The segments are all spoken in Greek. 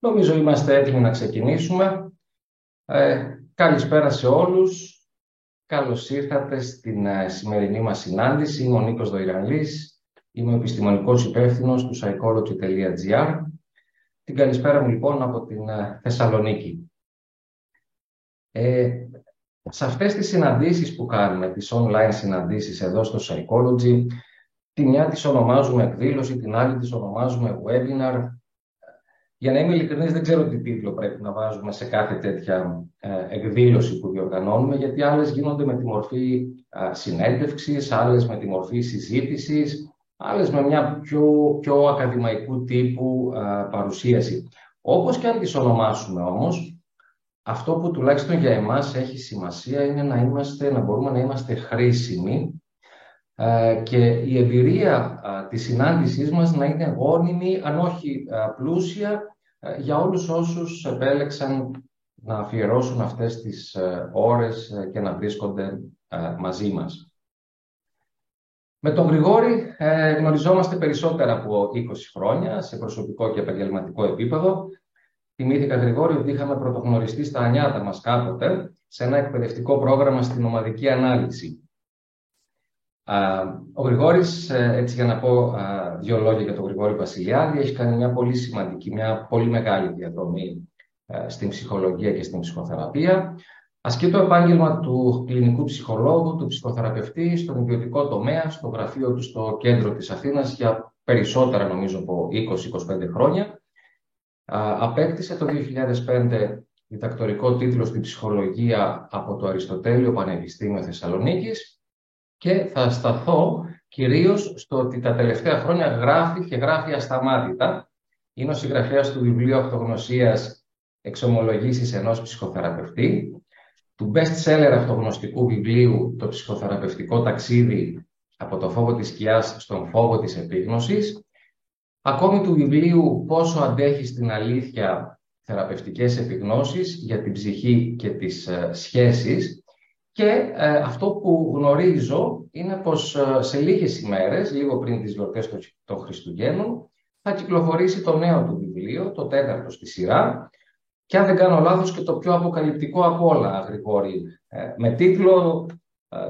Νομίζω είμαστε έτοιμοι να ξεκινήσουμε. Ε, καλησπέρα σε όλους. Καλώς ήρθατε στην ε, σημερινή μας συνάντηση. Είμαι ο Νίκος Δοϊρανλής. Είμαι ο επιστημονικός υπεύθυνος του psychology.gr. Την καλησπέρα μου λοιπόν από την ε, Θεσσαλονίκη. Ε, σε αυτές τις συναντήσεις που κάνουμε, τις online συναντήσεις εδώ στο Psychology, τη μια τις ονομάζουμε εκδήλωση, την άλλη τις ονομάζουμε webinar, για να είμαι ειλικρινής, δεν ξέρω τι τίτλο πρέπει να βάζουμε σε κάθε τέτοια ε, εκδήλωση που διοργανώνουμε, γιατί άλλες γίνονται με τη μορφή συνέντευξης, άλλες με τη μορφή συζήτησης, άλλες με μια πιο, πιο ακαδημαϊκού τύπου παρουσίαση. Όπως και αν τις ονομάσουμε όμως, αυτό που τουλάχιστον για εμάς έχει σημασία είναι να, είμαστε, να μπορούμε να είμαστε χρήσιμοι ε, και η εμπειρία της συνάντησής μας να είναι γόνιμη, αν όχι πλούσια, ε, για όλους όσους επέλεξαν να αφιερώσουν αυτές τις ε, ώρες και να βρίσκονται μαζί μας. Με τον Γρηγόρη γνωριζόμαστε περισσότερα από 20 χρόνια σε προσωπικό και επαγγελματικό επίπεδο. Θυμήθηκα, Γρηγόρη, ότι είχαμε πρωτογνωριστεί στα ανιάτα μας κάποτε σε ένα εκπαιδευτικό πρόγραμμα στην ομαδική ανάλυση. Ο Γρηγόρης, ε, έτσι για να πω δύο λόγια για τον Γρηγόρη Βασιλιάδη, έχει κάνει μια πολύ σημαντική, μια πολύ μεγάλη διαδρομή ε, στην ψυχολογία και στην ψυχοθεραπεία. Ασκεί το επάγγελμα του κλινικού ψυχολόγου, του ψυχοθεραπευτή, στον ιδιωτικό τομέα, στο γραφείο του στο κέντρο της Αθήνας για περισσότερα νομίζω από 20-25 χρόνια. Απέκτησε το 2005 διδακτορικό τίτλο στην ψυχολογία από το Αριστοτέλειο Πανεπιστήμιο Θεσσαλονίκης και θα σταθώ κυρίως στο ότι τα τελευταία χρόνια γράφει και γράφει ασταμάτητα. Είναι ο συγγραφέας του βιβλίου Αυτογνωσίας «Εξομολογήσεις ενός ψυχοθεραπευτή», του best-seller αυτογνωστικού βιβλίου «Το ψυχοθεραπευτικό ταξίδι από το φόβο της σκιάς στον φόβο της επίγνωσης», ακόμη του βιβλίου «Πόσο αντέχει στην αλήθεια θεραπευτικές επιγνώσεις για την ψυχή και τις ε, σχέσεις», και ε, αυτό που γνωρίζω είναι πως ε, σε λίγες ημέρες, λίγο πριν τις γιορτές των Χριστουγέννων, θα κυκλοφορήσει το νέο του βιβλίο, το τέταρτο στη σειρά, και αν δεν κάνω λάθος και το πιο αποκαλυπτικό από όλα, Γρηγόρη, ε, με τίτλο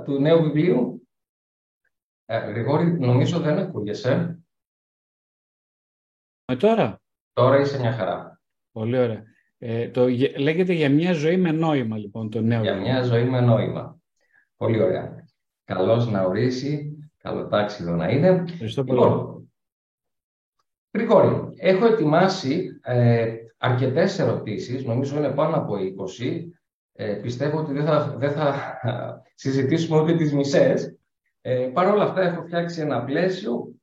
του νέου βιβλίου. Γρηγόρη, νομίζω δεν ακούγεσαι. Με τώρα. Τώρα είσαι μια χαρά. Πολύ ωραία. Ε, το, λέγεται «Για μια ζωή με νόημα» λοιπόν το νέο. Για μια ζωή με νόημα. Πολύ ωραία. Καλώς να ορίσει, καλοτάξιδο να είναι. Ευχαριστώ πολύ. Λοιπόν, Γρηγόρη, έχω ετοιμάσει ε, αρκετές ερωτήσεις, νομίζω είναι πάνω από 20. Ε, πιστεύω ότι δεν θα, δεν θα συζητήσουμε ούτε τις μισές. Ε, Παρ' όλα αυτά έχω φτιάξει ένα πλαίσιο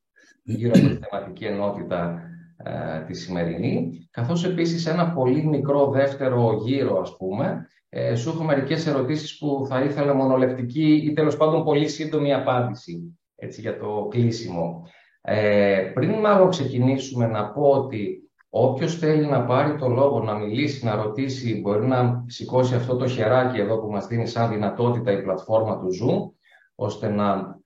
γύρω από τη θεματική ενότητα ε, τη σημερινή, καθώς επίσης ένα πολύ μικρό δεύτερο γύρο, ας πούμε. Ε, σου έχω μερικές ερωτήσεις που θα ήθελα μονολεπτική ή τέλος πάντων πολύ σύντομη απάντηση έτσι, για το κλείσιμο. Ε, πριν μάλλον ξεκινήσουμε να πω ότι όποιος θέλει να πάρει το λόγο, να μιλήσει, να ρωτήσει, μπορεί να σηκώσει αυτό το χεράκι εδώ που μας δίνει σαν δυνατότητα η πλατφόρμα του Zoom, ώστε να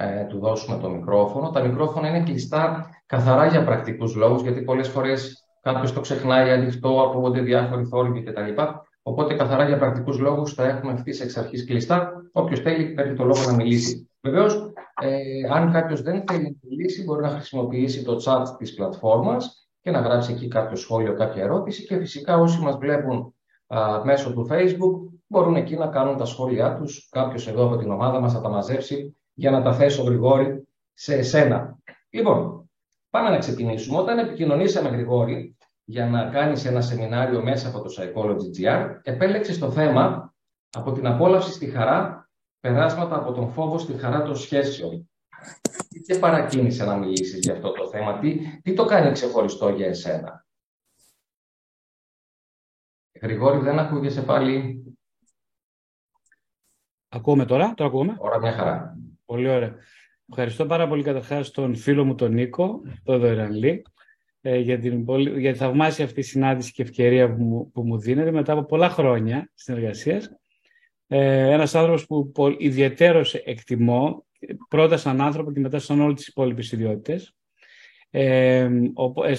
ε, του δώσουμε το μικρόφωνο. Τα μικρόφωνα είναι κλειστά καθαρά για πρακτικούς λόγους, γιατί πολλές φορές κάποιος το ξεχνάει ανοιχτό, ακούγονται διάφοροι θόρυβοι κτλ. Οπότε, καθαρά για πρακτικούς λόγους, θα έχουμε ευθύ εξ αρχής κλειστά. Όποιος θέλει, παίρνει το λόγο να μιλήσει. Βεβαίως, ε, αν κάποιος δεν θέλει να μιλήσει, μπορεί να χρησιμοποιήσει το chat της πλατφόρμας και να γράψει εκεί κάποιο σχόλιο, κάποια ερώτηση. Και φυσικά, όσοι μας βλέπουν α, μέσω του Facebook, μπορούν εκεί να κάνουν τα σχόλιά τους. Κάποιος εδώ από την ομάδα μας θα τα μαζέψει για να τα θέσω γρηγόρη σε εσένα. Λοιπόν, πάμε να ξεκινήσουμε. Όταν επικοινωνήσαμε Γρηγόρη για να κάνεις ένα σεμινάριο μέσα από το Psychology GR, επέλεξες το θέμα από την απόλαυση στη χαρά, περάσματα από τον φόβο στη χαρά των σχέσεων. Τι σε παρακίνησε να μιλήσεις για αυτό το θέμα, τι, τι το κάνει ξεχωριστό για εσένα; Γρηγόρη, δεν ακούγεσαι πάλι. Ακούμε τώρα, τώρα ακούμε; Ώρα μια χαρά. Πολύ ωραία. Ευχαριστώ πάρα πολύ καταρχάς τον φίλο μου τον Νίκο, τον Δωρανλή, ε, για την, για τη θαυμάσια αυτή συνάντηση και ευκαιρία που μου, που μου δίνεται μετά από πολλά χρόνια συνεργασίας. Ε, ένας άνθρωπος που ιδιαίτερος εκτιμώ, πρώτα σαν άνθρωπο και μετά σαν όλες τις υπόλοιπες ιδιότητες. Ε,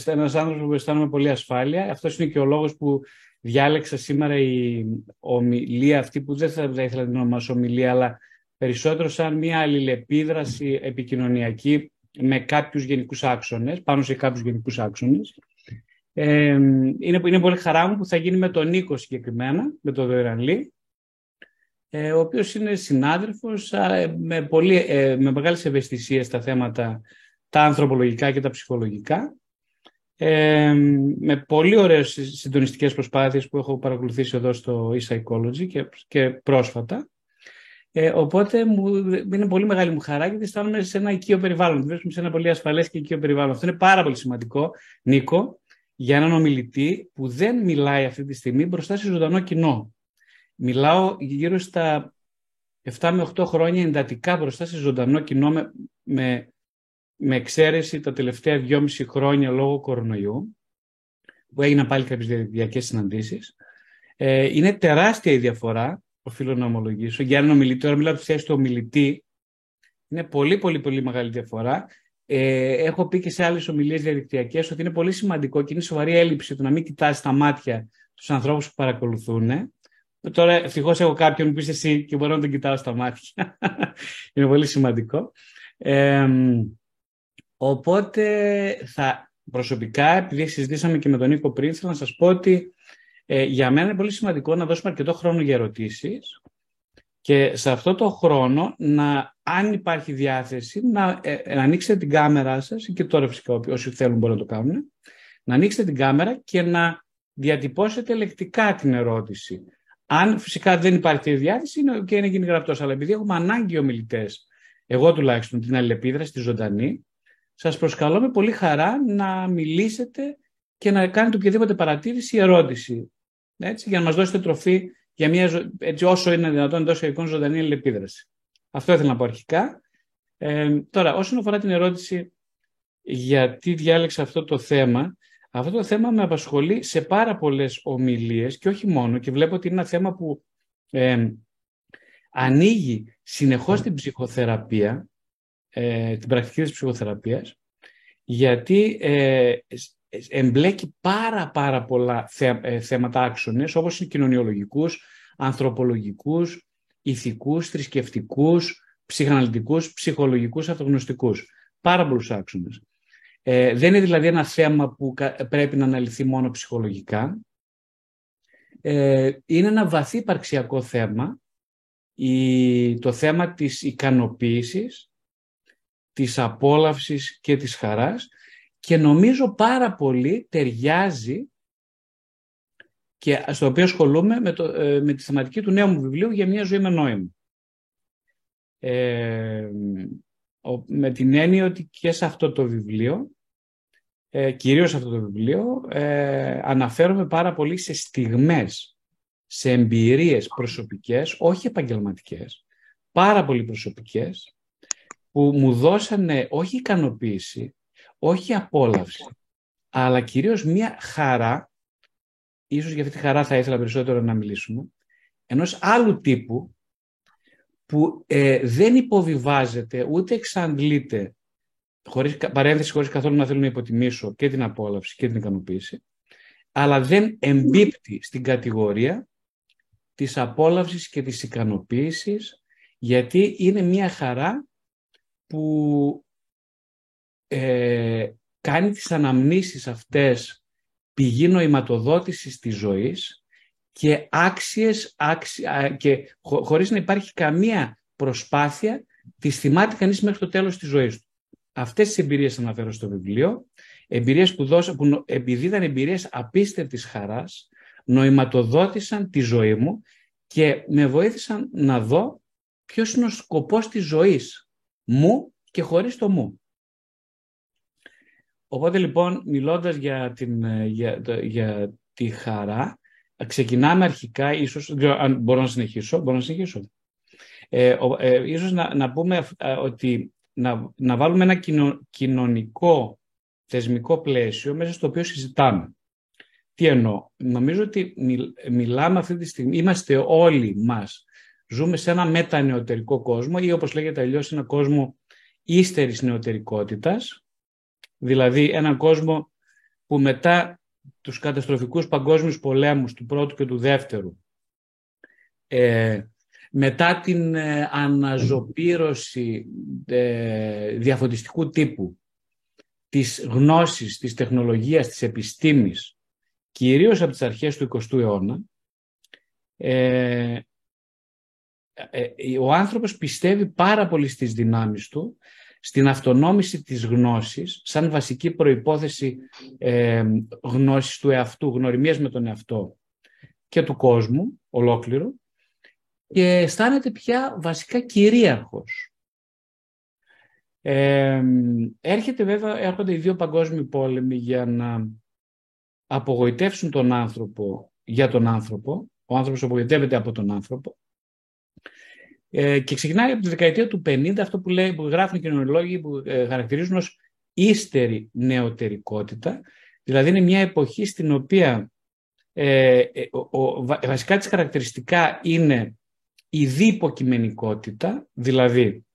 ένας άνθρωπος που αισθάνομαι πολύ ασφάλεια. Αυτός είναι και ο λόγος που διάλεξα σήμερα η ομιλία αυτή που δεν θα, θα ήθελα να ονομάσω ομιλία, αλλά περισσότερο σαν μια αλληλεπίδραση επικοινωνιακή με κάποιους γενικούς άξονες, πάνω σε κάποιους γενικούς άξονες. Ε, είναι, είναι πολύ χαρά μου που θα γίνει με τον Νίκο συγκεκριμένα, με τον Δωρανλή, ε, ο οποίος είναι συνάδελφος με, πολύ, ε, με μεγάλες ευαισθησίες στα θέματα τα ανθρωπολογικά και τα ψυχολογικά ε, με πολύ ωραίες συντονιστικές προσπάθειες που έχω παρακολουθήσει εδώ στο e-psychology και, και πρόσφατα. Ε, οπότε μου, είναι πολύ μεγάλη μου χαρά γιατί αισθάνομαι σε ένα οικείο περιβάλλον. Βρίσκομαι σε ένα πολύ ασφαλές και οικείο περιβάλλον. Αυτό είναι πάρα πολύ σημαντικό, Νίκο, για έναν ομιλητή που δεν μιλάει αυτή τη στιγμή μπροστά σε ζωντανό κοινό. Μιλάω γύρω στα 7 με 8 χρόνια εντατικά μπροστά σε ζωντανό κοινό με, με με εξαίρεση τα τελευταία δυόμιση χρόνια λόγω κορονοϊού, που έγιναν πάλι κάποιες διαδικτυακές συναντήσεις. Ε, είναι τεράστια η διαφορά, οφείλω να ομολογήσω. Για έναν ομιλητή, τώρα μιλάω από τη θέση του ομιλητή, είναι πολύ πολύ πολύ μεγάλη διαφορά. Ε, έχω πει και σε άλλες ομιλίες διαδικτυακές ότι είναι πολύ σημαντικό και είναι σοβαρή έλλειψη το να μην κοιτάς στα μάτια τους ανθρώπους που παρακολουθούν. Τώρα ευτυχώς έχω κάποιον που είσαι εσύ και μπορώ να τον κοιτάω στα μάτια. είναι πολύ σημαντικό. Ε, Οπότε θα προσωπικά, επειδή συζητήσαμε και με τον Νίκο πριν, θέλω να σας πω ότι ε, για μένα είναι πολύ σημαντικό να δώσουμε αρκετό χρόνο για ερωτήσεις και σε αυτό το χρόνο, να, αν υπάρχει διάθεση, να, ε, να ανοίξετε την κάμερά σας και τώρα φυσικά όσοι θέλουν μπορούν να το κάνουν, να ανοίξετε την κάμερα και να διατυπώσετε λεκτικά την ερώτηση. Αν φυσικά δεν υπάρχει διάθεση, είναι και είναι γίνει γραπτός, αλλά επειδή έχουμε ανάγκη ομιλητές, εγώ τουλάχιστον την αλληλεπίδραση, τη ζωντανή, σας προσκαλώ με πολύ χαρά να μιλήσετε και να κάνετε οποιαδήποτε παρατήρηση ή ερώτηση. Έτσι, για να μας δώσετε τροφή για μια, έτσι, όσο είναι δυνατόν εντό εικόνων ζωντανή αλληλεπίδραση. Αυτό ήθελα να πω αρχικά. Ε, τώρα, όσον αφορά την ερώτηση γιατί διάλεξα αυτό το θέμα, αυτό το θέμα με απασχολεί σε πάρα πολλές ομιλίες και όχι μόνο και βλέπω ότι είναι ένα θέμα που ε, ανοίγει συνεχώς την ψυχοθεραπεία ε, την πρακτική της ψυχοθεραπείας γιατί ε, εμπλέκει πάρα πάρα πολλά ε, θέματα άξονες όπως είναι κοινωνιολογικούς, ανθρωπολογικούς, ηθικούς, θρησκευτικούς, ψυχαναλυτικούς, ψυχολογικούς, αυτογνωστικούς. Πάρα πολλούς άξονες. Ε, δεν είναι δηλαδή ένα θέμα που πρέπει να αναλυθεί μόνο ψυχολογικά. Ε, είναι ένα βαθύ υπαρξιακό θέμα, η, το θέμα της ικανοποίησης, της απόλαυσης και της χαράς και νομίζω πάρα πολύ ταιριάζει και στο οποίο ασχολούμαι με, το, ε, με τη θεματική του νέου μου βιβλίου για μια ζωή με νόημα. Ε, με την έννοια ότι και σε αυτό το βιβλίο, ε, κυρίως σε αυτό το βιβλίο, ε, αναφέρομαι πάρα πολύ σε στιγμές, σε εμπειρίες προσωπικές, όχι επαγγελματικές, πάρα πολύ προσωπικές, που μου δώσανε όχι ικανοποίηση, όχι απόλαυση, αλλά κυρίως μία χαρά, ίσως για αυτή τη χαρά θα ήθελα περισσότερο να μιλήσουμε, ενός άλλου τύπου που ε, δεν υποβιβάζεται ούτε εξαντλείται χωρίς, παρένθεση χωρίς καθόλου να θέλω να υποτιμήσω και την απόλαυση και την ικανοποίηση, αλλά δεν εμπίπτει στην κατηγορία της απόλαυσης και της ικανοποίησης, γιατί είναι μια χαρά που ε, κάνει τις αναμνήσεις αυτές πηγή νοηματοδότησης της ζωής και άξιες, άξια, και χωρίς να υπάρχει καμία προσπάθεια τις θυμάται κανείς μέχρι το τέλος της ζωής του. Αυτές τις εμπειρίες αναφέρω στο βιβλίο, εμπειρίες που, δώσα, που επειδή ήταν εμπειρίες απίστευτης χαράς, νοηματοδότησαν τη ζωή μου και με βοήθησαν να δω ποιος είναι ο σκοπός της ζωής μου και χωρίς το μου. Οπότε λοιπόν, μιλώντας για, την, ε, για, για τη χαρά, ξεκινάμε αρχικά, ίσως, αν μπορώ να συνεχίσω, μπορώ να συνεχίσω. Ε, ε, ίσως να, να πούμε ε, ότι να, να βάλουμε ένα κοινωνικό θεσμικό πλαίσιο μέσα στο οποίο συζητάμε. Τι εννοώ; Νομίζω ότι μιλάμε αυτή τη στιγμή, είμαστε όλοι μας, ζούμε σε ένα μετανεωτερικό κόσμο ή όπως λέγεται αλλιώς ένα κόσμο ύστερης νεωτερικότητας, Δηλαδή έναν κόσμο που μετά τους καταστροφικούς παγκόσμιους πολέμους του πρώτου και του δεύτερου. Ε, μετά την ε, αναζωπήρωση ε, διαφωτιστικού τύπου της γνώσης, της τεχνολογίας, της επιστήμης, κυρίως από τις αρχές του 20ου αιώνα, ε, ο άνθρωπος πιστεύει πάρα πολύ στις δυνάμεις του, στην αυτονόμηση της γνώσης, σαν βασική προϋπόθεση ε, γνώσης του εαυτού, γνωριμίας με τον εαυτό και του κόσμου ολόκληρο, και αισθάνεται πια βασικά κυρίαρχος. Ε, έρχεται βέβαια, έρχονται οι δύο παγκόσμιοι πόλεμοι για να απογοητεύσουν τον άνθρωπο για τον άνθρωπο. Ο άνθρωπος απογοητεύεται από τον άνθρωπο. Ε, και ξεκινάει από τη δεκαετία του 50 αυτό που, λέει, που γράφουν οι κοινωνιολόγοι που ε, χαρακτηρίζουν ως ύστερη νεωτερικότητα. Δηλαδή είναι μια εποχή στην οποία ε, ε ο, βασικά της χαρακτηριστικά είναι η διποκειμενικότητα, δηλαδή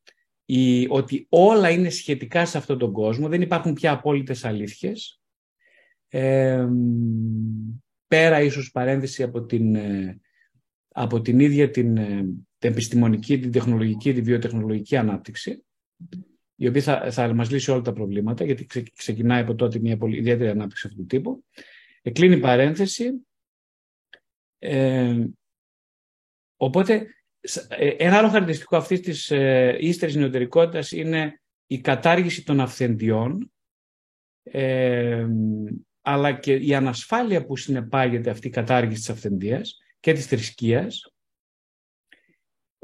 η, ότι όλα είναι σχετικά σε αυτόν τον κόσμο, δεν υπάρχουν πια απόλυτες αλήθειες. πέρα ίσως παρένθεση από την, ε, από την ίδια την, ε, την επιστημονική, την τεχνολογική, την βιοτεχνολογική ανάπτυξη, η οποία θα, θα μας λύσει όλα τα προβλήματα, γιατί ξεκινάει από τότε μια πολύ ιδιαίτερη ανάπτυξη αυτού του τύπου. Εκλείνει παρένθεση. Ε, οπότε ε, ένα άλλο χαρακτηριστικό αυτής της ε, ύστερης νεωτερικότητας είναι η κατάργηση των αυθεντιών ε, αλλά και η ανασφάλεια που συνεπάγεται αυτή η κατάργηση της αυθεντίας και της θρησκείας.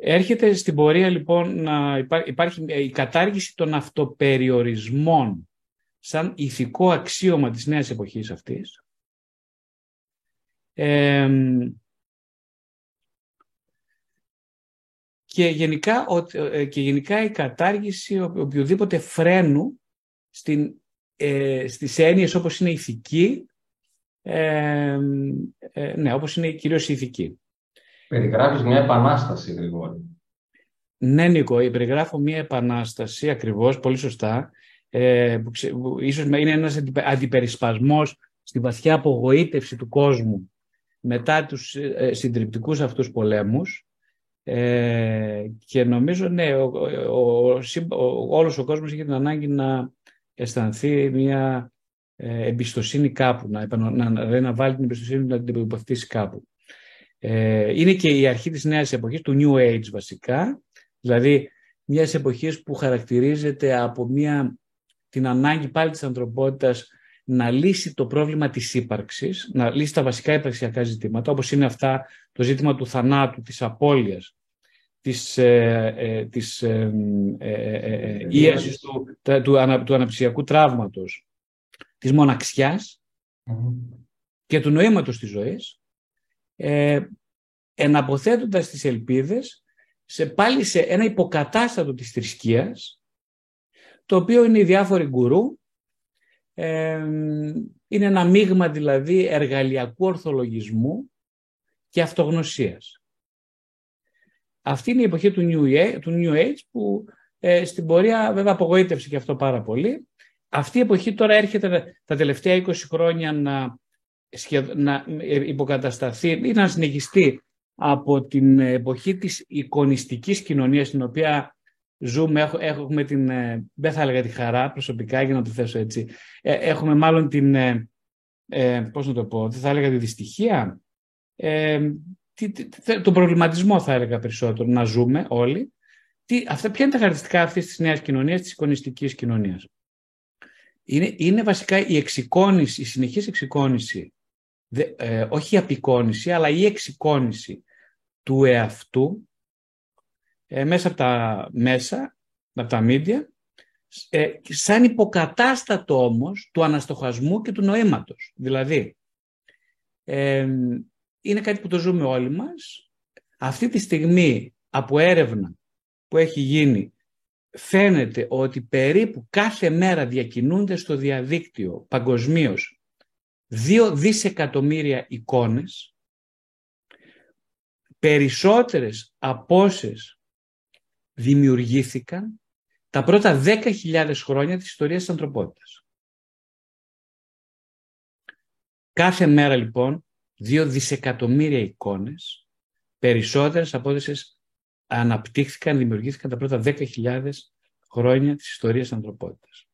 Έρχεται στην πορεία λοιπόν να υπάρχει η κατάργηση των αυτοπεριορισμών σαν ηθικό αξίωμα της νέας εποχής αυτής. Ε, και γενικά, ε, και γενικά η κατάργηση οποιοδήποτε φρένου στην, ε, στις έννοιες όπως είναι ηθική, ε, ε, ναι, όπως είναι κυρίως η ηθική. Περιγράφεις μια επανάσταση, Γρηγόρη. Ναι, Νίκο, περιγράφω μια επανάσταση, ακριβώς, πολύ σωστά, ε, που, που ίσως είναι ένας αντιπερισπασμός στη βαθιά απογοήτευση του κόσμου μετά τους ε, συντριπτικούς αυτούς πολέμους, ε, και νομίζω, ναι, ο, ο, ο, όλος ο κόσμος έχει την ανάγκη να αισθανθεί μια ε, εμπιστοσύνη κάπου, να, να, να, να βάλει την εμπιστοσύνη να την υποκτήσει κάπου. Ε, είναι και η αρχή της νέας εποχής, του New Age βασικά, δηλαδή μιας εποχής που χαρακτηρίζεται από μια, την ανάγκη πάλι της ανθρωπότητας να λύσει το πρόβλημα της ύπαρξης, να λύσει τα βασικά υπαρξιακά ζητήματα, όπως είναι αυτά το ζήτημα του θανάτου, της απώλειας, της, ε, ε, της ε, ε, ε ίασης του, του, του, του αναπτυξιακού τραύματος, της μοναξιάς και του νοήματος της ζωής, ε, εναποθέτοντας τις ελπίδες σε, πάλι σε ένα υποκατάστατο της θρησκείας, το οποίο είναι οι διάφοροι γκουρού, είναι ένα μείγμα δηλαδή εργαλειακού ορθολογισμού και αυτογνωσίας. Αυτή είναι η εποχή του New, του New Age που ε, στην πορεία βέβαια απογοήτευσε και αυτό πάρα πολύ. Αυτή η εποχή τώρα έρχεται τα τελευταία 20 χρόνια να, να ε, υποκατασταθεί ή να συνεχιστεί από την εποχή της εικονιστικής κοινωνίας στην οποία ζούμε, έχουμε την, ε, δεν θα έλεγα τη χαρά προσωπικά για να το θέσω έτσι, ε, έχουμε μάλλον την, ε, πώς να το πω, δεν θα έλεγα τη δυστυχία, ε, τον προβληματισμό θα έλεγα περισσότερο, να ζούμε όλοι. Τι, αυτά, ποια είναι τα χαρακτηριστικά αυτής της νέας κοινωνίας, της εικονιστικής κοινωνίας; Είναι, είναι βασικά η εξοικόνηση, η συνεχής εξοικόνηση, ε, όχι η απεικόνηση, αλλά η εξοικόνηση του εαυτού ε, μέσα από τα μέσα, από τα μίντια, ε, σαν υποκατάστατο όμως του αναστοχασμού και του νοήματος. Δηλαδή, ε, είναι κάτι που το ζούμε όλοι μας. Αυτή τη στιγμή από έρευνα που έχει γίνει φαίνεται ότι περίπου κάθε μέρα διακινούνται στο διαδίκτυο παγκοσμίως δύο δισεκατομμύρια εικόνες, περισσότερες από όσες δημιουργήθηκαν τα πρώτα 10.000 χρόνια της ιστορίας της ανθρωπότητας. Κάθε μέρα λοιπόν δύο δισεκατομμύρια εικόνες, περισσότερες από όσες αναπτύχθηκαν, δημιουργήθηκαν τα πρώτα 10.000 χρόνια της ιστορίας της ανθρωπότητας.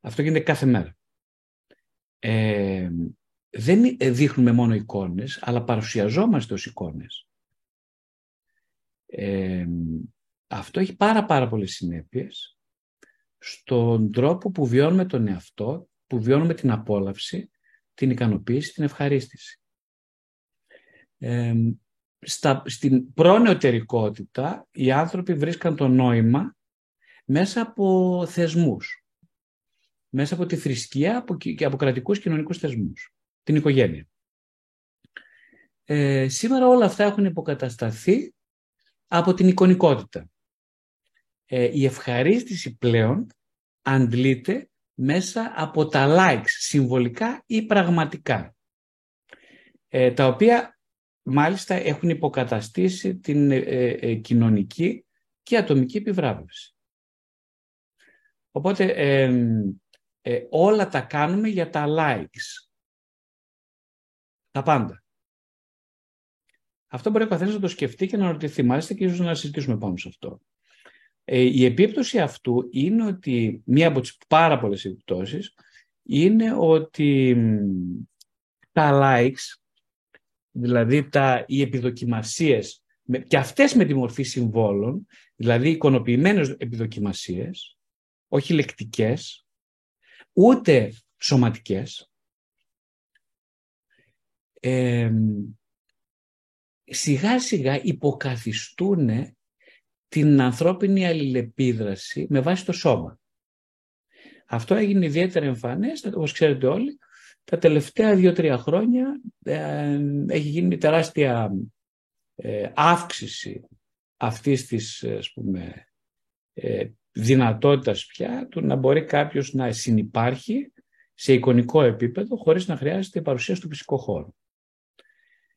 Αυτό γίνεται κάθε μέρα. Ε, δεν δείχνουμε μόνο εικόνες, αλλά παρουσιαζόμαστε ως εικόνες. Ε, αυτό έχει πάρα πάρα πολλές συνέπειες στον τρόπο που βιώνουμε τον εαυτό, που βιώνουμε την απόλαυση, την ικανοποίηση, την ευχαρίστηση. Ε, στα, στην προνεωτερικότητα οι άνθρωποι βρίσκαν το νόημα μέσα από θεσμούς. Μέσα από τη θρησκεία και από κρατικούς κοινωνικούς θεσμούς. Την οικογένεια. Ε, σήμερα όλα αυτά έχουν υποκατασταθεί από την εικονικότητα. Ε, η ευχαρίστηση πλέον αντλείται μέσα από τα likes, συμβολικά ή πραγματικά, ε, τα οποία μάλιστα έχουν υποκαταστήσει την ε, ε, κοινωνική και ατομική επιβράβευση. Οπότε όλα τα κάνουμε για τα likes. Τα πάντα. Αυτό μπορεί ο καθένας να το σκεφτεί και να ρωτηθεί. Μάλιστα και ίσως να συζητήσουμε πάνω σε αυτό. η επίπτωση αυτού είναι ότι, μία από τις πάρα πολλές επιπτώσεις, είναι ότι τα likes δηλαδή τα, οι επιδοκιμασίες, και αυτές με τη μορφή συμβόλων, δηλαδή εικονοποιημένες επιδοκιμασίες, όχι λεκτικές, ούτε σωματικές, σιγά σιγά υποκαθιστούν την ανθρώπινη αλληλεπίδραση με βάση το σώμα. Αυτό έγινε ιδιαίτερα εμφανές, όπως ξέρετε όλοι, τα τελευταία δύο-τρία χρόνια ε, έχει γίνει τεράστια ε, αύξηση αυτής της ας πούμε, ε, δυνατότητας πια του να μπορεί κάποιος να συνυπάρχει σε εικονικό επίπεδο χωρίς να χρειάζεται η παρουσία στο φυσικό χώρο.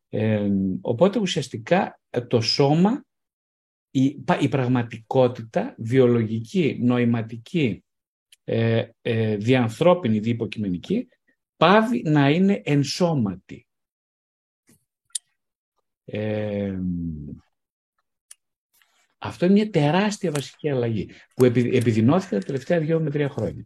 Ε, οπότε ουσιαστικά το σώμα, η, η πραγματικότητα βιολογική, νοηματική, ε, ε, διανθρώπινη, διυποκειμενική πάβει να είναι ενσώματη. Ε, αυτό είναι μια τεράστια βασική αλλαγή που επιδεινώθηκε τα τελευταία δύο με τρία χρόνια.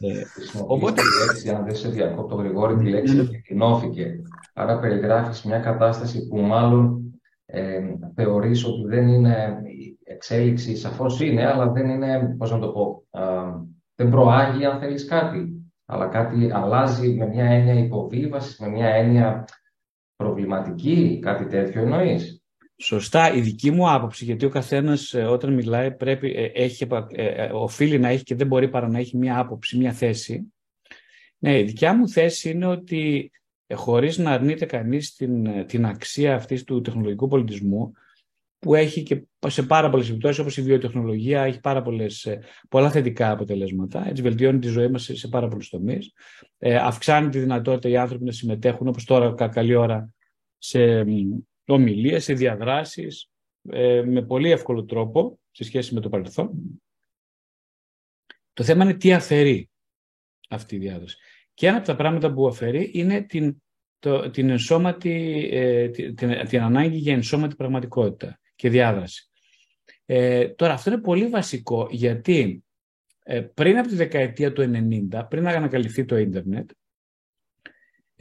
Ε, οπότε... Τη λέξη, αν δεν σε διακόπτω Γρηγόρη, τη λέξη ναι. επιδεινώθηκε. Άρα περιγράφεις μια κατάσταση που μάλλον ε, θεωρείς ότι δεν είναι εξέλιξη, σαφώς είναι, αλλά δεν είναι, πώς να το πω, δεν προάγει αν θέλεις κάτι αλλά κάτι αλλάζει με μια έννοια υποβίβασης, με μια έννοια προβληματική, κάτι τέτοιο εννοείς. Σωστά, η δική μου άποψη, γιατί ο καθένας ε, όταν μιλάει πρέπει, ε, έχει, ε, οφείλει να έχει και δεν μπορεί παρά να έχει μια άποψη, μια θέση. Ναι, η δικιά μου θέση είναι ότι χωρίς να αρνείται κανείς την, την αξία αυτής του τεχνολογικού πολιτισμού, που έχει και σε πάρα πολλές επιπτώσεις, όπως η βιοτεχνολογία, έχει πάρα πολλές, ε, πολλά θετικά αποτελέσματα. Έτσι, βελτιώνει τη ζωή μας σε, σε πάρα πολλούς τομείς. Ε, αυξάνει τη δυνατότητα οι άνθρωποι να συμμετέχουν, όπως τώρα, καλή ώρα, σε ομιλίες, σε διαδράσεις, ε, με πολύ εύκολο τρόπο σε σχέση με το παρελθόν. Το θέμα είναι τι αφαιρεί αυτή η διάδοση. Και ένα από τα πράγματα που αφαιρεί είναι την, το, την, ενσώματη, ε, την, την, ανάγκη για ενσώματη πραγματικότητα και διάδραση. Ε, τώρα αυτό είναι πολύ βασικό γιατί ε, πριν από τη δεκαετία του 90, πριν να ανακαλυφθεί το ίντερνετ, ε,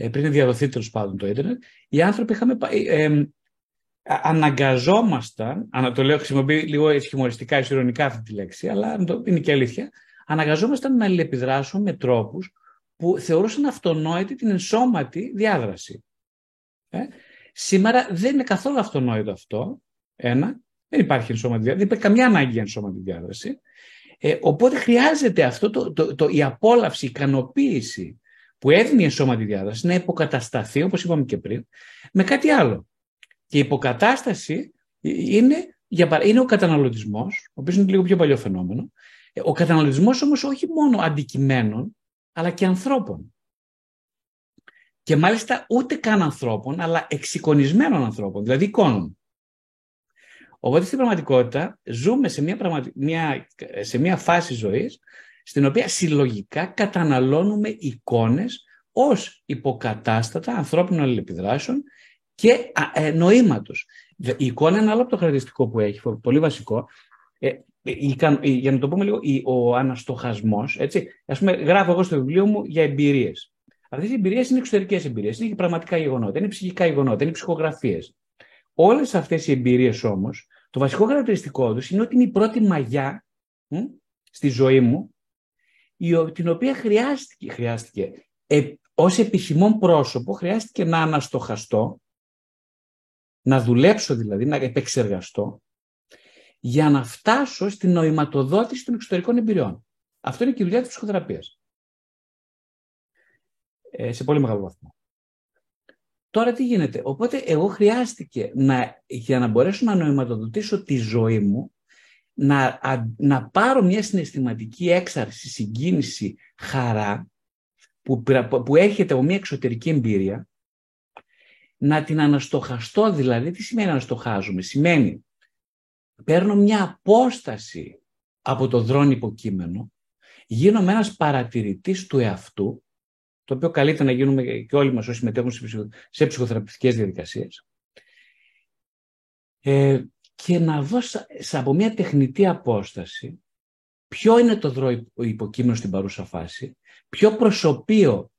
πριν διαδοθεί τέλος πάντων το ίντερνετ, οι άνθρωποι είχαμε, ε, ε, αναγκαζόμασταν, το λέω χρησιμοποιεί λίγο χιουμοριστικά, ισορρονικά αυτή τη λέξη, αλλά είναι και αλήθεια, αναγκαζόμασταν να αλληλεπιδράσουμε με τρόπους που θεωρούσαν αυτονόητη την ενσώματη διάδραση. Ε, σήμερα δεν είναι καθόλου αυτονόητο αυτό ένα, δεν υπάρχει ενσώματη διάδραση, δεν υπάρχει καμιά ανάγκη για ενσώματη διάδραση. Ε, οπότε χρειάζεται αυτό το, το, το, η απόλαυση, η ικανοποίηση που έδινε η ενσώματη διάδραση να υποκατασταθεί, όπως είπαμε και πριν, με κάτι άλλο. Και η υποκατάσταση είναι, για, είναι ο καταναλωτισμός, ο οποίος είναι λίγο πιο παλιό φαινόμενο, ε, ο καταναλωτισμός όμως όχι μόνο αντικειμένων, αλλά και ανθρώπων. Και μάλιστα ούτε καν ανθρώπων, αλλά εξοικονισμένων ανθρώπων, δηλαδή εικόνων. Οπότε στην πραγματικότητα ζούμε σε μια, μια... σε μια φάση ζωής στην οποία συλλογικά καταναλώνουμε εικόνες ως υποκατάστατα ανθρώπινων αλληλεπιδράσεων και ε, νοήματος. Η εικόνα είναι άλλο από το χαρακτηριστικό που έχει, πολύ βασικό. Ε, για να το πούμε λίγο, ο αναστοχασμός, έτσι, ας πούμε, γράφω εγώ στο βιβλίο μου για εμπειρίες. Αυτές οι εμπειρίες είναι εξωτερικές εμπειρίες, είναι πραγματικά γεγονότα, είναι ψυχικά γεγονότα, είναι ψυχογραφίες. Όλες αυτές οι εμπειρίες όμως, το βασικό χαρακτηριστικό τους είναι ότι είναι η πρώτη μαγιά μ, στη ζωή μου, η, την οποία χρειάστηκε, χρειάστηκε ε, ως επιθυμών πρόσωπο, χρειάστηκε να αναστοχαστώ, να δουλέψω δηλαδή, να επεξεργαστώ, για να φτάσω στην νοηματοδότηση των εξωτερικών εμπειριών. Αυτό είναι και η δουλειά της ψυχοθεραπείας. Ε, σε πολύ μεγάλο βαθμό. Τώρα τι γίνεται; Οπότε εγώ χρειάστηκε να, για να μπορέσω να νοηματοδοτήσω τη ζωή μου, να, να πάρω μια συναισθηματική έξαρση, συγκίνηση, χαρά, που, που έρχεται από μια εξωτερική εμπειρία, να την αναστοχαστώ δηλαδή. Τι σημαίνει αναστοχάζουμε. Σημαίνει παίρνω μια απόσταση από το δρόν υποκείμενο, γίνομαι ένας παρατηρητής του εαυτού το οποίο καλείται να γίνουμε και όλοι μας όσοι συμμετέχουν σε ψυχοθεραπευτικές διαδικασίες. Ε, και να δω από μια τεχνητή απόσταση ποιο είναι το δρόμο υποκείμενο στην παρούσα φάση, ποιο προσωπείο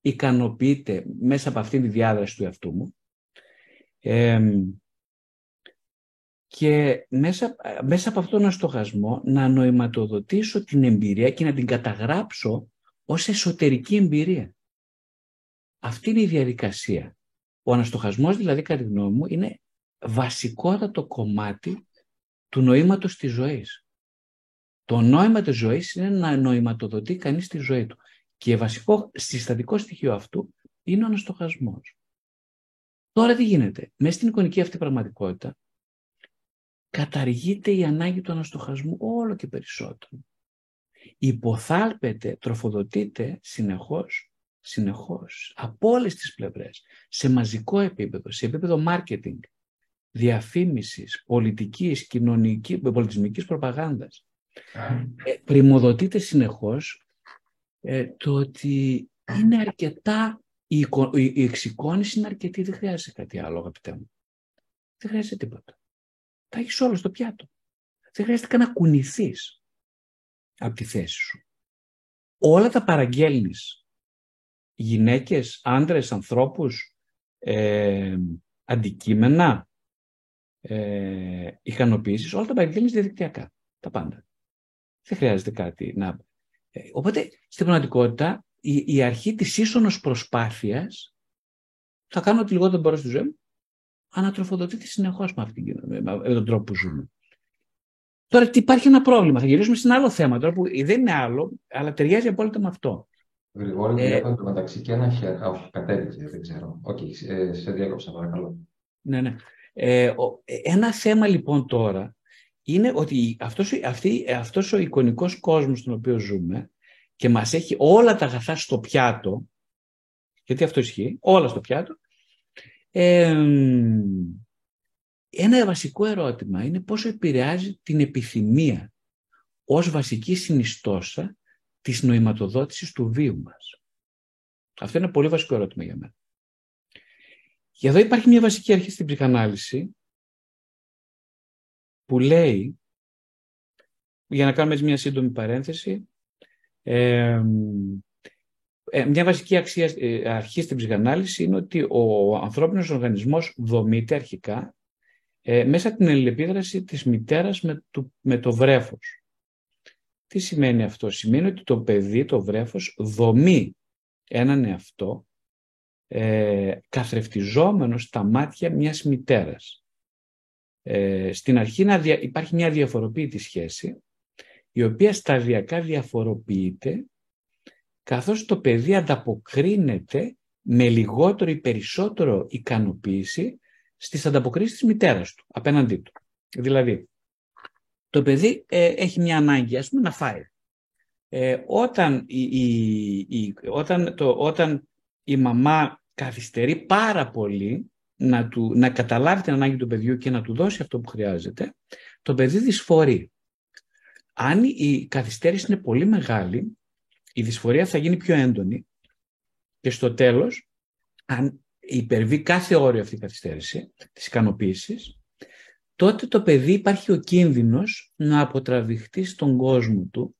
ικανοποιείται μέσα από αυτήν τη διάδραση του εαυτού μου και μέσα, μέσα από αυτόν τον στοχασμό να νοηματοδοτήσω την εμπειρία και να την καταγράψω ως εσωτερική εμπειρία. Αυτή είναι η διαδικασία. Ο αναστοχασμός δηλαδή κατά τη γνώμη μου είναι βασικότατο κομμάτι του νοήματος της ζωής. Το νόημα της ζωής είναι να νοηματοδοτεί κανείς τη ζωή του. Και βασικό συστατικό στοιχείο αυτού είναι ο αναστοχασμός. Τώρα τι γίνεται; Μέσα στην εικονική αυτή πραγματικότητα καταργείται η ανάγκη του αναστοχασμού όλο και περισσότερο υποθάλπεται, τροφοδοτείται συνεχώς, συνεχώς, από όλες τις πλευρές, σε μαζικό επίπεδο, σε επίπεδο marketing, διαφήμισης, πολιτικής, κοινωνικής, πολιτισμικής προπαγάνδας. Ε, πρημοδοτείται συνεχώς ε, το ότι είναι αρκετά, η, η, εξοικόνηση είναι αρκετή, δεν χρειάζεται κάτι άλλο αγαπητέ μου. Δεν χρειάζεται τίποτα. Τα έχεις όλο στο πιάτο. Δεν χρειάζεται καν να κουνηθείς από τη θέση σου. Όλα τα παραγγέλνεις. Γυναίκες, άντρες, ανθρώπους, ε, αντικείμενα, ε, ικανοποίησεις, όλα τα παραγγέλνεις διαδικτυακά. Τα πάντα. Δεν χρειάζεται κάτι να... Ε, οπότε, στην πραγματικότητα, η, η αρχή της ίσονος προσπάθειας θα κάνω ότι λιγότερο μπορώ στη ζωή μου, ανατροφοδοτείται συνεχώς με, αυτήν, με τον τρόπο που ζούμε. Τώρα υπάρχει ένα πρόβλημα. Θα γυρίσουμε σε ένα άλλο θέμα τώρα που δεν είναι άλλο, αλλά ταιριάζει απόλυτα με αυτό. Γρηγόρη, ε, έχω μεταξύ και ένα χέρι. Όχι, κατέβηκε, δεν ξέρω. OK, okay, σε διάκοψα, παρακαλώ. Ναι, ναι. Ε, ο, ένα θέμα λοιπόν τώρα είναι ότι αυτός, αυτή, αυτός ο εικονικός κόσμος στον οποίο ζούμε και μας έχει όλα τα αγαθά στο πιάτο, γιατί αυτό ισχύει, όλα στο πιάτο, ε, ένα βασικό ερώτημα είναι πόσο επηρεάζει την επιθυμία ως βασική συνιστόσα της νοηματοδότησης του βίου μας. Αυτό είναι ένα πολύ βασικό ερώτημα για μένα. Και εδώ υπάρχει μια βασική αρχή στην ψυχανάλυση που λέει, για να κάνουμε έτσι μια σύντομη παρένθεση, ε, μια βασική αξία, ε, αρχή στην ψυχανάλυση είναι ότι ο ανθρώπινος οργανισμός δομείται αρχικά ε, μέσα από την αλληλεπίδραση της μητέρας με το, με το βρέφος. Τι σημαίνει αυτό; Σημαίνει ότι το παιδί, το βρέφος, δομεί έναν εαυτό ε, καθρεφτιζόμενος στα μάτια μιας μητέρας. Ε, στην αρχή να υπάρχει μια διαφοροποίητη σχέση, η οποία σταδιακά διαφοροποιείται, καθώς το παιδί ανταποκρίνεται με λιγότερο ή περισσότερο ικανοποίηση στις ανταποκρίσεις της μητέρας του, απέναντί του. Δηλαδή, το παιδί ε, έχει μια ανάγκη, ας πούμε, να φάει. Ε, όταν, η, η, όταν, το, όταν η μαμά καθυστερεί πάρα πολύ να, του, να καταλάβει την ανάγκη του παιδιού και να του δώσει αυτό που χρειάζεται, το παιδί δυσφορεί. Αν η καθυστέρηση είναι πολύ μεγάλη, η δυσφορία θα γίνει πιο έντονη και στο τέλος, αν υπερβεί κάθε όριο αυτή η καθυστέρηση της ικανοποίησης, τότε το παιδί υπάρχει ο κίνδυνος να αποτραβηχτεί στον κόσμο του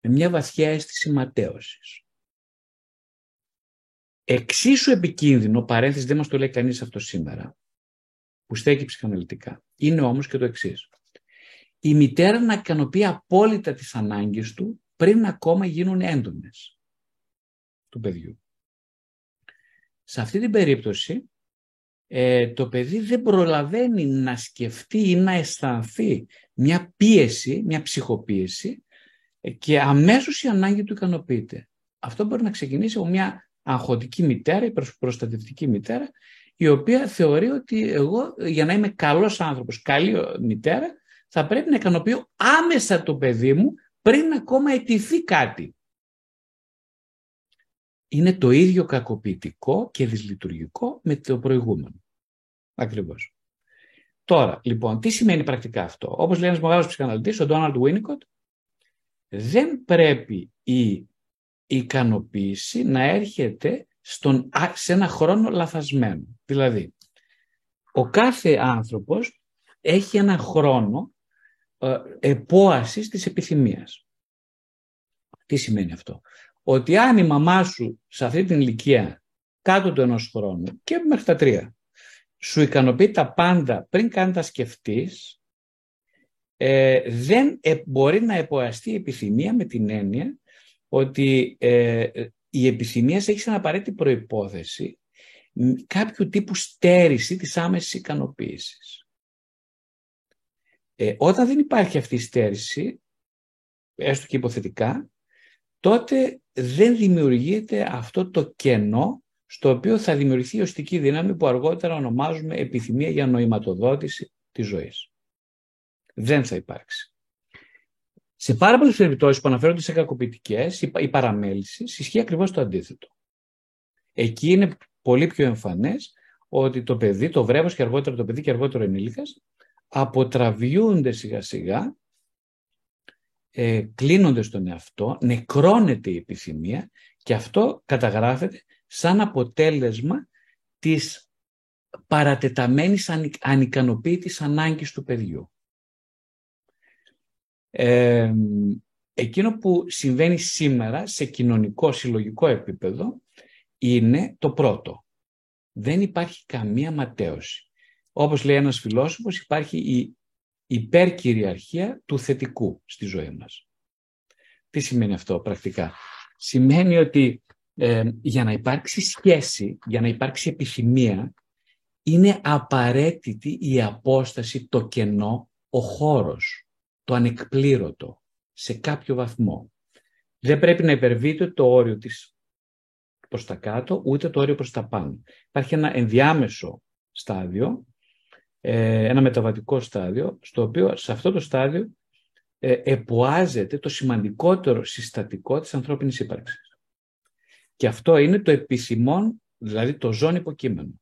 με μια βαθιά αίσθηση ματέωσης. Εξίσου επικίνδυνο, παρένθεση δεν μας το λέει κανείς αυτό σήμερα, που στέκει ψυχαναλυτικά, είναι όμως και το εξής. Η μητέρα να ικανοποιεί απόλυτα τις ανάγκες του πριν ακόμα γίνουν έντονες του παιδιού. Σε αυτή την περίπτωση, ε, το παιδί δεν προλαβαίνει να σκεφτεί ή να αισθανθεί μια πίεση, μια ψυχοπίεση ε, και αμέσως η ανάγκη του ικανοποιείται. Αυτό μπορεί να ξεκινήσει από μια αγχωτική μητέρα, η προστατευτική μητέρα, η οποία θεωρεί ότι εγώ για να είμαι καλός άνθρωπος, καλή μητέρα, θα πρέπει να ικανοποιώ άμεσα το παιδί μου πριν ακόμα αιτηθεί κάτι. Είναι το ίδιο κακοποιητικό και δυσλειτουργικό με το προηγούμενο. Ακριβώς. Τώρα, λοιπόν, τι σημαίνει πρακτικά αυτό; Όπως λέει ένας μεγάλος ψυχαναλυτής, ο Ντόναλντ Βίνικοτ, δεν πρέπει η ικανοποίηση να έρχεται στον, σε ένα χρόνο λαθασμένο. Δηλαδή, ο κάθε άνθρωπος έχει ένα χρόνο ε, επόασης της επιθυμίας. Τι σημαίνει αυτό; Ότι αν η μαμά σου σε αυτή την ηλικία κάτω του ενός χρόνου και μέχρι τα τρία σου ικανοποιεί τα πάντα πριν καν τα σκεφτείς ε, δεν ε, μπορεί να εποαστεί η επιθυμία με την έννοια ότι ε, η επιθυμίας έχει σαν απαραίτητη προϋπόθεση κάποιου τύπου στέρηση της άμεσης ικανοποίησης. Ε, όταν δεν υπάρχει αυτή η στέρηση, έστω και υποθετικά, τότε δεν δημιουργείται αυτό το κενό στο οποίο θα δημιουργηθεί η οστική δύναμη που αργότερα ονομάζουμε επιθυμία για νοηματοδότηση της ζωής. Δεν θα υπάρξει. Σε πάρα πολλές περιπτώσεις που αναφέρονται σε κακοποιητικές ή παραμέλησης, ισχύει ακριβώς το αντίθετο. Εκεί είναι πολύ πιο εμφανές ότι το παιδί, το βρέφο και αργότερα το παιδί και αργότερο ενήλικας, αποτραβιούνται σιγά σιγά, ε, κλείνονται στον εαυτό, νεκρώνεται η επιθυμία και αυτό καταγράφεται σαν αποτέλεσμα της παρατεταμένης ανικανοποίητης ανάγκης του παιδιού εκείνο που συμβαίνει σήμερα σε κοινωνικό, συλλογικό επίπεδο είναι το πρώτο. Δεν υπάρχει καμία ματέωση. Όπως λέει ένας φιλόσοφος, υπάρχει η υπερκυριαρχία του θετικού στη ζωή μας. Τι σημαίνει αυτό πρακτικά; Σημαίνει ότι για να υπάρξει σχέση, για να υπάρξει επιθυμία, είναι απαραίτητη η απόσταση, το κενό, ο χώρος το ανεκπλήρωτο σε κάποιο βαθμό. Δεν πρέπει να υπερβείτε το όριο της προς τα κάτω, ούτε το όριο προς τα πάνω. Υπάρχει ένα ενδιάμεσο στάδιο, ε, ένα μεταβατικό στάδιο, στο οποίο σε αυτό το στάδιο ε, εποάζεται το σημαντικότερο συστατικό της ανθρώπινης ύπαρξης. Και αυτό είναι το επισημόν, δηλαδή το ζώνη υποκείμενο.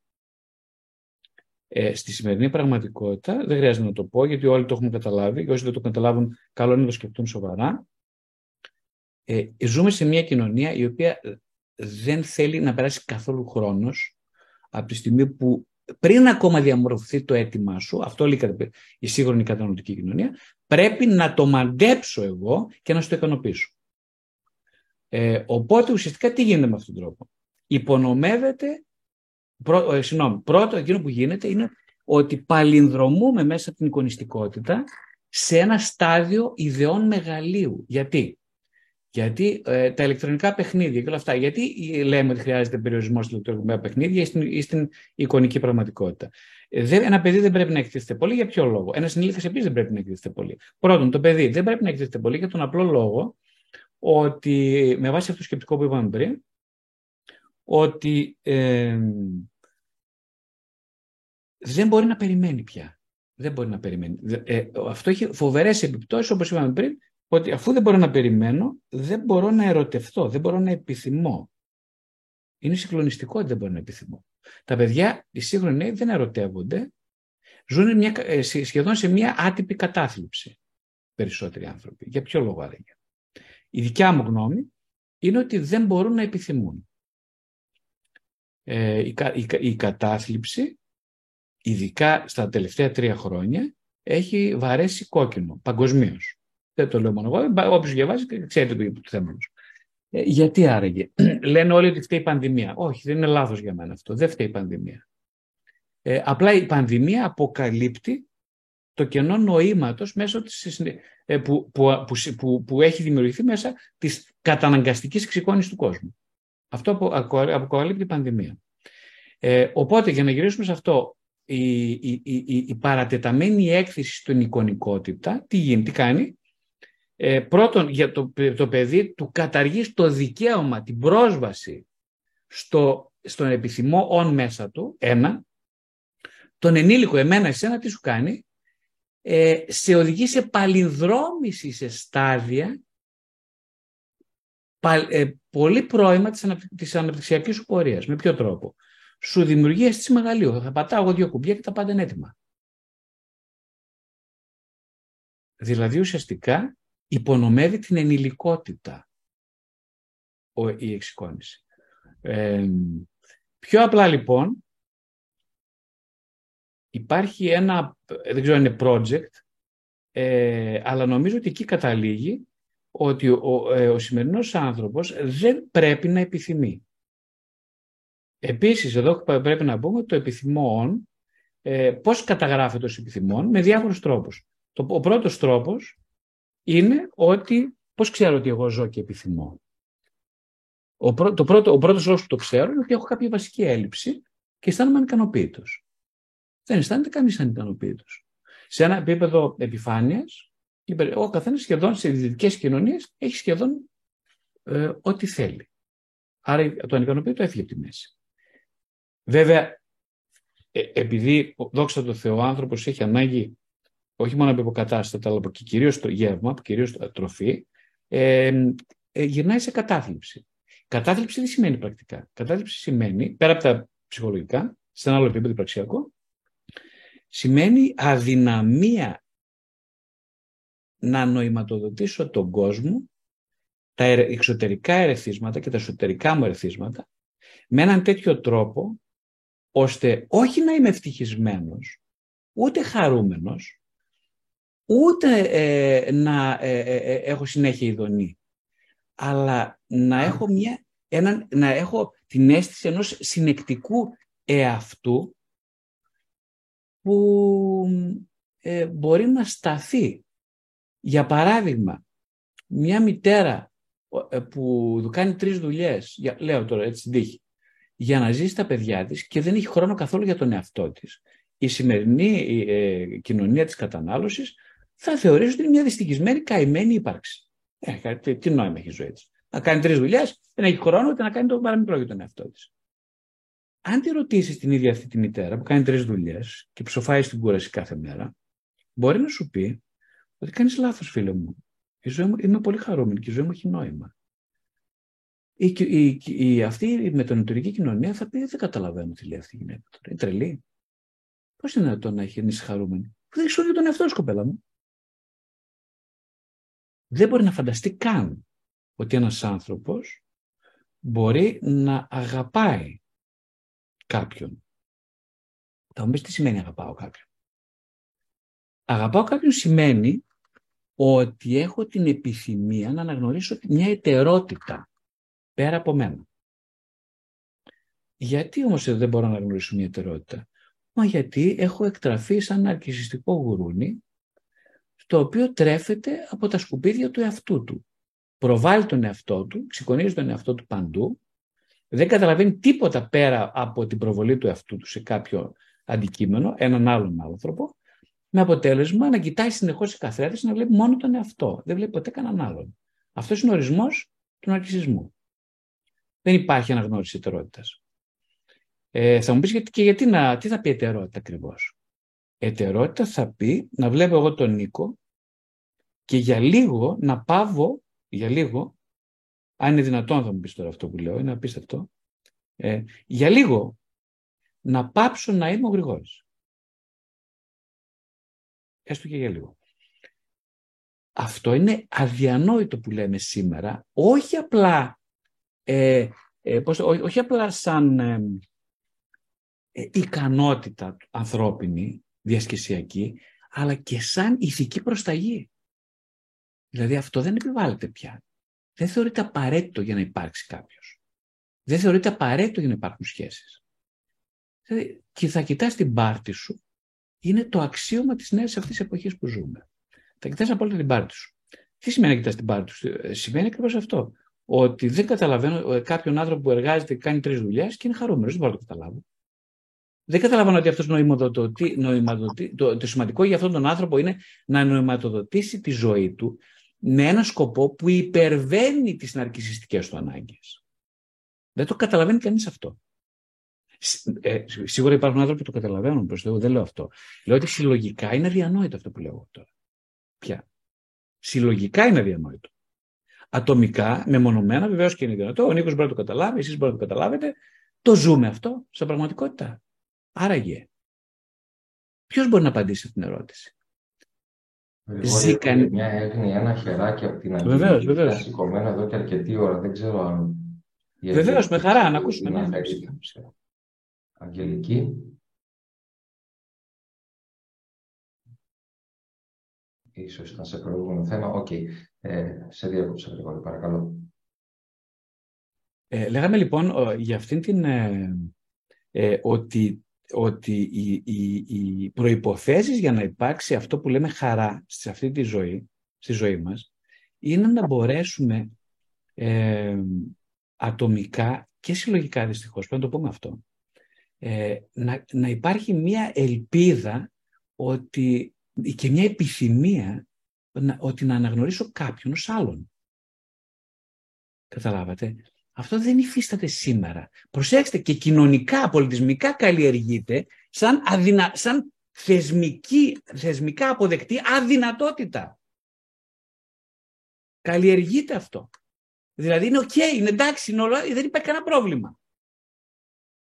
Ε, στη σημερινή πραγματικότητα, δεν χρειάζεται να το πω, γιατί όλοι το έχουμε καταλάβει και όσοι δεν το καταλάβουν, καλό είναι να το σκεφτούν σοβαρά. Ε, ζούμε σε μια κοινωνία η οποία δεν θέλει να περάσει καθόλου χρόνος από τη στιγμή που πριν ακόμα διαμορφωθεί το αίτημά σου, αυτό λέει η σύγχρονη κατανοητική κοινωνία, πρέπει να το μαντέψω εγώ και να σου το ικανοποιήσω. Ε, οπότε ουσιαστικά τι γίνεται με αυτόν τον τρόπο; Υπονομεύεται Πρό, ε, συγγνώμη, πρώτο εκείνο που γίνεται είναι ότι παλινδρομούμε μέσα από την εικονιστικότητα σε ένα στάδιο ιδεών μεγαλείου. Γιατί; Γιατί ε, τα ηλεκτρονικά παιχνίδια και όλα αυτά, γιατί λέμε ότι χρειάζεται περιορισμός στα ηλεκτρονικά παιχνίδια ή στην, ή στην εικονική πραγματικότητα. Ε, ένα παιδί δεν πρέπει να εκτίθεται πολύ. Για ποιο λόγο; Ένας ενήλικα επίσης δεν πρέπει να εκτίθεται πολύ. Πρώτον, το παιδί δεν πρέπει να εκτίθεται πολύ για τον απλό λόγο ότι με βάση αυτό το σκεπτικό που είπαμε πριν, ότι ε, δεν μπορεί να περιμένει πια. Δεν μπορεί να περιμένει. Ε, αυτό έχει φοβερές επιπτώσεις, όπως είπαμε πριν, ότι αφού δεν μπορώ να περιμένω, δεν μπορώ να ερωτευτώ, δεν μπορώ να επιθυμώ. Είναι συγκλονιστικό ότι δεν μπορώ να επιθυμώ. Τα παιδιά, οι σύγχρονοι νέοι, δεν ερωτεύονται. Ζουν μια, ε, σχεδόν σε μια άτυπη κατάθλιψη περισσότεροι άνθρωποι. Για ποιο λόγο άραγε. Η δικιά μου γνώμη είναι ότι δεν μπορούν να επιθυμούν. ε, η, η, η κατάθλιψη, ειδικά στα τελευταία τρία χρόνια, έχει βαρέσει κόκκινο παγκοσμίως. Δεν το λέω μόνο εγώ, όποιος διαβάζει ξέρετε το θέμα. Ε, γιατί άραγε; Λένε όλοι ότι φταίει η πανδημία. Όχι, δεν είναι λάθος για μένα αυτό. Δεν φταίει η πανδημία. Ε, απλά η πανδημία αποκαλύπτει το κενό νοήματος μέσω της, ε, που, που, που, που, έχει δημιουργηθεί μέσα της καταναγκαστικής εξοικόνησης του κόσμου. Αυτό αποκαλύπτει η πανδημία. Ε, οπότε, για να γυρίσουμε σε αυτό, η, η, η, η παρατεταμένη έκθεση στην εικονικότητα, τι γίνει, τι κάνει, ε, πρώτον για το, το παιδί του καταργεί το δικαίωμα, την πρόσβαση στο, στον επιθυμό όν μέσα του, ένα, τον ενήλικο εμένα εσένα τι σου κάνει, ε, σε οδηγεί σε παλινδρόμηση σε στάδια ε, πολύ πρώιμα της, της αναπτυξιακής σου πορείας. Με ποιο τρόπο; Σου δημιουργεί αίσθηση μεγαλείου. Θα πατάω εγώ δύο κουμπιά και τα πάντα είναι έτοιμα. Δηλαδή ουσιαστικά υπονομεύει την ενηλικότητα η εξοικόνηση. Ε, πιο απλά λοιπόν υπάρχει ένα, δεν ξέρω αν είναι project, ε, αλλά νομίζω ότι εκεί καταλήγει ότι ο, ε, ο σημερινός άνθρωπος δεν πρέπει να επιθυμεί. Επίσης, εδώ πρέπει να πούμε ότι το επιθυμόν, ε, πώς καταγράφεται ως επιθυμόν, με διάφορους τρόπους. Το, ο πρώτος τρόπος είναι ότι πώς ξέρω ότι εγώ ζω και επιθυμώ. Ο, το πρώτο, ο πρώτος λόγος που το ξέρω είναι ότι έχω κάποια βασική έλλειψη και αισθάνομαι ανικανοποίητο. Δεν αισθάνεται κανείς ανικανοποίητος. Σε ένα επίπεδο επιφάνειας, ο καθένας σχεδόν σε δυτικέ κοινωνίες έχει σχεδόν ε, ό,τι θέλει. Άρα το ανικανοποίητο έφυγε από τη μέση. Βέβαια, ε, επειδή δόξα τω Θεώ ο άνθρωπος έχει ανάγκη όχι μόνο από υποκατάστατα, αλλά και κυρίως το γεύμα, κυρίως το τροφή, ε, ε, γυρνάει σε κατάθλιψη. Κατάθλιψη τι σημαίνει πρακτικά. Κατάθλιψη σημαίνει, πέρα από τα ψυχολογικά, σε ένα άλλο επίπεδο πραξιακό, σημαίνει αδυναμία να νοηματοδοτήσω τον κόσμο, τα εξωτερικά ερεθίσματα και τα εσωτερικά μου ερεθίσματα, με έναν τέτοιο τρόπο, ώστε όχι να είμαι ευτυχισμένος, ούτε χαρούμενος, ούτε ε, να ε, ε, έχω συνέχεια ειδονή, αλλά να έχω, μια, ένα, να έχω την αίσθηση ενός συνεκτικού εαυτού που μπορεί να σταθεί. Για παράδειγμα, μια μητέρα που κάνει τρεις δουλειές, λέω τώρα έτσι την τύχη, για να ζήσει τα παιδιά της και δεν έχει χρόνο καθόλου για τον εαυτό της. Η σημερινή κοινωνία της κατανάλωσης θα θεωρήσω ότι είναι μια δυστυχισμένη, καημένη ύπαρξη. Ε, τι, τι νόημα έχει η ζωή της; Να κάνει τρεις δουλειές, δεν έχει χρόνο ούτε να κάνει το παραμικρό για τον εαυτό της. Αν τη ρωτήσεις την ίδια αυτή τη μητέρα που κάνει τρεις δουλειές και ψοφάει στην κούραση κάθε μέρα, μπορεί να σου πει ότι κάνεις λάθος, φίλε μου. Η ζωή μου είμαι πολύ χαρούμενη και η ζωή μου έχει νόημα. Η, η, η, αυτή η μετανοτορική κοινωνία θα πει: Δεν καταλαβαίνω τι λέει αυτή η γυναίκα τώρα. Είναι τρελή. Πώς είναι δυνατόν να έχει χαρούμενη. Δεν έχει τον εαυτό σου, κοπέλα μου δεν μπορεί να φανταστεί καν ότι ένας άνθρωπος μπορεί να αγαπάει κάποιον. Θα μου πεις τι σημαίνει αγαπάω κάποιον. Αγαπάω κάποιον σημαίνει ότι έχω την επιθυμία να αναγνωρίσω μια ετερότητα πέρα από μένα. Γιατί όμως δεν μπορώ να αναγνωρίσω μια ετερότητα. Μα γιατί έχω εκτραφεί σαν αρκισιστικό γουρούνι το οποίο τρέφεται από τα σκουπίδια του εαυτού του. Προβάλλει τον εαυτό του, ξηκονίζει τον εαυτό του παντού, δεν καταλαβαίνει τίποτα πέρα από την προβολή του εαυτού του σε κάποιο αντικείμενο, έναν άλλον άνθρωπο, με αποτέλεσμα να κοιτάει συνεχώς οι καθρέφτες να βλέπει μόνο τον εαυτό. Δεν βλέπει ποτέ κανέναν άλλον. Αυτός είναι ο ορισμός του ναρκισισμού. Δεν υπάρχει αναγνώριση ετερότητα. Ε, θα μου πεις γιατί, και γιατί να, τι θα πει ετερότητα ακριβώς; Ετερότητα θα πει να βλέπω εγώ τον Νίκο και για λίγο να πάβω, για λίγο, αν είναι δυνατόν θα μου πεις τώρα αυτό που λέω, είναι απίστευτο, ε, για λίγο να πάψω να είμαι ο Γρηγόρης. Έστω και για λίγο. Αυτό είναι αδιανόητο που λέμε σήμερα, όχι απλά, ε, ε πώς, όχι απλά σαν ε, ικανότητα ανθρώπινη, διασκεσιακή, αλλά και σαν ηθική προσταγή. Δηλαδή αυτό δεν επιβάλλεται πια. Δεν θεωρείται απαραίτητο για να υπάρξει κάποιος. Δεν θεωρείται απαραίτητο για να υπάρχουν σχέσεις. Δηλαδή, και θα κοιτάς την πάρτη σου, είναι το αξίωμα της νέας αυτής εποχής που ζούμε. Θα κοιτάς απόλυτα την πάρτη σου. Τι σημαίνει να κοιτάς την πάρτη σου; Ε, σημαίνει ακριβώς αυτό. Ότι δεν καταλαβαίνω ε, κάποιον άνθρωπο που εργάζεται και κάνει τρεις δουλειές και είναι χαρούμενος. Δεν μπορώ να το καταλάβω. Δεν καταλαβαίνω ότι αυτός νοηματοδοτεί, νοηματοδοτεί, το, το σημαντικό για αυτόν τον άνθρωπο είναι να νοηματοδοτήσει τη ζωή του με ένα σκοπό που υπερβαίνει τις ναρκισιστικές του ανάγκες. Δεν το καταλαβαίνει κανείς αυτό. Ε, σίγουρα υπάρχουν άνθρωποι που το καταλαβαίνουν προς Θεού, δεν λέω αυτό. Λέω ότι συλλογικά είναι αδιανόητο αυτό που λέω τώρα. Πια. Συλλογικά είναι αδιανόητο. Ατομικά, μεμονωμένα, βεβαίως και είναι δυνατό. Ο Νίκος μπορεί να το καταλάβει, εσείς μπορείτε να το καταλάβετε. Το ζούμε αυτό στην πραγματικότητα. Άραγε. Ποιος μπορεί να απαντήσει αυτή την ερώτηση; Ζει κανεί. Μια έγνοια, ένα χεράκι από την Αγγλική. Βεβαίως, βεβαίως. σηκωμένο εδώ και αρκετή ώρα. Δεν ξέρω αν. Βεβαίως, με χαρά να ακούσουμε. Ναι. Αγγελική. Ίσως ήταν σε προηγούμενο θέμα. OK. Okay. Ε, σε διάκοψα Γρηγόρη, παρακαλώ. Ε, λέγαμε λοιπόν για αυτήν την... Ε, ε, ότι ότι οι, οι, οι προϋποθέσεις για να υπάρξει αυτό που λέμε χαρά σε αυτή τη ζωή, στη ζωή μας, είναι να μπορέσουμε ε, ατομικά και συλλογικά δυστυχώς, πρέπει να το πούμε αυτό, ε, να, να υπάρχει μια ελπίδα ότι, και μια επιθυμία ότι να αναγνωρίσω κάποιον ως άλλον. Καταλάβατε; Αυτό δεν υφίσταται σήμερα. Προσέξτε και κοινωνικά, πολιτισμικά καλλιεργείται σαν, αδυνα... σαν θεσμική, θεσμικά αποδεκτή αδυνατότητα. Καλλιεργείται αυτό. Δηλαδή είναι OK, okay, είναι εντάξει, είναι δεν υπάρχει κανένα πρόβλημα.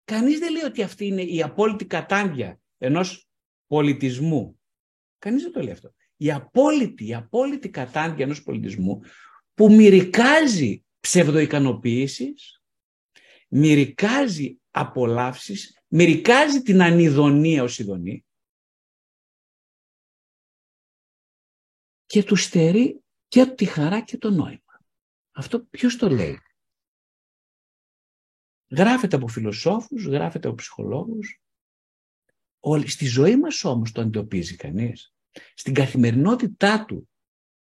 Κανείς δεν λέει ότι αυτή είναι η απόλυτη κατάντια ενός πολιτισμού. Κανείς δεν το λέει αυτό. Η απόλυτη, η απόλυτη κατάντια ενός πολιτισμού που μηρυκάζει ψευδοϊκανοποιήσεις, μηρυκάζει απολαύσεις, μηρυκάζει την ανηδονία ως ηδονή και του στερεί και τη χαρά και το νόημα. Αυτό ποιος το λέει; Γράφεται από φιλοσόφους, γράφεται από ψυχολόγους. Όλη, στη ζωή μας όμως το αντιμετωπίζει κανείς. Στην καθημερινότητά του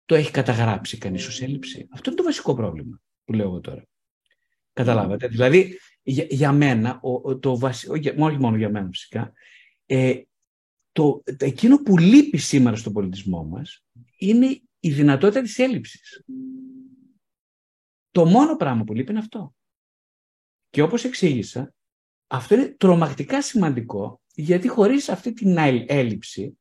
το έχει καταγράψει κανείς ως έλλειψη. Αυτό είναι το βασικό πρόβλημα που λέω εγώ τώρα. Καταλάβατε; Δηλαδή, για, μένα, ο, το βασι... όχι μόνο για μένα φυσικά, ε, το, εκείνο που λείπει σήμερα στον πολιτισμό μας είναι η δυνατότητα της έλλειψης. Το μόνο πράγμα που λείπει είναι αυτό. Και όπως εξήγησα, αυτό είναι τρομακτικά σημαντικό, γιατί χωρίς αυτή την έλλειψη,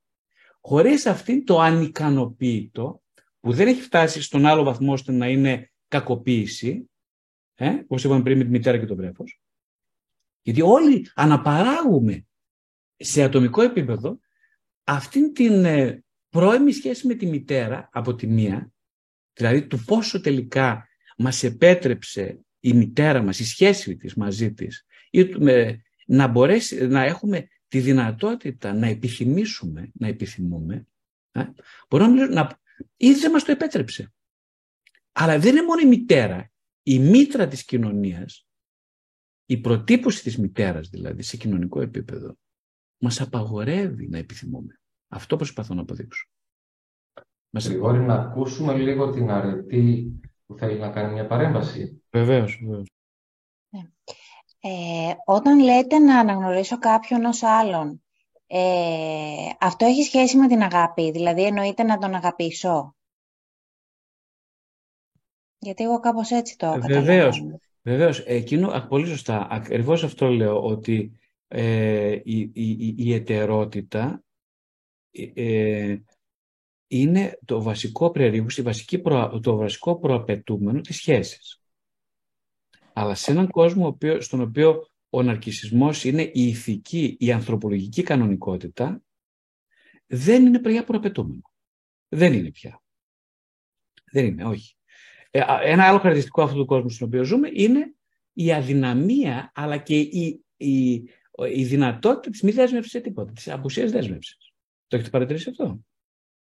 χωρίς αυτή το ανικανοποίητο, που δεν έχει φτάσει στον άλλο βαθμό ώστε να είναι κακοποίηση, ε, όπως είπαμε πριν με τη μητέρα και το βρέφος, γιατί όλοι αναπαράγουμε σε ατομικό επίπεδο αυτήν την ε, πρώιμη σχέση με τη μητέρα από τη μία, δηλαδή του πόσο τελικά μας επέτρεψε η μητέρα μας, η σχέση της μαζί της, ή να μπορέσει να έχουμε τη δυνατότητα να επιθυμήσουμε, να επιθυμούμε, ε, μπορούμε να, ήδη δεν μας το επέτρεψε. Αλλά δεν είναι μόνο η μητέρα. Η μήτρα της κοινωνίας, η προτύπωση της μητέρας δηλαδή σε κοινωνικό επίπεδο, μας απαγορεύει να επιθυμούμε. Αυτό προσπαθώ να αποδείξω. Γρηγόρη, να ακούσουμε λίγο την αρετή που θέλει να κάνει μια παρέμβαση. Βεβαίως, βεβαίως. Ναι. Ε, όταν λέτε να αναγνωρίσω κάποιον ως άλλον, ε, αυτό έχει σχέση με την αγάπη, δηλαδή εννοείται να τον αγαπήσω; Γιατί εγώ κάπως έτσι το καταλαβαίνω. Βεβαίως, βεβαίως. Εκείνο, πολύ σωστά, ακριβώς αυτό λέω, ότι ε, η, η, η ετερότητα ε, είναι το βασικό η βασική το βασικό προαπαιτούμενο της σχέσης. Αλλά σε έναν κόσμο στον οποίο ο ναρκισισμός είναι η ηθική, η ανθρωπολογική κανονικότητα, δεν είναι πια προαπαιτούμενο. Δεν είναι πια. Δεν είναι, όχι. Ε, ένα άλλο χαρακτηριστικό αυτού του κόσμου στον οποίο ζούμε είναι η αδυναμία αλλά και η, η, η δυνατότητα της μη δέσμευσης σε τίποτα, της απουσίας δέσμευσης. Το έχετε παρατηρήσει αυτό;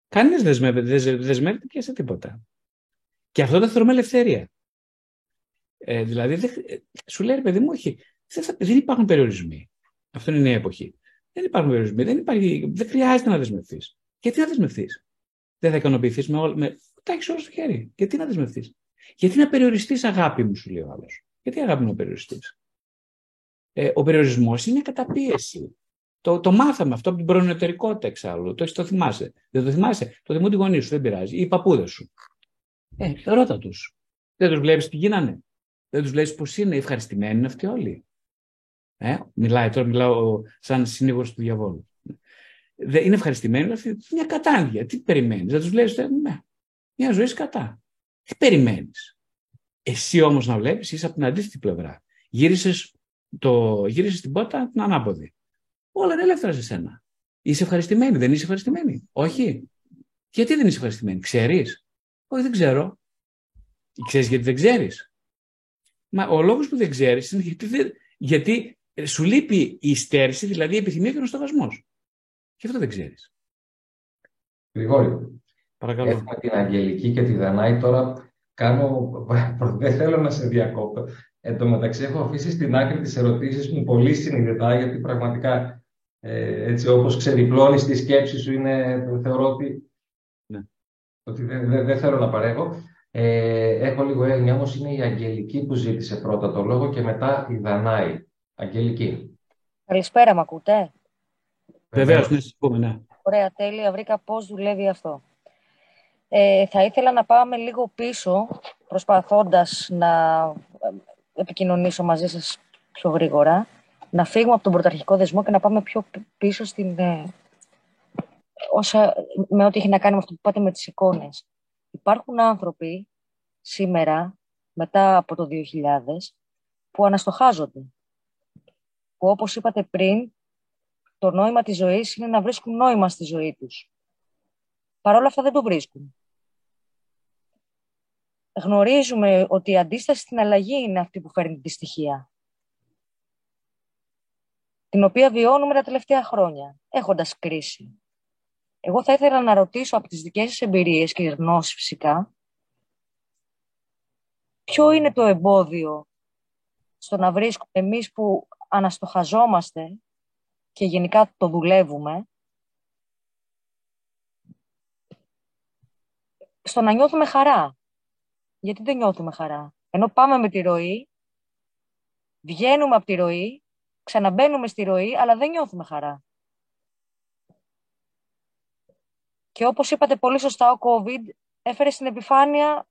Κανείς δεν δεσμεύεται πια σε τίποτα. Και αυτό το θεωρούμε ελευθερία. Ε, δηλαδή, δεν, σου λέει, παιδί μου, όχι, δεν, δεν υπάρχουν περιορισμοί. Αυτό είναι η νέα εποχή. Δεν υπάρχουν περιορισμοί. Δεν, υπάρχει, δεν χρειάζεται να δεσμευτείς. Γιατί να δεσμευτείς; Δεν θα ικανοποιηθείς με, με. Τα έχεις όλα στο χέρι. Γιατί να δεσμευτείς; Γιατί να περιοριστείς, αγάπη μου, σου λέει ο άλλος. Γιατί αγάπη να περιοριστείς; Ε, ο περιορισμός είναι καταπίεση. Το, το μάθαμε αυτό από την προνοτερικότητα εξάλλου. Το, το θυμάσαι. Δεν το θυμάσαι; Το θυμούν τη γονεί σου, δεν πειράζει. Ή οι παππούδες σου. Ε, ρώτα τους. Δεν τους βλέπεις τι γίνανε. Δεν τους λέει πώ είναι. Ευχαριστημένοι είναι αυτοί όλοι. Ε, μιλάει τώρα, μιλάω σαν συνήγορος του διαβόλου. Είναι ευχαριστημένοι αυτοί. Μια κατάντια. Τι περιμένεις; Δεν τους λέει, ναι, μια ζωή κατά. Τι περιμένεις; Εσύ όμως να βλέπεις, είσαι από την αντίθετη πλευρά. Γύρισες το, γύρισες την πόρτα την ανάποδη. Όλα είναι ελεύθερα σε σένα. Είσαι ευχαριστημένη, δεν είσαι ευχαριστημένη; Όχι. Γιατί δεν είσαι ευχαριστημένη, ξέρεις; Όχι, δεν ξέρω. Ξέρεις γιατί δεν ξέρεις; Μα ο λόγος που δεν ξέρεις είναι γιατί, γιατί σου λείπει η στέρηση, δηλαδή η επιθυμία και ο νοστοβασμό. Και αυτό δεν ξέρεις. Γρηγόρη. Παρακαλώ. Έχουμε την Αγγελική και τη Δανάη τώρα. Κάνω... Δεν θέλω να σε διακόπτω. Εν τω μεταξύ έχω αφήσει στην άκρη τις ερωτήσεις μου πολύ συνειδητά γιατί πραγματικά ε, έτσι όπως ξεδιπλώνεις τη σκέψη σου είναι, θεωρώ ότι, ναι. ότι δεν δε, θέλω να παρέχω. Ε, έχω λίγο έγνοια όμως είναι η Αγγελική που ζήτησε πρώτα το λόγο και μετά η Δανάη. Αγγελική. Καλησπέρα, μ' ακούτε; Βεβαίως, ναι, πούμε, ναι. Ωραία, τέλεια. Βρήκα πώς δουλεύει αυτό. Ε, θα ήθελα να πάμε λίγο πίσω, προσπαθώντας να επικοινωνήσω μαζί σας πιο γρήγορα, να φύγουμε από τον πρωταρχικό δεσμό και να πάμε πιο πίσω στην, ε, όσα, με ό,τι έχει να κάνει με αυτό που πάτε με τις εικόνες. Υπάρχουν άνθρωποι σήμερα, μετά από το 2000, που αναστοχάζονται. Που όπως είπατε πριν, το νόημα της ζωής είναι να βρίσκουν νόημα στη ζωή τους. Παρ' όλα αυτά δεν το βρίσκουν γνωρίζουμε ότι η αντίσταση στην αλλαγή είναι αυτή που φέρνει τη στοιχεία. Την οποία βιώνουμε τα τελευταία χρόνια, έχοντας κρίση. Εγώ θα ήθελα να ρωτήσω από τις δικές σας εμπειρίες και γνώσεις φυσικά, ποιο είναι το εμπόδιο στο να βρίσκουμε εμείς που αναστοχαζόμαστε και γενικά το δουλεύουμε, στο να νιώθουμε χαρά γιατί δεν νιώθουμε χαρά; Ενώ πάμε με τη ροή, βγαίνουμε από τη ροή, ξαναμπαίνουμε στη ροή, αλλά δεν νιώθουμε χαρά. Και όπως είπατε πολύ σωστά, ο COVID έφερε στην επιφάνεια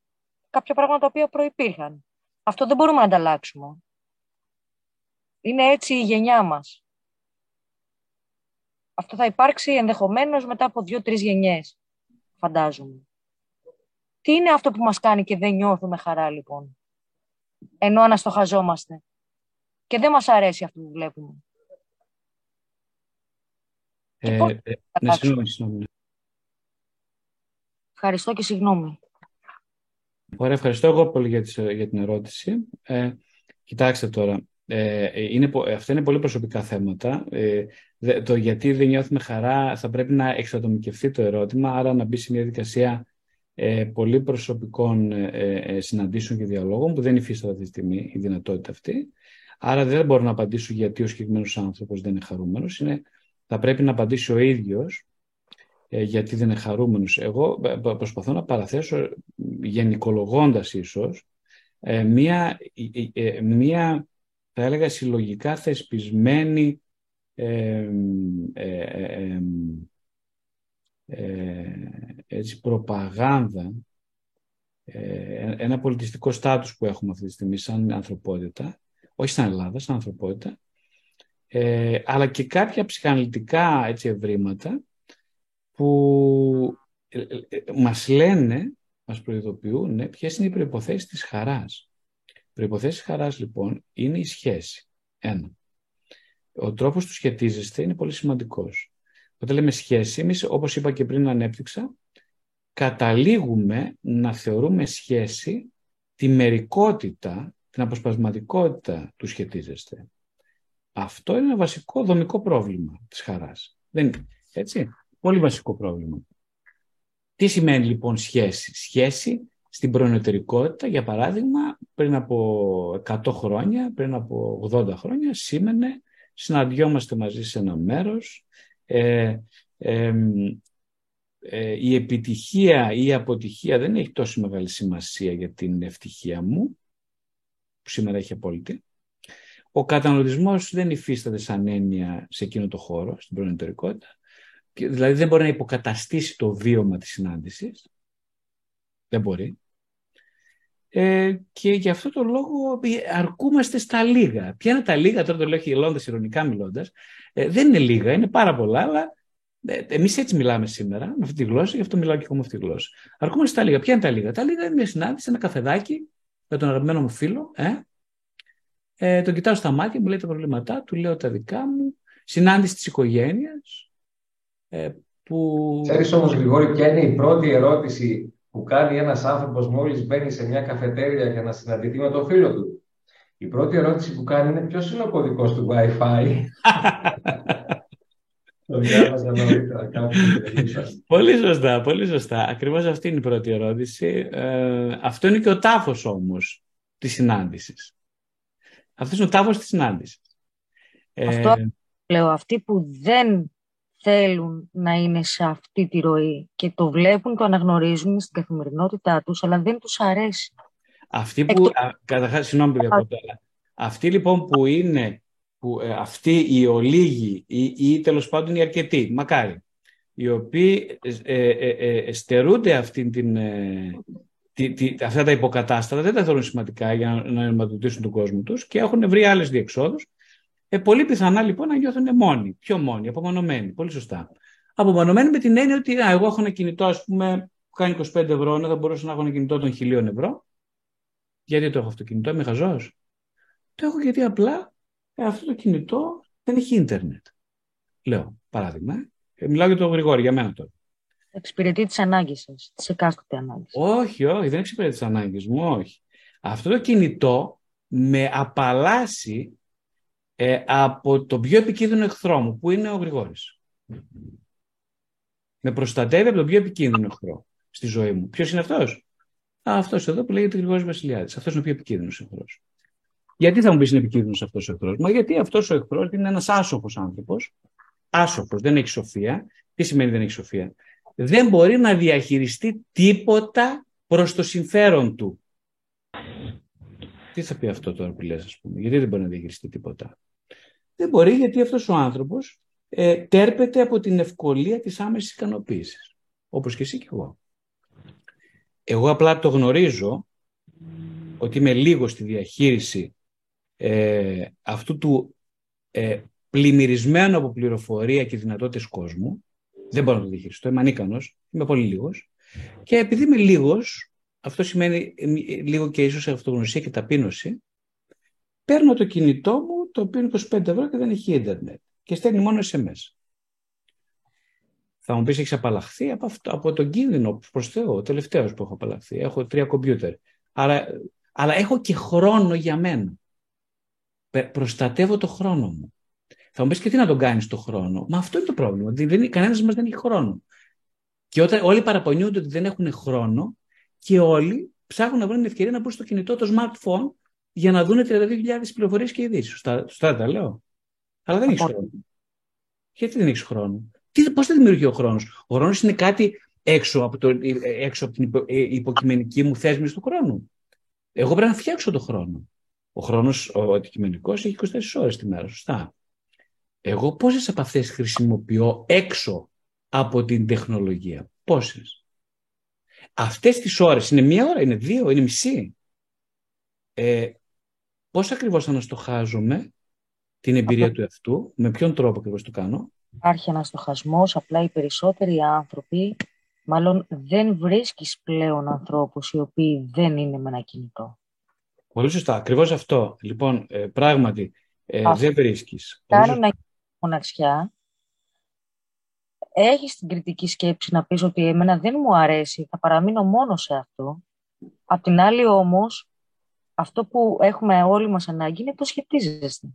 κάποια πράγματα τα οποία προϋπήρχαν. Αυτό δεν μπορούμε να ανταλλάξουμε. Είναι έτσι η γενιά μας. Αυτό θα υπάρξει ενδεχομένως μετά από δύο-τρεις γενιές, φαντάζομαι. Τι είναι αυτό που μας κάνει και δεν νιώθουμε χαρά, λοιπόν, ενώ αναστοχαζόμαστε; Και δεν μας αρέσει αυτό που βλέπουμε. Ε, ε, ναι, συγγνώμη, συγγνώμη. Ευχαριστώ και συγγνώμη. Ωραία, ευχαριστώ εγώ πολύ για, για την ερώτηση. Ε, κοιτάξτε τώρα, ε, είναι, αυτά είναι πολύ προσωπικά θέματα. Ε, το γιατί δεν νιώθουμε χαρά θα πρέπει να εξατομικευτεί το ερώτημα, άρα να μπει σε μια δικασία ε, πολύ προσωπικών ε, ε, συναντήσεων και διαλόγων που δεν υφίσταται αυτή τη στιγμή η δυνατότητα αυτή. Άρα δεν μπορώ να απαντήσω γιατί ο συγκεκριμένος άνθρωπος δεν είναι χαρούμενος. θα πρέπει να απαντήσει ο ίδιος ε, γιατί δεν είναι χαρούμενος. Εγώ προσπαθώ να παραθέσω γενικολογώντας ίσως μία, μία θα έλεγα συλλογικά θεσπισμένη ε, έτσι, προπαγάνδα, ε, ένα πολιτιστικό στάτους που έχουμε αυτή τη στιγμή σαν ανθρωπότητα, όχι σαν Ελλάδα, σαν ανθρωπότητα, ε, αλλά και κάποια ψυχαναλυτικά έτσι, ευρήματα που ε, μας λένε, μας προειδοποιούν ποιες είναι οι προϋποθέσεις της χαράς. Οι προϋποθέσεις χαράς λοιπόν είναι η σχέση. Ένα. Ο τρόπος του σχετίζεστε είναι πολύ σημαντικός. Όταν λέμε σχέση, εμείς, όπως είπα και πριν ανέπτυξα, καταλήγουμε να θεωρούμε σχέση τη μερικότητα, την αποσπασματικότητα του σχετίζεστε. Αυτό είναι ένα βασικό δομικό πρόβλημα της χαράς. Δεν είναι. Έτσι; Πολύ βασικό πρόβλημα. Τι σημαίνει λοιπόν σχέση; Σχέση στην προνοτερικότητα, για παράδειγμα, πριν από 100 χρόνια, πριν από 80 χρόνια, σήμαινε συναντιόμαστε μαζί σε ένα μέρος, ε, ε, η επιτυχία ή η αποτυχία δεν έχει τόσο μεγάλη σημασία για την ευτυχία μου, που σήμερα έχει απόλυτη. Ο καταναλωτισμός δεν υφίσταται σαν έννοια σε εκείνο το χώρο, στην προνοτερικότητα. Δηλαδή δεν μπορεί να υποκαταστήσει το βίωμα της συνάντησης. Δεν μπορεί. Ε, και γι' αυτό το λόγο αρκούμαστε στα λίγα. Ποια είναι τα λίγα, τώρα το λέω χειλώντας, ηρωνικά μιλώντας. Ε, δεν είναι λίγα, είναι πάρα πολλά, αλλά ε, εμείς έτσι μιλάμε σήμερα, με αυτή τη γλώσσα, γι' αυτό μιλάω και εγώ με αυτή τη γλώσσα. Αρκούμαστε στα λίγα. Ποια είναι τα λίγα; Τα λίγα είναι μια συνάντηση, ένα καφεδάκι με τον αγαπημένο μου φίλο. Ε, ε, τον κοιτάω στα μάτια, μου λέει τα προβλήματά του, λέω τα δικά μου. Συνάντηση της οικογένειας. Ε, που... Ξέρεις όμως, Γρηγόρη, ποια είναι η πρώτη ερώτηση που κάνει ένας άνθρωπος μόλις μπαίνει σε μια καφετέρια για να συναντηθεί με τον φίλο του; Η πρώτη ερώτηση που κάνει είναι ποιος είναι ο κωδικός του Wi-Fi; πολύ σωστά, πολύ σωστά. Ακριβώς αυτή είναι η πρώτη ερώτηση. Ε, αυτό είναι και ο τάφος όμως της συνάντησης. Αυτός είναι ο τάφος της συνάντησης. Αυτό ε, λέω, αυτοί που δεν θέλουν να είναι σε αυτή τη ροή και το βλέπουν, το αναγνωρίζουν στην καθημερινότητά τους, αλλά δεν τους αρέσει. Αυτοί που, καταρχάς, συγγνώμη παιδιά, αυτοί λοιπόν που είναι, που, ε, αυτοί οι ολίγοι ή, ή τέλος πάντων οι αρκετοί, μακάρι, οι οποίοι ε, ε, ε, ε στερούνται αυτή την, τη, τη, αυτά τα υποκατάστατα, δεν τα θεωρούν σημαντικά για να, να ενηματοδοτήσουν τον κόσμο τους και έχουν βρει άλλες διεξόδους ε, πολύ πιθανά λοιπόν να νιώθουν μόνοι, πιο μόνοι, απομονωμένοι. Πολύ σωστά. Απομονωμένοι με την έννοια ότι α, εγώ έχω ένα κινητό, ας πούμε, που κάνει 25 ευρώ, να θα μπορούσα να έχω ένα κινητό των 1000 ευρώ. Γιατί το έχω αυτό το κινητό, είμαι χαζός. Το έχω γιατί απλά ε, αυτό το κινητό δεν έχει ίντερνετ. Λέω, παράδειγμα. Ε, μιλάω για τον Γρηγόρη, για μένα τώρα. Εξυπηρετεί τις ανάγκες σας, τις εκάστοτε ανάγκες. Όχι, όχι, δεν εξυπηρετεί τις ανάγκες μου, όχι. Αυτό το κινητό με απαλλάσσει ε, από τον πιο επικίνδυνο εχθρό μου, που είναι ο Γρηγόρης. Με προστατεύει από τον πιο επικίνδυνο εχθρό στη ζωή μου. Ποιος είναι αυτός, Αυτός εδώ που λέγεται Γρηγόρης Βασιλιάδης. Αυτός είναι ο πιο επικίνδυνος εχθρός. Γιατί θα μου πεις είναι επικίνδυνος αυτός ο εχθρός, Μα γιατί αυτός ο εχθρός είναι ένας άσοφο άνθρωπος. Άσοφο, δεν έχει σοφία. Τι σημαίνει δεν έχει σοφία; Δεν μπορεί να διαχειριστεί τίποτα προς το συμφέρον του. Τι θα πει αυτό τώρα που λες, ας πούμε; Γιατί δεν μπορεί να διαχειριστεί τίποτα; Δεν μπορεί γιατί αυτός ο άνθρωπος ε, τέρπεται από την ευκολία της άμεσης ικανοποίησης. Όπως και εσύ και εγώ. Εγώ απλά το γνωρίζω ότι είμαι λίγο στη διαχείριση ε, αυτού του ε, πλημμυρισμένου από πληροφορία και δυνατότητες κόσμου. Δεν μπορώ να το διαχειριστώ, είμαι ανίκανος, είμαι πολύ λίγος. Και επειδή είμαι λίγος, αυτό σημαίνει ε, λίγο και ίσως αυτογνωσία και ταπείνωση, παίρνω το κινητό μου, το οποίο είναι 25 ευρώ και δεν έχει ίντερνετ και στέλνει μόνο SMS. Θα μου πεις, έχεις απαλλαχθεί από, αυτό, από τον κίνδυνο, προς Θεό, ο τελευταίος που έχω απαλλαχθεί. Έχω τρία κομπιούτερ. Αλλά, αλλά έχω και χρόνο για μένα. Προστατεύω το χρόνο μου. Θα μου πεις και τι να τον κάνεις το χρόνο; Μα αυτό είναι το πρόβλημα. Δεν, κανένας μας δεν έχει χρόνο. Και όταν όλοι παραπονιούνται ότι δεν έχουν χρόνο και όλοι ψάχνουν να βρουν την ευκαιρία να μπουν στο κινητό, το smartphone για να δουν 32.000 πληροφορίες και ειδήσεις. Σωστά, τα λέω. Αλλά δεν έχεις χρόνο. Γιατί δεν έχεις χρόνο; Πώς δεν δημιουργεί ο χρόνος; Ο χρόνος είναι κάτι έξω από, το, έξω από την υπο, ε, υποκειμενική μου θέσμηση του χρόνου. Εγώ πρέπει να φτιάξω τον χρόνο. Ο χρόνος, ο αντικειμενικός, έχει 24 ώρες τη μέρα. Σωστά. Εγώ πόσες από αυτές χρησιμοποιώ έξω από την τεχνολογία; Πόσες; Αυτές τις ώρες είναι μία ώρα, είναι δύο, είναι μισή. Ε, πώς ακριβώς αναστοχάζομαι την εμπειρία του εαυτού, με ποιον τρόπο ακριβώς το κάνω; Υπάρχει αναστοχασμός, απλά οι περισσότεροι άνθρωποι, μάλλον δεν βρίσκεις πλέον ανθρώπους οι οποίοι δεν είναι με ένα κινητό. Πολύ σωστά, ακριβώς αυτό. Λοιπόν, ε, πράγματι, ε, δεν βρίσκεις. Κάνω να μοναξιά, έχεις την κριτική σκέψη να πεις ότι εμένα δεν μου αρέσει, θα παραμείνω μόνο σε αυτό. Απ' την άλλη όμως, αυτό που έχουμε όλοι μας ανάγκη είναι το σχετίζεστε.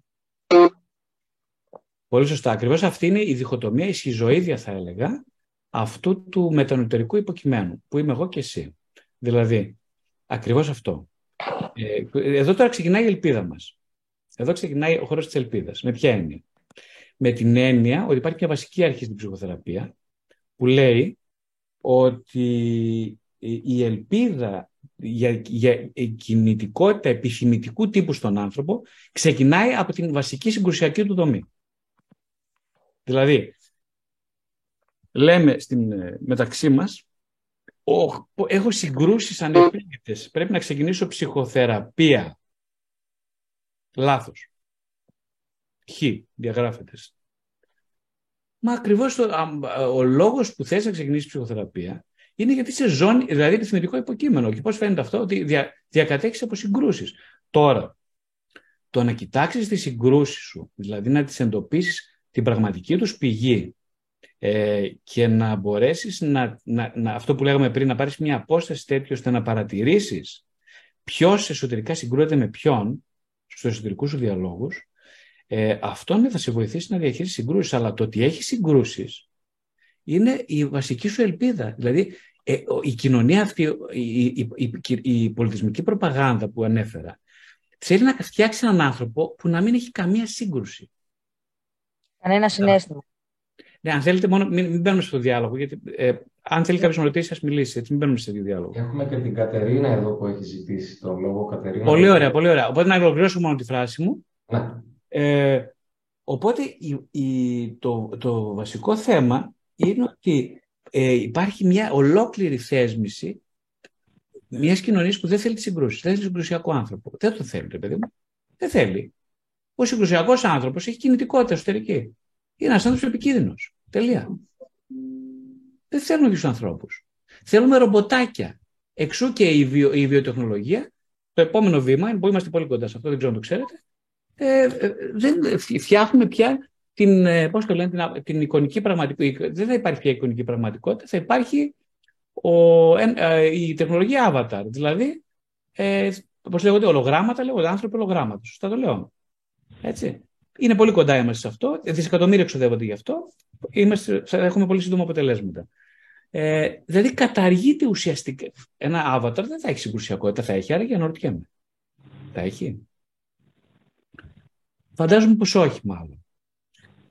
Πολύ σωστά. Ακριβώς αυτή είναι η διχοτομία, η σχιζοίδια θα έλεγα, αυτού του μετανοτερικού υποκειμένου, που είμαι εγώ και εσύ. Δηλαδή, ακριβώς αυτό. Ε, εδώ τώρα ξεκινάει η ελπίδα μας. Εδώ ξεκινάει ο χώρος της ελπίδας. Με ποια έννοια; Με την έννοια ότι υπάρχει μια βασική αρχή στην ψυχοθεραπεία που λέει ότι η ελπίδα για, για κινητικότητα επιθυμητικού τύπου στον άνθρωπο ξεκινάει από την βασική συγκρουσιακή του δομή. Δηλαδή, λέμε στην, ε, μεταξύ μας, έχω συγκρούσεις ανεπίλητες, πρέπει να ξεκινήσω ψυχοθεραπεία. Λάθος. Χ, διαγράφεται. Μα ακριβώς ο λόγος που θες να ξεκινήσεις ψυχοθεραπεία είναι γιατί σε ζώνη, δηλαδή επιθυμητικό υποκείμενο. Και πώς φαίνεται αυτό, ότι δια, διακατέχεις από συγκρούσεις. Τώρα, το να κοιτάξεις τις συγκρούσεις σου, δηλαδή να τις εντοπίσεις την πραγματική τους πηγή ε, και να μπορέσεις να, να, να, αυτό που λέγαμε πριν, να πάρεις μια απόσταση τέτοιο ώστε να παρατηρήσεις ποιος εσωτερικά συγκρούεται με ποιον στους εσωτερικούς σου διαλόγους, ε, αυτό ναι, θα σε βοηθήσει να διαχείρισει συγκρούσεις. Αλλά το ότι έχεις συγκρούσεις είναι η βασική σου ελπίδα. Δηλαδή, ε, η κοινωνία αυτή, η, η, η, η, πολιτισμική προπαγάνδα που ανέφερα, θέλει να φτιάξει έναν άνθρωπο που να μην έχει καμία σύγκρουση. Κανένα συνέστημα. Ναι, αν θέλετε, μόνο, μην, μην μπαίνουμε στο διάλογο, γιατί ε, αν θέλει κάποιος να ρωτήσει, ας μιλήσει. Έτσι, μην μπαίνουμε σε διάλογο. Έχουμε και την Κατερίνα εδώ που έχει ζητήσει τον λόγο. Κατερίνα. Πολύ ωραία, πολύ ωραία. Οπότε να ολοκληρώσω μόνο τη φράση μου. Ναι. Ε, οπότε η, το, το βασικό θέμα είναι ότι ε, υπάρχει μια ολόκληρη θέσμηση μιας κοινωνίας που δεν θέλει τη συγκρούση. Δεν θέλει συγκρουσιακό άνθρωπο. Δεν το θέλει, ρε παιδί μου. Δεν θέλει. Ο συγκρουσιακός άνθρωπος έχει κινητικότητα εσωτερική. Είναι ένας άνθρωπος επικίνδυνος. Τελεία. Δεν θέλουμε τέτοιου ανθρώπους. Θέλουμε ρομποτάκια. Εξού και η, βιο, η βιοτεχνολογία, το επόμενο βήμα, που είμαστε πολύ κοντά σε αυτό, δεν ξέρω αν το ξέρετε, ε, ε, δεν φτιάχνουμε πια την, ε, πώς το λένε, την, την εικονική πραγματικότητα. Δεν θα υπάρχει πια εικονική πραγματικότητα, θα υπάρχει ο, ε, η τεχνολογία avatar. Δηλαδή, ε, πώς λέγονται, ολογράμματα, λέγονται άνθρωποι ολογράμματος. Σωστά το λέω. Έτσι. Είναι πολύ κοντά είμαστε σε αυτό. Δισεκατομμύρια εξοδεύονται γι' αυτό. Είμαστε, θα έχουμε πολύ σύντομα αποτελέσματα. Ε, δηλαδή καταργείται ουσιαστικά. Ένα avatar δεν θα έχει συγκρουσιακότητα, θα έχει, άρα για αναρωτιέμαι. Θα έχει. Φαντάζομαι πως όχι μάλλον.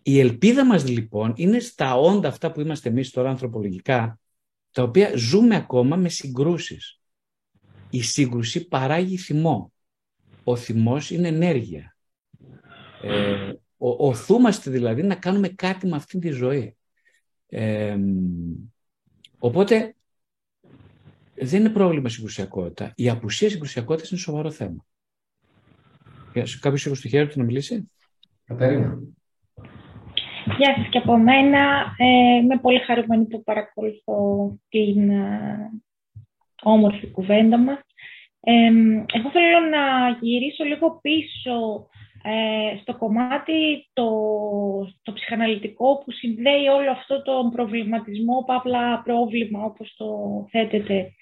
Η ελπίδα μας λοιπόν είναι στα όντα αυτά που είμαστε εμείς τώρα ανθρωπολογικά, τα οποία ζούμε ακόμα με συγκρούσεις. Η σύγκρουση παράγει θυμό. Ο θυμός είναι ενέργεια. Ε, ο, οθούμαστε δηλαδή να κάνουμε κάτι με αυτή τη ζωή. Ε, οπότε δεν είναι πρόβλημα συγκρουσιακότητα. Η απουσία συγκρουσιακότητας είναι σοβαρό θέμα. Κάποιος σίγουρο στο χέρι του να μιλήσει. Καταρίνα. Γεια σας και από μένα. Ε, είμαι πολύ χαρούμενη που παρακολουθώ την ε, όμορφη κουβέντα μας. Ε, εγώ θέλω να γυρίσω λίγο πίσω ε, στο κομμάτι το, το ψυχαναλυτικό που συνδέει όλο αυτό τον προβληματισμό, παύλα πρόβλημα όπως το θέτετε.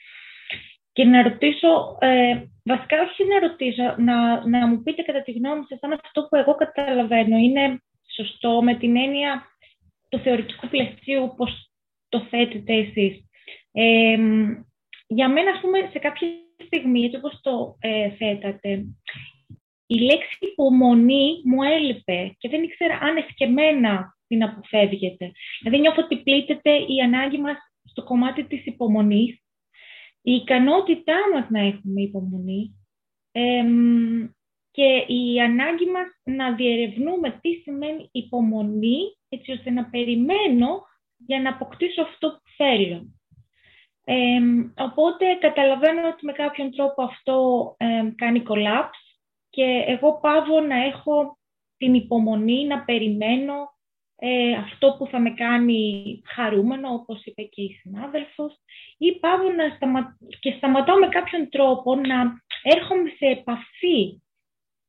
Και να ρωτήσω, ε, βασικά όχι να ρωτήσω, να, να μου πείτε κατά τη γνώμη σας αν αυτό που εγώ καταλαβαίνω είναι σωστό με την έννοια του θεωρητικού πλαισίου, πώς το θέτετε εσείς. Ε, για μένα, ας πούμε, σε κάποια στιγμή, έτσι όπως το ε, θέτατε, η λέξη υπομονή μου έλειπε και δεν ήξερα αν εσκεμένα την αποφεύγεται. Δηλαδή νιώθω ότι πλήττεται η ανάγκη μας στο κομμάτι της υπομονής, η ικανότητά μας να έχουμε υπομονή, και η ανάγκη μας να διερευνούμε τι σημαίνει υπομονή, έτσι ώστε να περιμένω για να αποκτήσω αυτό που θέλω. οπότε καταλαβαίνω ότι με κάποιον τρόπο αυτό κάνει collapse και εγώ πάβω να έχω την υπομονή να περιμένω ε, αυτό που θα με κάνει χαρούμενο, όπως είπε και η συνάδελφος, ή πάβω να σταμα... και σταματάω με κάποιον τρόπο να έρχομαι σε επαφή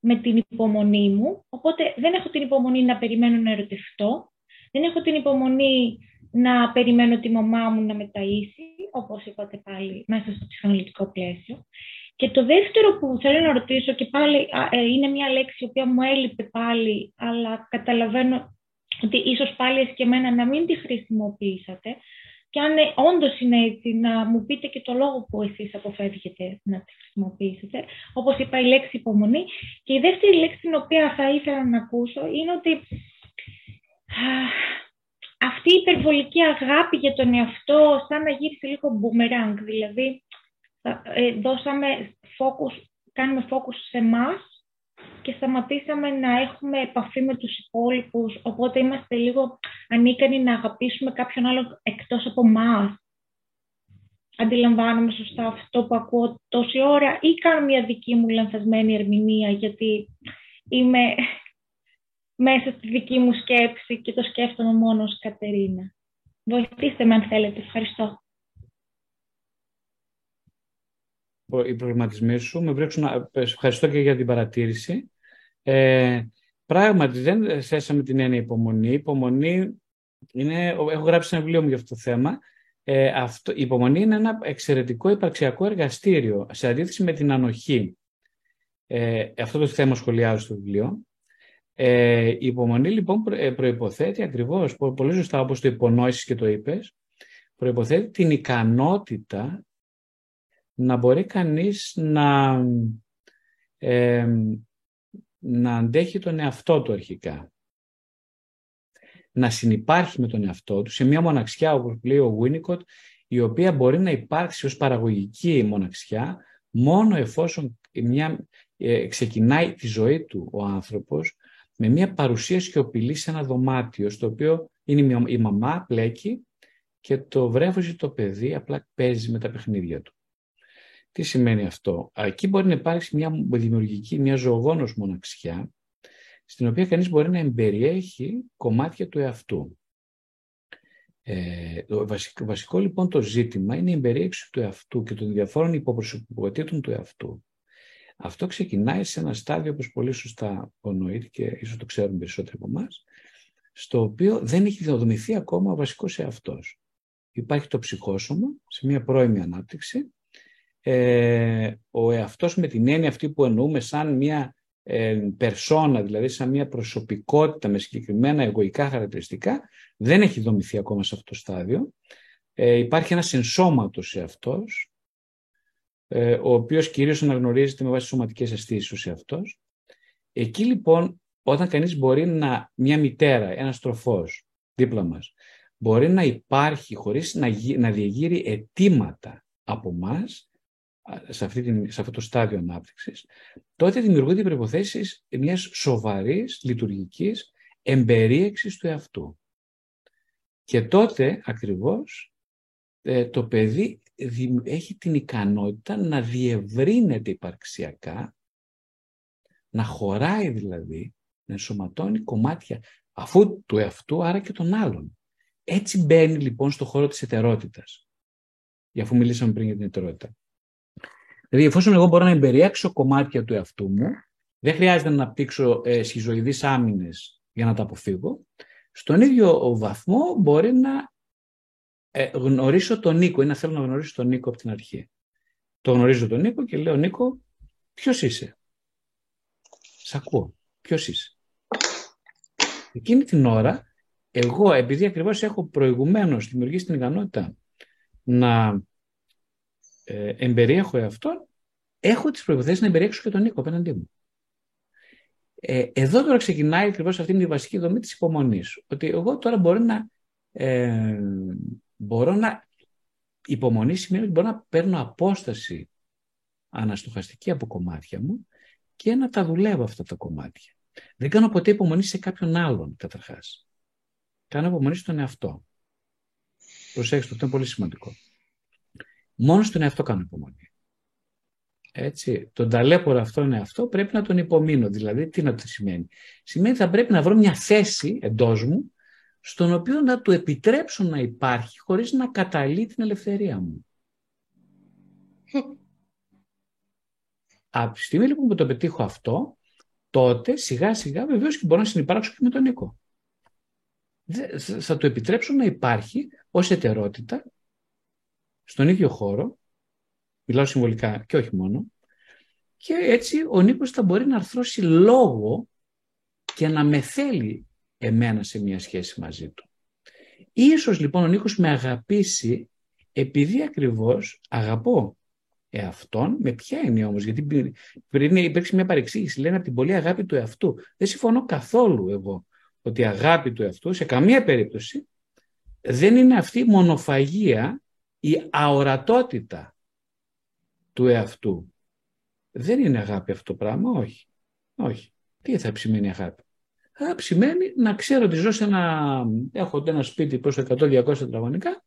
με την υπομονή μου, οπότε δεν έχω την υπομονή να περιμένω να ερωτευτώ, δεν έχω την υπομονή να περιμένω τη μαμά μου να με ταΐσει, όπως είπατε πάλι, μέσα στο ψυχαναλυτικό πλαίσιο. Και το δεύτερο που θέλω να ρωτήσω και πάλι ε, είναι μια λέξη η οποία μου έλειπε πάλι, αλλά καταλαβαίνω ότι ίσως πάλι και εμένα να μην τη χρησιμοποιήσατε και αν ε, όντως είναι έτσι, να μου πείτε και το λόγο που εσείς αποφεύγετε να τη χρησιμοποιήσετε. Όπως είπα, η λέξη υπομονή. Και η δεύτερη λέξη την οποία θα ήθελα να ακούσω είναι ότι αυτή η υπερβολική αγάπη για τον εαυτό σαν να γύρισε λίγο boomerang, δηλαδή ε, δώσαμε focus, κάνουμε focus σε εμά και σταματήσαμε να έχουμε επαφή με τους υπόλοιπους, οπότε είμαστε λίγο ανίκανοι να αγαπήσουμε κάποιον άλλο εκτός από εμά. Αντιλαμβάνομαι σωστά αυτό που ακούω τόση ώρα ή κάνω μια δική μου λανθασμένη ερμηνεία γιατί είμαι μέσα στη δική μου σκέψη και το σκέφτομαι μόνο ως Κατερίνα. Βοηθήστε με αν θέλετε. Ευχαριστώ. Οι προβληματισμοί σου με βρίσκουν... Ευχαριστώ και για την παρατήρηση. Ε, πράγματι, δεν θέσαμε την έννοια υπομονή. Υπομονή είναι... Έχω γράψει ένα βιβλίο μου για αυτό το θέμα. Ε, αυτό, η υπομονή είναι ένα εξαιρετικό υπαρξιακό εργαστήριο σε αντίθεση με την ανοχή. Ε, αυτό το θέμα σχολιάζω στο βιβλίο. Ε, η υπομονή λοιπόν ε, προϋποθέτει ακριβώς, πολύ σωστά όπως το υπονόησες και το είπες, προϋποθέτει την ικανότητα να μπορεί κανείς να, ε, να αντέχει τον εαυτό του αρχικά. Να συνυπάρχει με τον εαυτό του σε μια μοναξιά, όπως λέει ο Winnicott, η οποία μπορεί να υπάρξει ως παραγωγική μοναξιά μόνο εφόσον μια, ε, ξεκινάει τη ζωή του ο άνθρωπος με μια παρουσία σιωπηλή σε ένα δωμάτιο, στο οποίο είναι η μαμά, πλέκει και το βρέφος ή το παιδί απλά παίζει με τα παιχνίδια του. Τι σημαίνει αυτό; Εκεί μπορεί να υπάρξει μια δημιουργική, μια ζωογόνος μοναξιά, στην οποία κανείς μπορεί να εμπεριέχει κομμάτια του εαυτού. Ε, το βασικό, βασικό λοιπόν το ζήτημα είναι η εμπεριέξη του εαυτού και των διαφόρων υποπροσωπικότητων του εαυτού. Αυτό ξεκινάει σε ένα στάδιο, όπως πολύ σωστά υπονοείται και ίσως το ξέρουν περισσότεροι από εμάς, στο οποίο δεν έχει διαδομηθεί ακόμα ο βασικός εαυτός. Υπάρχει το ψυχόσωμα σε μια πρώιμη ανάπτυξη. Ε, ο εαυτός με την έννοια αυτή που εννοούμε σαν μια ε, περσόνα, δηλαδή σαν μια προσωπικότητα με συγκεκριμένα εγωικά χαρακτηριστικά, δεν έχει δομηθεί ακόμα σε αυτό το στάδιο. Ε, υπάρχει ένας ενσώματος εαυτός, ε, ο οποίος κυρίως αναγνωρίζεται με βάση σωματικές αισθήσεις ο εαυτός. Εκεί λοιπόν, όταν κανείς μπορεί να, μια μητέρα, ένας τροφός δίπλα μας, μπορεί να υπάρχει χωρίς να, να διαγείρει αιτήματα από εμά σε, σε αυτό το στάδιο ανάπτυξης, τότε δημιουργούνται οι προϋποθέσεις μιας σοβαρής λειτουργικής εμπερίεξης του εαυτού. Και τότε ακριβώς ε, το παιδί έχει την ικανότητα να διευρύνεται υπαρξιακά, να χωράει δηλαδή, να ενσωματώνει κομμάτια αφού του εαυτού, άρα και των άλλων. Έτσι μπαίνει λοιπόν στο χώρο της ετερότητας. Για αφού μιλήσαμε πριν για την ετερότητα. Δηλαδή, εφόσον εγώ μπορώ να εμπεριέξω κομμάτια του εαυτού μου, δεν χρειάζεται να αναπτύξω ε, σχιζοειδείς άμυνες για να τα αποφύγω, στον ίδιο βαθμό μπορεί να ε, γνωρίσω τον Νίκο ή να θέλω να γνωρίσω τον Νίκο από την αρχή. Το γνωρίζω τον Νίκο και λέω Νίκο, ποιος είσαι; Σ' ακούω. Ποιος είσαι; Εκείνη την ώρα, εγώ επειδή ακριβώς έχω προηγουμένως δημιουργήσει την ικανότητα να ε, εμπεριέχω εαυτόν, έχω τις προϋποθέσεις να εμπεριέξω και τον Νίκο απέναντί μου. Ε, εδώ τώρα ξεκινάει ακριβώς αυτή η βασική δομή της υπομονής. Ότι εγώ τώρα μπορώ να ε, μπορώ να υπομονή σημαίνει ότι μπορώ να παίρνω απόσταση αναστοχαστική από κομμάτια μου και να τα δουλεύω αυτά τα κομμάτια. Δεν κάνω ποτέ υπομονή σε κάποιον άλλον, καταρχάς. Κάνω υπομονή στον εαυτό. Προσέξτε, αυτό είναι πολύ σημαντικό. Μόνος στον εαυτό κάνω υπομονή. Έτσι, τον ταλέπορο αυτό είναι αυτό, πρέπει να τον υπομείνω. Δηλαδή, τι να το σημαίνει. Σημαίνει ότι θα πρέπει να βρω μια θέση εντός μου στον οποίο να του επιτρέψω να υπάρχει χωρίς να καταλύει την ελευθερία μου. Από τη στιγμή λοιπόν που το πετύχω αυτό, τότε σιγά σιγά βεβαίως και μπορώ να συνεπάρξω και με τον Νίκο. Θα το επιτρέψω να υπάρχει ως ετερότητα στον ίδιο χώρο, μιλάω συμβολικά και όχι μόνο, και έτσι ο Νίκος θα μπορεί να αρθρώσει λόγο και να με θέλει εμένα σε μια σχέση μαζί του. Ίσως λοιπόν ο Νίκος με αγαπήσει επειδή ακριβώς αγαπώ εαυτόν, με ποια είναι όμως, γιατί πριν υπήρξε μια παρεξήγηση, λένε από την πολύ αγάπη του εαυτού. Δεν συμφωνώ καθόλου εγώ ότι η αγάπη του εαυτού σε καμία περίπτωση δεν είναι αυτή η μονοφαγία, η αορατότητα του εαυτού. Δεν είναι αγάπη αυτό το πράγμα, όχι. Όχι. Τι θα σημαίνει αγάπη; Αγάπη σημαίνει να ξέρω ότι ζω σε ένα, έχω ένα σπίτι προς 100-200 τετραγωνικά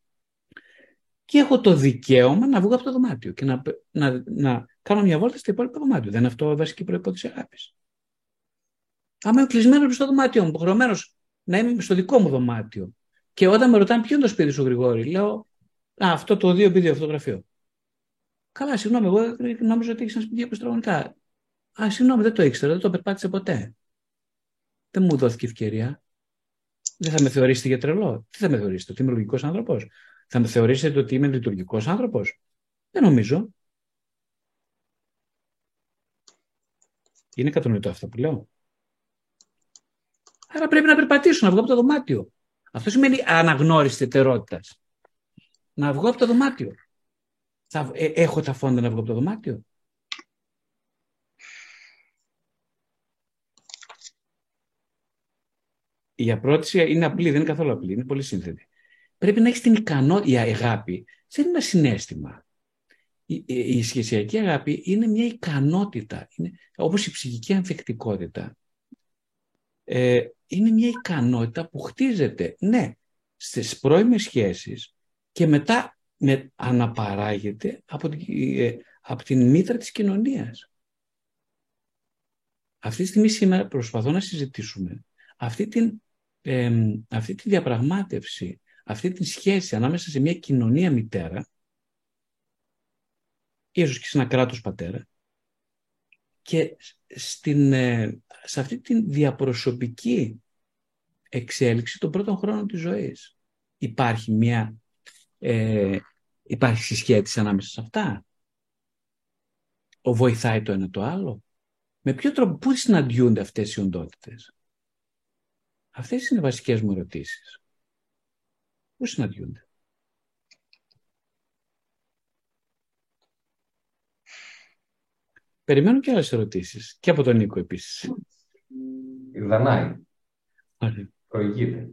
και έχω το δικαίωμα να βγω από το δωμάτιο και να, να, να κάνω μια βόλτα στο υπόλοιπο δωμάτιο. Δεν είναι αυτό βασική προπόθεση αγάπης. Άμα είμαι κλεισμένος στο δωμάτιο μου, υποχρεωμένος να είμαι στο δικό μου δωμάτιο. Και όταν με ρωτάνε ποιο είναι το σπίτι σου, Γρηγόρη, λέω Α, αυτό το 2x2 φωτογραφείο. Καλά, συγγνώμη, εγώ νόμιζα ότι έχεις ένα σπίτι τετραγωνικά. Α, συγγνώμη, δεν το ήξερα, δεν το περπάτησε ποτέ. Δεν μου δόθηκε ευκαιρία. Δεν θα με θεωρήσετε για τρελό. Τι θα με θεωρήσετε, ότι είμαι λογικός άνθρωπος; Θα με θεωρήσετε ότι είμαι λειτουργικός άνθρωπος; Δεν νομίζω. Είναι κατανοητό αυτό που λέω. Άρα πρέπει να περπατήσω, να βγω από το δωμάτιο. Αυτό σημαίνει αναγνώριση ετερότητα. Να βγω από το δωμάτιο. Θα, ε, έχω τα φόντα να βγω από το δωμάτιο. Η απρότηση είναι απλή, δεν είναι καθόλου απλή, είναι πολύ σύνθετη. Πρέπει να έχεις την ικανότητα, η αγάπη δεν είναι ένα συνέστημα. Η, η, σχεσιακή αγάπη είναι μια ικανότητα, είναι, όπως η ψυχική ανθεκτικότητα. Ε, είναι μια ικανότητα που χτίζεται, ναι, στις πρώιμες σχέσεις και μετά με, αναπαράγεται από την, ε, από την μήτρα της κοινωνίας. Αυτή τη στιγμή σήμερα προσπαθώ να συζητήσουμε αυτή την, αυτή τη διαπραγμάτευση, αυτή τη σχέση ανάμεσα σε μια κοινωνία μητέρα, ίσως και σε ένα κράτος πατέρα, και στην, ε, σε αυτή τη διαπροσωπική εξέλιξη των πρώτων χρόνων της ζωής. Υπάρχει μια ε, υπάρχει συσχέτιση ανάμεσα σε αυτά; Ο βοηθάει το ένα το άλλο; Με ποιο τρόπο, πού συναντιούνται αυτές οι οντότητες; Αυτές είναι οι βασικές μου ερωτήσεις. Πού συναντιούνται; Περιμένω και άλλες ερωτήσεις. Και από τον Νίκο επίσης. Η Δανάη. Προηγείται.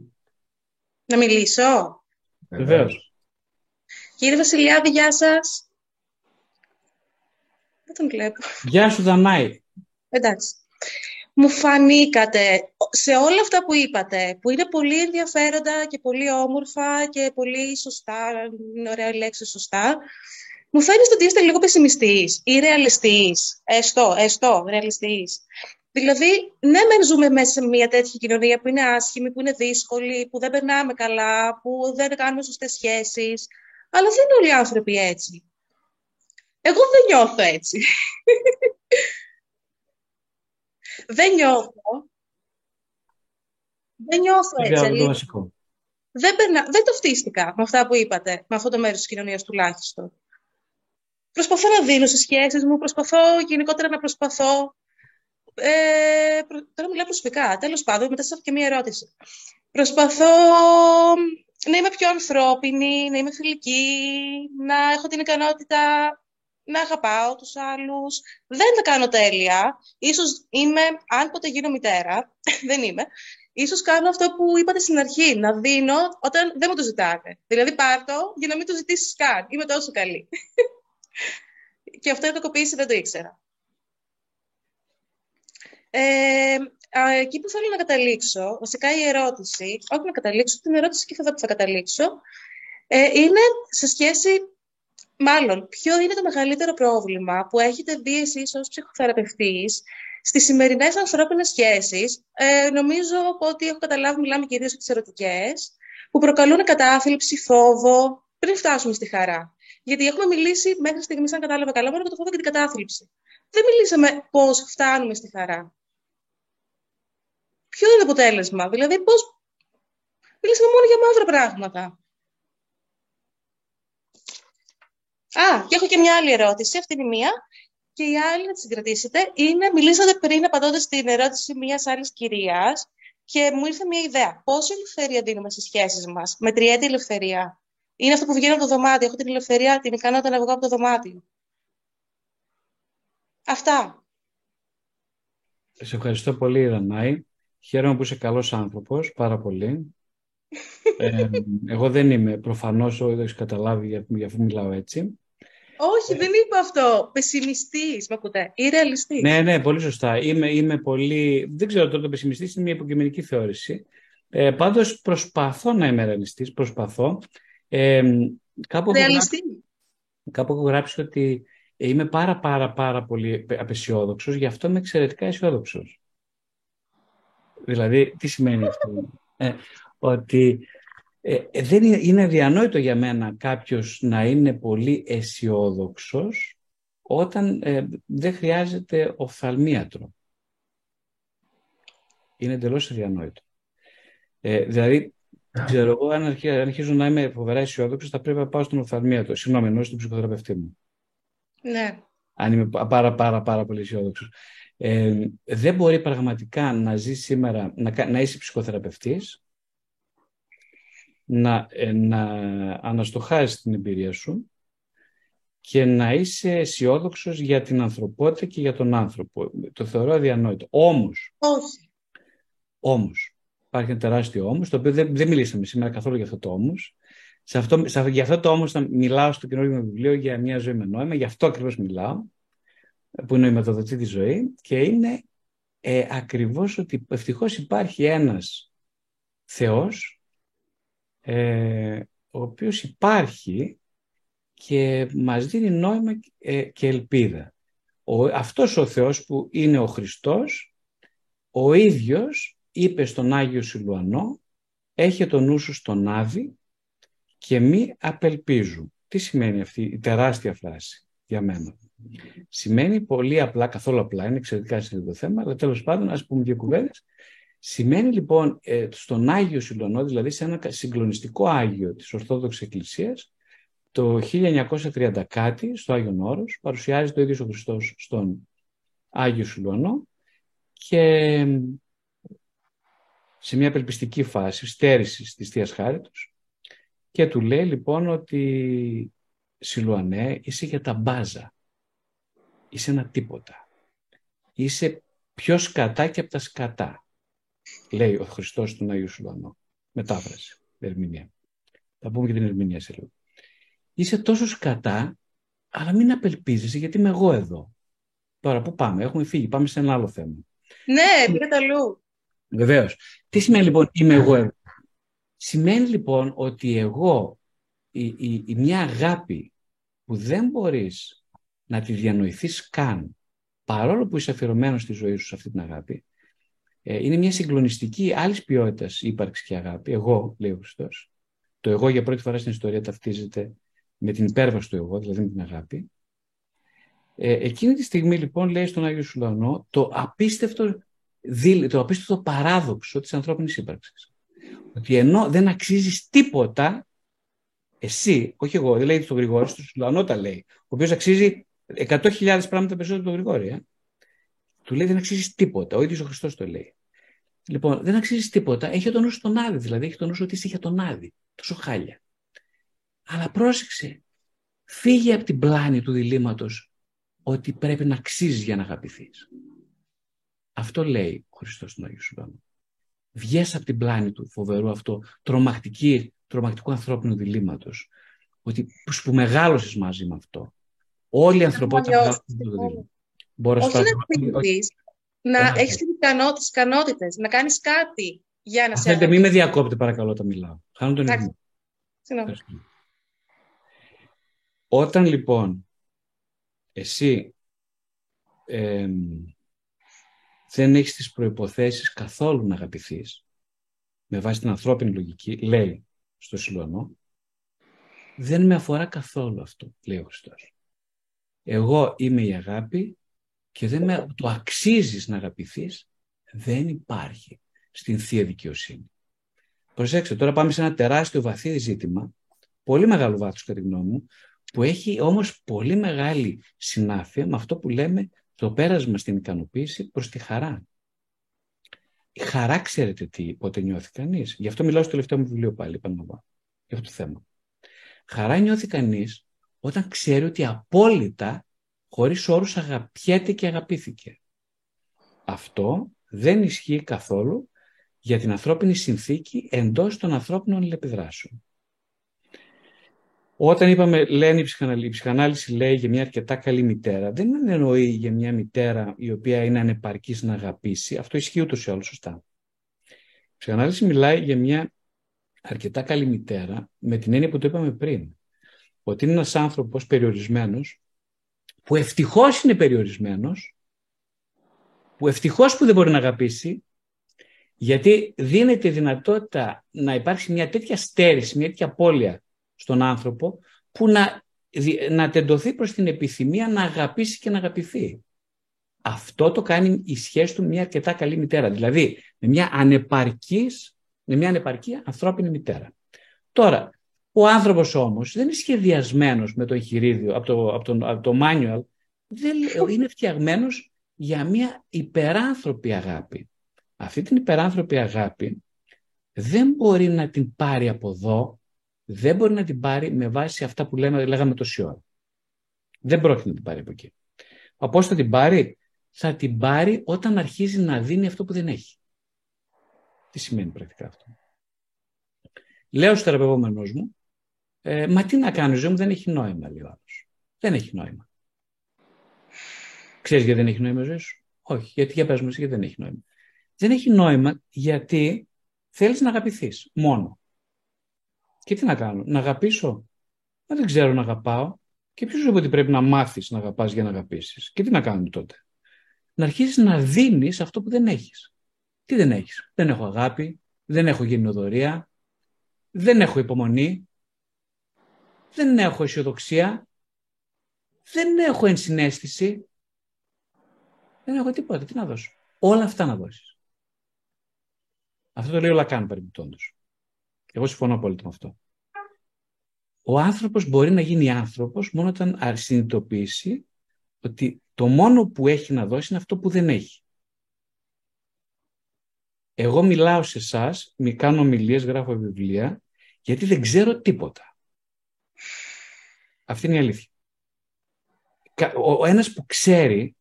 Να μιλήσω; Βεβαίως. Κύριε Βασιλιάδη, γεια σας. Δεν τον βλέπω. Γεια σου, Δανάη. Εντάξει. Μου φανήκατε σε όλα αυτά που είπατε, που είναι πολύ ενδιαφέροντα και πολύ όμορφα και πολύ σωστά, είναι ωραία λέξη σωστά, μου φαίνεται ότι είστε λίγο πεσημιστής ή ρεαλιστής. Έστω, έστω, ρεαλιστής. Δηλαδή, ναι, μεν ζούμε μέσα σε μια τέτοια κοινωνία που είναι άσχημη, που είναι δύσκολη, που δεν περνάμε καλά, που δεν κάνουμε σωστές σχέσεις, αλλά δεν είναι όλοι οι άνθρωποι έτσι. Εγώ δεν νιώθω έτσι. δεν νιώθω. Δεν νιώθω έτσι. Το δεν, περνα... δεν το φτύστηκα με αυτά που είπατε, με αυτό το μέρος της κοινωνίας τουλάχιστον. Προσπαθώ να δίνω στις σχέσεις μου, προσπαθώ γενικότερα να προσπαθώ. Ε, τώρα μιλάω προσωπικά, τέλος πάντων, μετά σας έχω και μία ερώτηση. Προσπαθώ να είμαι πιο ανθρώπινη, να είμαι φιλική, να έχω την ικανότητα να αγαπάω τους άλλους. Δεν τα κάνω τέλεια. Ίσως είμαι, αν ποτέ γίνω μητέρα, δεν είμαι, ίσως κάνω αυτό που είπατε στην αρχή, να δίνω όταν δεν μου το ζητάτε. Δηλαδή πάρ' το για να μην το ζητήσεις καν. Είμαι τόσο καλή. και αυτό η κακοποίηση δεν το ήξερα. Ε, εκεί που θέλω να καταλήξω, βασικά η ερώτηση, όχι να καταλήξω, την ερώτηση και θα, θα καταλήξω, ε, είναι σε σχέση, μάλλον, ποιο είναι το μεγαλύτερο πρόβλημα που έχετε δει εσείς ως ψυχοθεραπευτής στις σημερινές ανθρώπινες σχέσεις, ε, νομίζω ότι έχω καταλάβει, μιλάμε κυρίως για τις ερωτικές, που προκαλούν κατάθλιψη, φόβο, πριν φτάσουμε στη χαρά. Γιατί έχουμε μιλήσει μέχρι στιγμής, αν κατάλαβα καλά, μόνο για το φόβο και την κατάθλιψη. Δεν μιλήσαμε πώς φτάνουμε στη χαρά ποιο είναι το αποτέλεσμα; Δηλαδή, πώς μιλήσαμε μόνο για μαύρα πράγματα. Α, και έχω και μια άλλη ερώτηση. Αυτή είναι η μία. Και η άλλη, να τη συγκρατήσετε, είναι, μιλήσατε πριν απαντώντας στην ερώτηση μιας άλλης κυρίας Και μου ήρθε μια ιδέα. Πόση ελευθερία δίνουμε στις σχέσεις μας, με τριέτη ελευθερία; Είναι αυτό που βγαίνει από το δωμάτιο. Έχω την ελευθερία, την ικανότητα να βγω από το δωμάτιο. Αυτά. Σε ευχαριστώ πολύ, Δανάη. Χαίρομαι που είσαι καλός άνθρωπος, πάρα πολύ. Ε, εγώ δεν είμαι, προφανώς, δεν έχεις καταλάβει για, για αφού μιλάω έτσι. Όχι, δεν είπα αυτό. Πεσημιστής, με ακούτε; Ή ρεαλιστής; Ναι, ναι, πολύ σωστά. Είμαι, είμαι πολύ... Δεν ξέρω τώρα το πεσημιστής είναι μια υποκειμενική θεώρηση. Ε, πάντως προσπαθώ να είμαι ρεαλιστής, προσπαθώ. Ε, κάπου Ρεαλιστή. κάπου έχω γράψει ότι είμαι πάρα πάρα πάρα πολύ απεσιόδοξος, γι' αυτό είμαι εξαιρετικά αισιόδοξος. Δηλαδή, τι σημαίνει αυτό; Ε, ότι ε, δεν είναι, είναι διανόητο για μένα κάποιος να είναι πολύ αισιόδοξος όταν ε, δεν χρειάζεται οφθαλμίατρο. Είναι εντελώς αδιανόητο. Ε, δηλαδή, ξέρω εγώ, αν, αρχίζω να είμαι φοβερά αισιόδοξος, θα πρέπει να πάω στον οφθαλμίατρο. Συγγνώμη, εννοώ στον ψυχοθεραπευτή μου. Ναι. Αν είμαι πάρα πάρα πάρα πολύ αισιόδοξος. Ε, δεν μπορεί πραγματικά να ζει σήμερα, να, να είσαι ψυχοθεραπευτής, να, ε, να αναστοχάζεις την εμπειρία σου και να είσαι αισιόδοξος για την ανθρωπότητα και για τον άνθρωπο. Το θεωρώ αδιανόητο. Όμως, Όχι. όμως, υπάρχει ένα τεράστιο όμως, το οποίο δεν, δεν μιλήσαμε σήμερα καθόλου για αυτό το όμως. Σε αυτό, σε, για αυτό το όμως θα μιλάω στο καινούργιο βιβλίο για μια ζωή με νόημα, γι' αυτό ακριβώς μιλάω που είναι η μεταδοτή της ζωή και είναι ε, ακριβώς ότι ευτυχώς υπάρχει ένας Θεός ε, ο οποίος υπάρχει και μας δίνει νόημα ε, και ελπίδα. Ο, αυτός ο Θεός που είναι ο Χριστός, ο ίδιος είπε στον Άγιο Σιλουανό, έχει τον νου σου στον Άδη και μη απελπίζουν. Τι σημαίνει αυτή η τεράστια φράση για μένα; Σημαίνει πολύ απλά, καθόλου απλά, είναι εξαιρετικά συνήθω το θέμα, αλλά τέλος πάντων ας πούμε δύο κουβέντες. Σημαίνει λοιπόν ε, στον Άγιο Σιλωνό, δηλαδή σε ένα συγκλονιστικό Άγιο της Ορθόδοξης Εκκλησίας, το 1930 κάτι, στο Άγιον Όρος, παρουσιάζει το ίδιο ο Χριστός στον Άγιο Σιλωνό και σε μια απελπιστική φάση στέρησης της Θείας Χάριτος και του λέει λοιπόν ότι Σιλουανέ είσαι για τα μπάζα είσαι ένα τίποτα. Είσαι πιο σκατά και από τα σκατά, λέει ο Χριστός στον Άγιο Σουλανό. Μετάφραση, ερμηνεία. Θα πούμε και την ερμηνεία σε λίγο. Είσαι τόσο σκατά, αλλά μην απελπίζεσαι γιατί είμαι εγώ εδώ. Τώρα πού πάμε, έχουμε φύγει, πάμε σε ένα άλλο θέμα. Ναι, πήγατε αλλού. Βεβαίως. Τι σημαίνει λοιπόν είμαι εγώ εδώ; Σημαίνει λοιπόν ότι εγώ, η, η, η μια αγάπη που δεν μπορείς να τη διανοηθείς καν, παρόλο που είσαι αφιερωμένος στη ζωή σου σε αυτή την αγάπη, ε, είναι μια συγκλονιστική άλλης ποιότητας ύπαρξη και αγάπη. Εγώ, λέει ο Χριστός. Το εγώ για πρώτη φορά στην ιστορία ταυτίζεται με την υπέρβαση του εγώ, δηλαδή με την αγάπη. Ε, εκείνη τη στιγμή λοιπόν λέει στον Άγιο Σουλανό το απίστευτο, το απίστευτο παράδοξο της ανθρώπινης ύπαρξης. Ότι ενώ δεν αξίζεις τίποτα, εσύ, όχι εγώ, δεν λέει στον Γρηγόρη, στον Σουλανό τα λέει, ο οποίος αξίζει 100.000 πράγματα περισσότερο από τον Γρηγόρη. Ε. Του λέει δεν αξίζεις τίποτα. Ο ίδιος ο Χριστός το λέει. Λοιπόν, δεν αξίζεις τίποτα. Έχει τον νου στον Άδη, δηλαδή έχει τον νου ότι είσαι για τον Άδη. Τόσο χάλια. Αλλά πρόσεξε. Φύγε από την πλάνη του διλήμματος ότι πρέπει να αξίζεις για να αγαπηθείς. Αυτό λέει ο Χριστός στον Άγιο Σουβάνο. Βγες από την πλάνη του φοβερού αυτό τρομακτική, τρομακτικού ανθρώπινου διλήμματος. Ότι που μεγάλωσες μαζί με αυτό. Όλη η ανθρωπότητα Μπορεί να να ναι. έχεις τις ικανότητες, να κάνεις κάτι για να σε. Θέλετε, μην με διακόπτε, παρακαλώ, όταν μιλάω. Χάνω τον ίδιο. Όταν λοιπόν εσύ ε, δεν έχεις τις προϋποθέσεις καθόλου να αγαπηθείς, με βάση την ανθρώπινη λογική, λέει στο Σιλουανό, δεν με αφορά καθόλου αυτό, λέει ο Χριστός εγώ είμαι η αγάπη και δεν με, το αξίζεις να αγαπηθείς, δεν υπάρχει στην Θεία Δικαιοσύνη. Προσέξτε, τώρα πάμε σε ένα τεράστιο βαθύ ζήτημα, πολύ μεγάλο βάθος κατά τη γνώμη μου, που έχει όμως πολύ μεγάλη συνάφεια με αυτό που λέμε το πέρασμα στην ικανοποίηση προς τη χαρά. Η χαρά ξέρετε τι, πότε νιώθει κανείς; Γι' αυτό μιλάω στο τελευταίο μου βιβλίο πάλι, επαναλαμβάνω, για αυτό το θέμα. Χαρά νιώθει κανείς όταν ξέρει ότι απόλυτα, χωρίς όρους, αγαπιέται και αγαπήθηκε. Αυτό δεν ισχύει καθόλου για την ανθρώπινη συνθήκη εντός των ανθρώπινων λεπιδράσεων. Όταν είπαμε, λένε η ψυχανάλυση, η ψυχανάλυση λέει για μια αρκετά καλή μητέρα, δεν εννοεί για μια μητέρα η οποία είναι ανεπαρκής να αγαπήσει. Αυτό ισχύει ούτως ή άλλως σωστά. Η ψυχανάλυση μιλάει για μια αρκετά καλή μητέρα με την έννοια που το είπαμε πριν. Ότι είναι ένας άνθρωπος περιορισμένος που ευτυχώς είναι περιορισμένος που ευτυχώς που δεν μπορεί να αγαπήσει γιατί δίνεται δυνατότητα να υπάρξει μια τέτοια στέρηση, μια τέτοια απώλεια στον άνθρωπο που να, να τεντωθεί προς την επιθυμία να αγαπήσει και να αγαπηθεί. Αυτό το κάνει η σχέση του μια αρκετά καλή μητέρα. Δηλαδή με μια ανεπαρκής, με μια ανεπαρκή ανθρώπινη μητέρα. Τώρα, ο άνθρωπος όμως δεν είναι σχεδιασμένος με το εγχειρίδιο, από το, από το, από το manual, δεν, είναι φτιαγμένος για μια υπεράνθρωπη αγάπη. Αυτή την υπεράνθρωπη αγάπη δεν μπορεί να την πάρει από εδώ δεν μπορεί να την πάρει με βάση αυτά που λέμε, λέγαμε τόση ώρα. Δεν πρόκειται να την πάρει από εκεί. Πώ θα την πάρει, θα την πάρει όταν αρχίζει να δίνει αυτό που δεν έχει. Τι σημαίνει πρακτικά αυτό; Λέω στο θεραπευόμενό μου, ε, μα τι να κάνω, η ζωή μου δεν έχει νόημα, λέει ο άλλος. Δεν έχει νόημα. Ξέρεις γιατί δεν έχει νόημα η ζωή σου; Όχι, γιατί για πες μου γιατί δεν έχει νόημα. Δεν έχει νόημα γιατί θέλεις να αγαπηθείς μόνο. Και τι να κάνω, να αγαπήσω; Μα δεν ξέρω να αγαπάω. Και ποιος είπε ότι πρέπει να μάθεις να αγαπάς για να αγαπήσεις; Και τι να κάνουμε τότε; Να αρχίσεις να δίνεις αυτό που δεν έχεις. Τι δεν έχεις; Δεν έχω αγάπη, δεν έχω γενναιοδορία, δεν έχω υπομονή, δεν έχω αισιοδοξία, δεν έχω ενσυναίσθηση, δεν έχω τίποτα. Τι να δώσω. Όλα αυτά να δώσεις. Αυτό το λέει ο Λακάν παρεμπιπτόντως. Εγώ συμφωνώ απόλυτα με αυτό. Ο άνθρωπος μπορεί να γίνει άνθρωπος μόνο όταν συνειδητοποιήσει ότι το μόνο που έχει να δώσει είναι αυτό που δεν έχει. Εγώ μιλάω σε εσάς, μη κάνω ομιλίες, γράφω βιβλία, γιατί δεν ξέρω τίποτα. Αυτή είναι η αλήθεια. Ο ένας που ξέρει,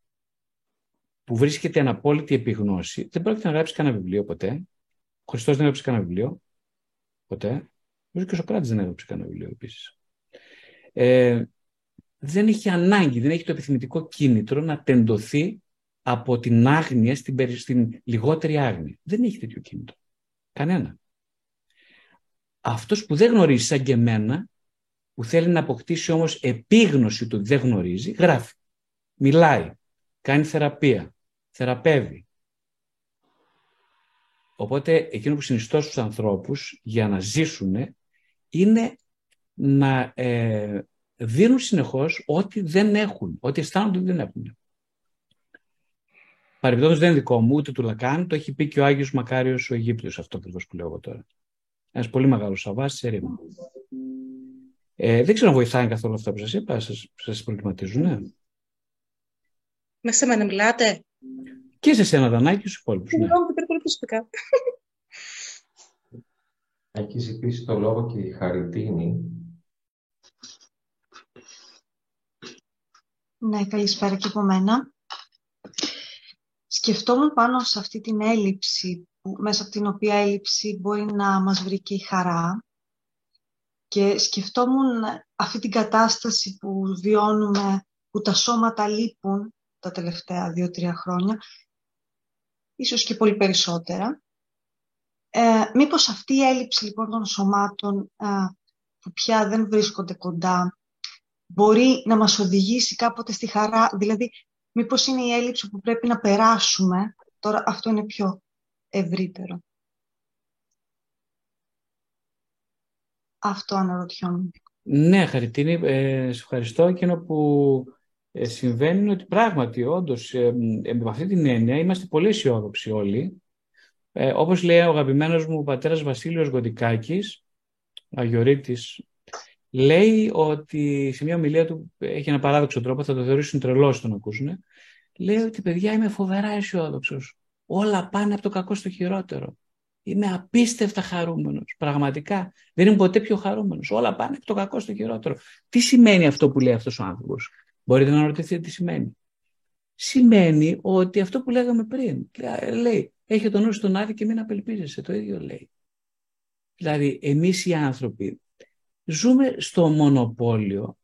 που βρίσκεται αναπόλυτη επιγνώση, δεν πρόκειται να γράψει κανένα βιβλίο ποτέ. Ο Χριστός δεν έγραψε κανένα βιβλίο ποτέ. Νομίζω και ο Σοκράτης δεν έγραψε κανένα βιβλίο επίσης. Ε, δεν έχει ανάγκη, δεν έχει το επιθυμητικό κίνητρο να τεντωθεί από την άγνοια στην, στην λιγότερη άγνοια. Δεν έχει τέτοιο κίνητρο. Κανένα. Αυτός που δεν γνωρίζει σαν και εμένα, που θέλει να αποκτήσει όμως επίγνωση του ότι δεν γνωρίζει, γράφει. Μιλάει. Κάνει θεραπεία. Θεραπεύει. Οπότε εκείνο που συνιστώ στους ανθρώπους για να ζήσουν είναι να ε, δίνουν συνεχώς ό,τι δεν έχουν, ό,τι αισθάνονται ότι δεν έχουν. Παρεμπιπτόντως δεν είναι δικό μου, ούτε του Λακάν, το έχει πει και ο Άγιος Μακάριος ο Αιγύπτιος, αυτό ακριβώς που λέω εγώ τώρα. Ένας πολύ μεγάλος σαβάς σε ρήμα. Ε, δεν ξέρω αν βοηθάει καθόλου αυτά που σας είπα, σας, σας προβληματίζουν, ναι. Με σε μένα μιλάτε. Και σε σένα, Δανάκη, στους υπόλοιπους. Ναι, ναι πολύ προσωπικά. Έχει ζητήσει το λόγο και η Χαριτίνη. Ναι, καλησπέρα και από μένα. Σκεφτόμουν πάνω σε αυτή την έλλειψη, που, μέσα από την οποία έλλειψη μπορεί να μας βρει και η χαρά. Και σκεφτόμουν αυτή την κατάσταση που βιώνουμε, που τα σώματα λείπουν τα τελευταία δύο-τρία χρόνια, ίσως και πολύ περισσότερα. Ε, μήπως αυτή η έλλειψη λοιπόν των σωμάτων ε, που πια δεν βρίσκονται κοντά μπορεί να μας οδηγήσει κάποτε στη χαρά, δηλαδή μήπως είναι η έλλειψη που πρέπει να περάσουμε, τώρα αυτό είναι πιο ευρύτερο. Αυτό αναρωτιόμουν. Ναι, Χαριτίνη, ε, σε ευχαριστώ. Εκείνο που ε, συμβαίνει είναι ότι πράγματι, όντως, ε, ε, με αυτή την έννοια, είμαστε πολύ αισιόδοξοι όλοι ε, όπως λέει ο αγαπημένος μου πατέρας Βασίλειος Γοντικάκης, Αγιορείτης, λέει ότι σε μια ομιλία του έχει ένα παράδοξο τρόπο, θα το θεωρήσουν τρελός να τον ακούσουν, λέει ότι παιδιά είμαι φοβερά αισιόδοξος. όλα πάνε από το κακό στο χειρότερο. Είμαι απίστευτα χαρούμενος. Πραγματικά δεν είμαι ποτέ πιο χαρούμενος. Όλα πάνε από το κακό στο χειρότερο. Τι σημαίνει αυτό που λέει αυτός ο άνθρωπος; Μπορείτε να ρωτήσετε τι σημαίνει. Σημαίνει ότι αυτό που λέγαμε πριν. Λέει, έχει τον νου στον άδει και μην απελπίζεσαι. Το ίδιο λέει. Δηλαδή, εμείς οι άνθρωποι ζούμε στο μονοπόλιο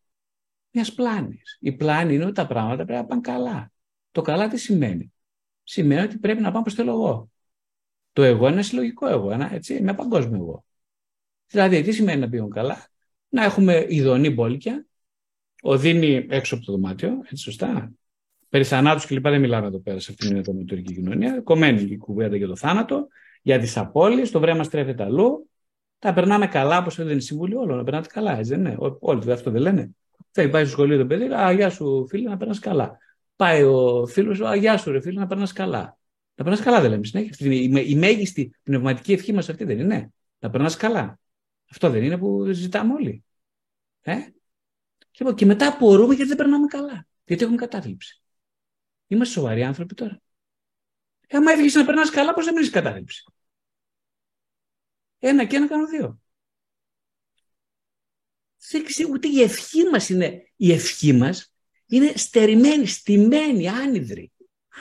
μιας πλάνης. Η πλάνη είναι ότι τα πράγματα πρέπει να πάνε καλά. Το καλά τι σημαίνει; Σημαίνει ότι πρέπει να πάμε προ το εγώ. Το εγώ είναι ένα συλλογικό εγώ, ένα, έτσι, ένα παγκόσμιο εγώ. Δηλαδή, τι σημαίνει να πήγαινε καλά; Να έχουμε ειδονή μπόλικια, οδύνη έξω από το δωμάτιο, έτσι σωστά. Περί θανάτους κλπ. Δεν μιλάμε εδώ πέρα σε αυτήν την ετομετωρική κοινωνία. Κομμένη η κουβέντα για το θάνατο, για τις απώλειες, το βρέμα στρέφεται αλλού. Τα περνάμε καλά, όπως δεν είναι συμβούλιο όλων. Να περνάτε καλά, έτσι δεν είναι. Όλοι αυτό δεν λένε. Θα πάει στο σχολείο το παιδί, Α, γεια σου φίλε, να περνάς καλά. Πάει ο φίλος σου, Α, γεια σου ρε φίλε, να περνάς καλά. Να περνάς καλά, δεν λέμε συνέχεια. Αυτή είναι η μέγιστη πνευματική ευχή μας αυτή, δεν είναι. Να περνάς καλά. Αυτό δεν είναι που ζητάμε όλοι. Ε; Λοιπόν, και μετά απορούμε γιατί δεν περνάμε καλά. Γιατί έχουμε κατάθλιψη. Είμαστε σοβαροί άνθρωποι τώρα. Ε, άμα έβγαινες να περνάς καλά, πώς δεν μείνει κατάθλιψη; Ένα και ένα κάνω δύο. Δεν ξέρω, ούτε η ευχή μας είναι, η ευχή μας είναι στερημένη, στημένη, άνυδρη.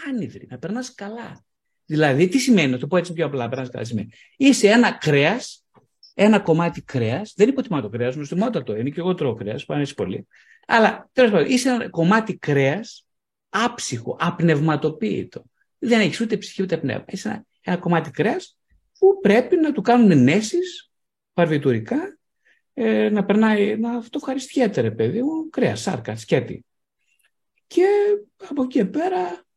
Άνυδρη, να περνάς καλά. Δηλαδή, τι σημαίνει, να το πω έτσι πιο απλά, περνάς καλά σημαίνει. Είσαι ένα κρέας, ένα κομμάτι κρέας, δεν υποτιμά το κρέας, νοστιμότατο είναι και εγώ τρώω κρέας, πάνε πολύ. Αλλά, τέλος πάντων, είσαι ένα κομμάτι κρέας, άψυχο, απνευματοποίητο. Δεν έχεις ούτε ψυχή ούτε πνεύμα. Είσαι ένα, ένα κομμάτι κρέας που πρέπει να του κάνουν ενέσεις παρβιτουρικά ε, να περνάει, να αυτό ευχαριστιέται ρε παιδί μου, κρέας, σάρκας, σκέτη. Και από εκεί πέρα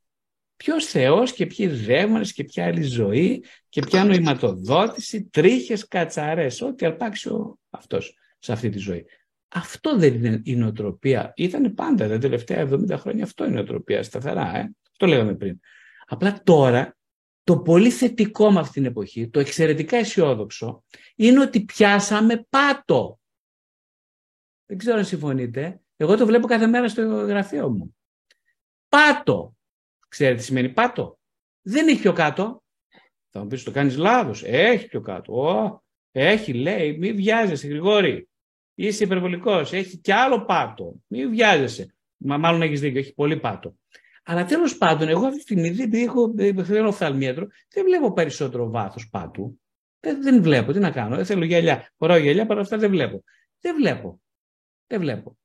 ποιος Θεός και ποιοι δαίμονες και ποια άλλη ζωή και ποια νοηματοδότηση, τρίχες, κατσαρές, ό,τι αρπάξει ο αυτός σε αυτή τη ζωή. Αυτό δεν είναι η νοοτροπία. Ήταν πάντα τα τελευταία 70 χρόνια αυτό είναι η νοοτροπία σταθερά. Ε; Αυτό λέγαμε πριν. Απλά τώρα το πολύ θετικό με αυτήν την εποχή, το εξαιρετικά αισιόδοξο, είναι ότι πιάσαμε πάτο. Δεν ξέρω αν συμφωνείτε. Εγώ το βλέπω κάθε μέρα στο γραφείο μου. Πάτο. Ξέρετε τι σημαίνει πάτο. Δεν έχει πιο κάτω. Θα μου πεις το κάνεις λάθος. Έχει πιο κάτω. Ω, έχει λέει. Μη βιάζεσαι Γρηγόρη. Είσαι υπερβολικός. Έχει και άλλο πάτο. Μη βιάζεσαι. Μα μάλλον έχεις δίκιο. Έχει πολύ πάτο. Αλλά τέλος πάντων, εγώ αυτή τη στιγμή, επειδή έχω, θέλω οφθαλμίατρο, δεν βλέπω περισσότερο βάθος πάτου. Δεν, δεν βλέπω. Τι να κάνω. Δεν θέλω γυαλιά. Φοράω γυαλιά, παρά αυτά δεν βλέπω. Δεν βλέπω. Δεν βλέπω.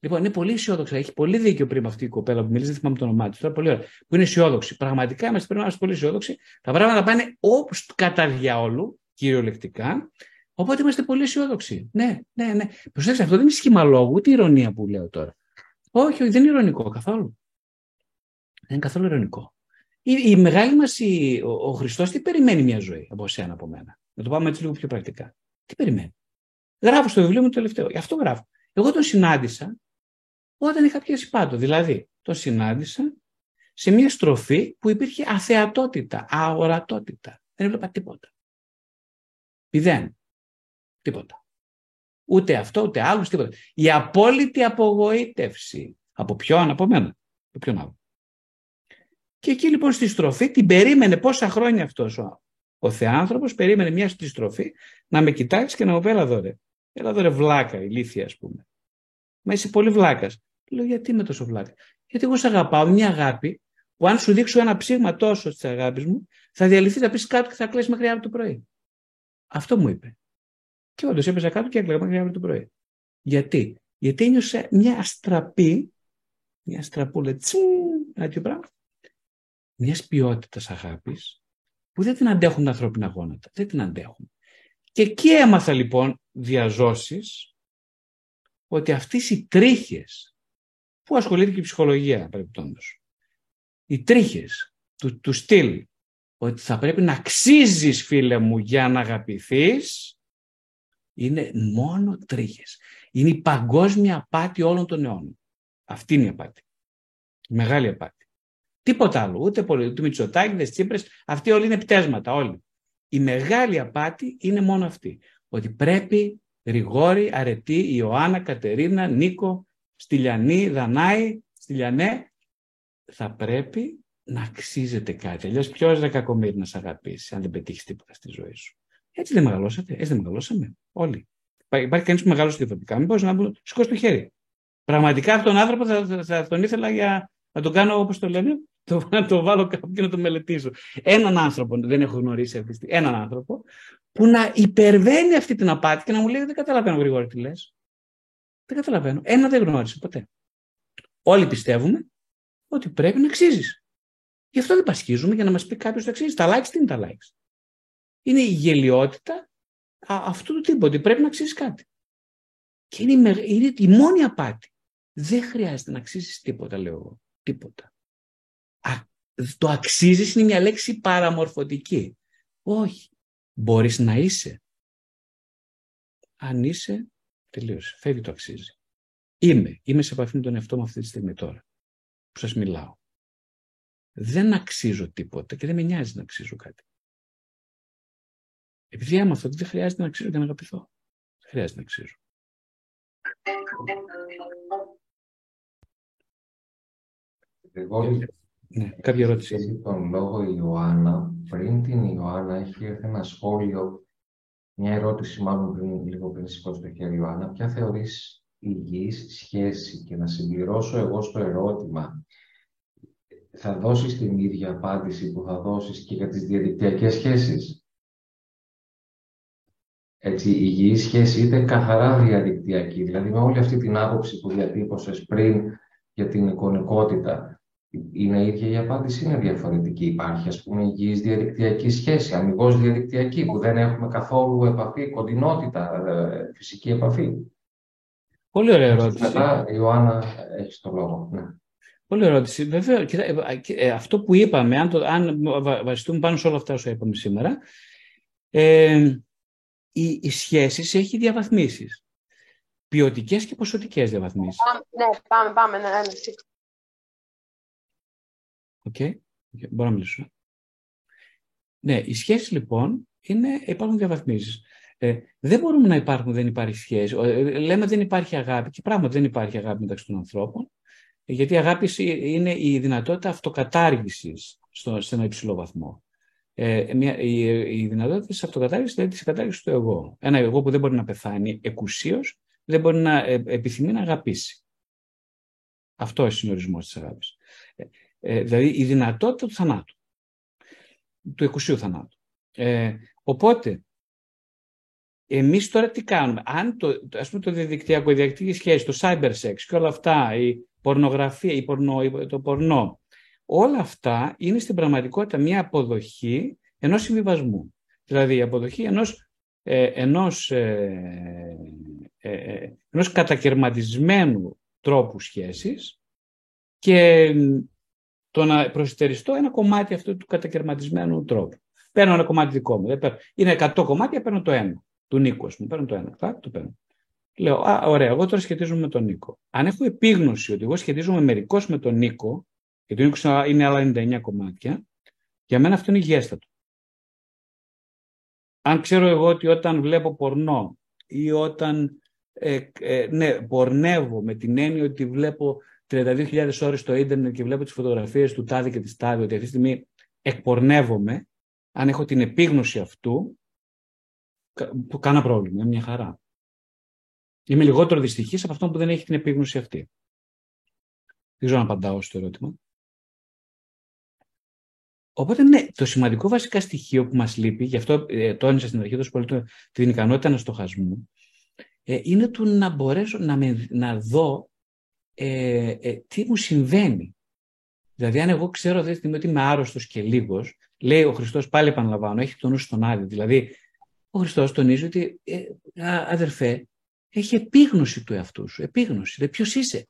Λοιπόν, είναι πολύ αισιόδοξα. Έχει πολύ δίκιο πριν αυτή η κοπέλα που μιλήσει, δεν θυμάμαι το όνομά της. Τώρα πολύ ωραία. Που είναι αισιόδοξη. Πραγματικά είμαστε πρέπει να είμαστε πολύ αισιόδοξοι. Τα πράγματα πάνε όπως κατά διαόλου, κυριολεκτικά. Οπότε είμαστε πολύ αισιόδοξοι. Ναι, ναι, ναι. Προσέξτε, αυτό δεν είναι σχήμα λόγου, ούτε ηρωνία που λέω τώρα. Όχι, όχι, δεν είναι ηρωνικό καθόλου. Δεν είναι καθόλου ειρωνικό. Η, η μεγάλη μας, ο, ο Χριστός, τι περιμένει μια ζωή από εσένα, από μένα; Να το πάμε έτσι λίγο πιο πρακτικά. Τι περιμένει; Γράφω στο βιβλίο μου το τελευταίο. Γι' αυτό γράφω. Εγώ τον συνάντησα όταν είχα πιάσει πάτο. Δηλαδή, τον συνάντησα σε μια στροφή που υπήρχε αθεατότητα, αορατότητα. Δεν έβλεπα τίποτα. Μηδέν. Τίποτα. Ούτε αυτό, ούτε άλλος, τίποτα. Η απόλυτη απογοήτευση. Από ποιον, από μένα. Από ποιον άλλο. Και εκεί λοιπόν στη στροφή την περίμενε πόσα χρόνια αυτός ο, ο Θεάνθρωπος, περίμενε μια στη στροφή να με κοιτάξει και να μου πει έλα δώρε. Έλα δώρε βλάκα, ηλίθεια ας πούμε. Μα είσαι πολύ βλάκας. Λέω γιατί είμαι τόσο βλάκα; Γιατί εγώ σε αγαπάω, μια αγάπη που αν σου δείξω ένα ψήγμα τόσο τη αγάπη μου, θα διαλυθεί, θα πεις κάτω και θα κλέσει μέχρι αύριο το πρωί. Αυτό μου είπε. Και όντως έπαιζα κάτω και έκλαιγα μέχρι αύριο το πρωί. Γιατί, Γιατί ένιωσα μια αστραπή, μια στραπούλα, τσιν, τέτοιο πράγμα, μιας ποιότητας αγάπης που δεν την αντέχουν τα ανθρώπινα γόνατα. Δεν την αντέχουν. Και εκεί έμαθα λοιπόν διαζώσεις ότι αυτές οι τρίχες που ασχολείται και η ψυχολογία παρεμπιπτόντως; Οι τρίχες του, του στυλ ότι θα πρέπει να αξίζεις φίλε μου για να αγαπηθείς είναι μόνο τρίχες. Είναι η παγκόσμια απάτη όλων των αιώνων. Αυτή είναι η απάτη. Η μεγάλη απάτη. Τίποτα άλλο. Ούτε πολύ. Ούτε Μητσοτάκη, Τσίπρες. Αυτοί όλοι είναι πτέσματα. Όλοι. Η μεγάλη απάτη είναι μόνο αυτή. Ότι πρέπει Γρηγόρη, Αρετή, Ιωάννα, Κατερίνα, Νίκο, Στυλιανή, Δανάη, Στυλιανέ, θα πρέπει να αξίζεται κάτι. Αλλιώς ποιος δεν κακομίρει να σε αγαπήσει, αν δεν πετύχεις τίποτα στη ζωή σου. Έτσι δεν μεγαλώσατε, έτσι δεν μεγαλώσαμε. Όλοι. Υπάρχει κανείς που μεγαλώσει διαφορετικά. Μήπως να σηκώσει το χέρι. Πραγματικά αυτόν τον άνθρωπο θα, θα, τον ήθελα για να τον κάνω όπως το λένε, το, να το βάλω κάπου και να το μελετήσω. Έναν άνθρωπο δεν έχω γνωρίσει αυτή τη στιγμή. Έναν άνθρωπο που να υπερβαίνει αυτή την απάτη και να μου λέει: Δεν καταλαβαίνω γρήγορα τι λες. Δεν καταλαβαίνω. Ένα δεν γνώρισε ποτέ. Όλοι πιστεύουμε ότι πρέπει να αξίζεις. Γι' αυτό δεν πασχίζουμε για να μας πει κάποιος το αξίζει. Τα likes τι είναι τα likes; Είναι η γελιότητα αυτού του τύπου, ότι πρέπει να αξίζεις κάτι. Και είναι, είναι η μόνη απάτη. Δεν χρειάζεται να αξίζεις τίποτα, λέω εγώ. Τίποτα. Α, το αξίζεις είναι μια λέξη παραμορφωτική. Όχι. Μπορείς να είσαι. Αν είσαι, τελείωσε. Φεύγει το αξίζει. Είμαι. Είμαι σε επαφή με τον εαυτό μου αυτή τη στιγμή τώρα. Που σας μιλάω. Δεν αξίζω τίποτα και δεν με νοιάζει να αξίζω κάτι. Επειδή έμαθα ότι δεν χρειάζεται να αξίζω για να αγαπηθώ. Δεν χρειάζεται να αξίζω. Εγώ ναι, κάποια ερώτηση. Έχει τον λόγο η Ιωάννα. Πριν την Ιωάννα έχει έρθει ένα σχόλιο, μια ερώτηση μάλλον πριν, λίγο πριν σηκώσει το χέρι Ιωάννα. Ποια θεωρείς υγιής σχέση; Και να συμπληρώσω εγώ στο ερώτημα θα δώσεις την ίδια απάντηση που θα δώσεις και για τις διαδικτυακές σχέσεις; Έτσι, η υγιή σχέση είτε καθαρά διαδικτυακή, δηλαδή με όλη αυτή την άποψη που διατύπωσες πριν για την εικονικότητα, είναι ίδια η απάντηση, είναι διαφορετική. Υπάρχει, ας πούμε, υγιής διαδικτυακή σχέση, αμυγός διαδικτυακή, που δεν έχουμε καθόλου επαφή, κοντινότητα, ε, φυσική επαφή. Πολύ ωραία ερώτηση. Μετά, Ιωάννα, έχει το λόγο. Ναι. Πολύ ερώτηση. Βέβαια, ε, ε, αυτό που είπαμε, αν, το, αν βασιστούμε πάνω σε όλα αυτά όσο είπαμε σήμερα, ε, οι, οι σχέσεις έχει διαβαθμίσεις. Ποιοτικές και ποσοτικές διαβαθμίσεις. Ναι, πάμε, πάμε. Ναι, ναι. Ok, okay. okay. μπορώ να μιλήσω. Ναι, οι σχέσεις λοιπόν είναι, υπάρχουν διαβαθμίσεις. Ε, δεν μπορούμε να υπάρχουν, δεν υπάρχει σχέση. Ε, λέμε δεν υπάρχει αγάπη και πράγματι δεν υπάρχει αγάπη μεταξύ των ανθρώπων. Γιατί η αγάπη είναι η δυνατότητα αυτοκατάργησης στο, σε ένα υψηλό βαθμό. Ε, μια, η, η δυνατότητα της αυτοκατάργησης δηλαδή της κατάργησης του εγώ. Ένα εγώ που δεν μπορεί να πεθάνει εκουσίως, δεν μπορεί να ε, επιθυμεί να αγαπήσει. Αυτό είναι ο ορισμός της αγάπης. Ε, ε, δηλαδή η δυνατότητα του θανάτου. Του εκουσίου θανάτου. Ε, οπότε, εμείς τώρα τι κάνουμε; Αν το, ας πούμε το διαδικτυακό, η διαδικτυακή σχέση, το cyber sex και όλα αυτά, η, πορνογραφία, η πορνο, το πορνό. Όλα αυτά είναι στην πραγματικότητα μια αποδοχή ενός συμβιβασμού. Δηλαδή η αποδοχή ενός, ε, ενός, ε, ε, ε, ενός κατακαιρματισμένου τρόπου σχέσης και το να προσυτεριστώ ένα κομμάτι αυτού του κατακαιρματισμένου τρόπου. Παίρνω ένα κομμάτι δικό μου. Είναι 100 κομμάτια, παίρνω το ένα. Του Νίκου, ας πούμε. Παίρνω το ένα. το παίρνω. Λέω, α, ωραία, εγώ τώρα σχετίζομαι με τον Νίκο. Αν έχω επίγνωση ότι εγώ σχετίζομαι μερικώς με τον Νίκο, γιατί ο Νίκος είναι άλλα 99 κομμάτια, για μένα αυτό είναι υγιέστατο. Αν ξέρω εγώ ότι όταν βλέπω πορνό ή όταν ε, ε, ναι, πορνεύω με την έννοια ότι βλέπω 32.000 ώρες στο ίντερνετ και βλέπω τις φωτογραφίες του τάδε και της τάδε, ότι αυτή τη στιγμή εκπορνεύομαι, αν έχω την επίγνωση αυτού, κανένα πρόβλημα, είναι μια χαρά. Είμαι λιγότερο δυστυχής από αυτόν που δεν έχει την επίγνωση αυτή. Δεν ξέρω αν απαντάω στο ερώτημα. Οπότε, ναι, το σημαντικό βασικά στοιχείο που μας λείπει, γι' αυτό ε, τόνισα στην αρχή τόσο πολύ την ικανότητα αναστοχασμού, ε, είναι του να μπορέσω να, με, να δω ε, ε, τι μου συμβαίνει; Δηλαδή, αν εγώ ξέρω αυτή τη στιγμή ότι είμαι άρρωστος και λίγος, λέει ο Χριστός, πάλι επαναλαμβάνω, έχει τον νου στον άδειο. Δηλαδή, ο Χριστός τονίζει ότι, ε, αδερφέ, έχει επίγνωση του εαυτού σου. Επίγνωση. Δηλαδή, ποιος είσαι.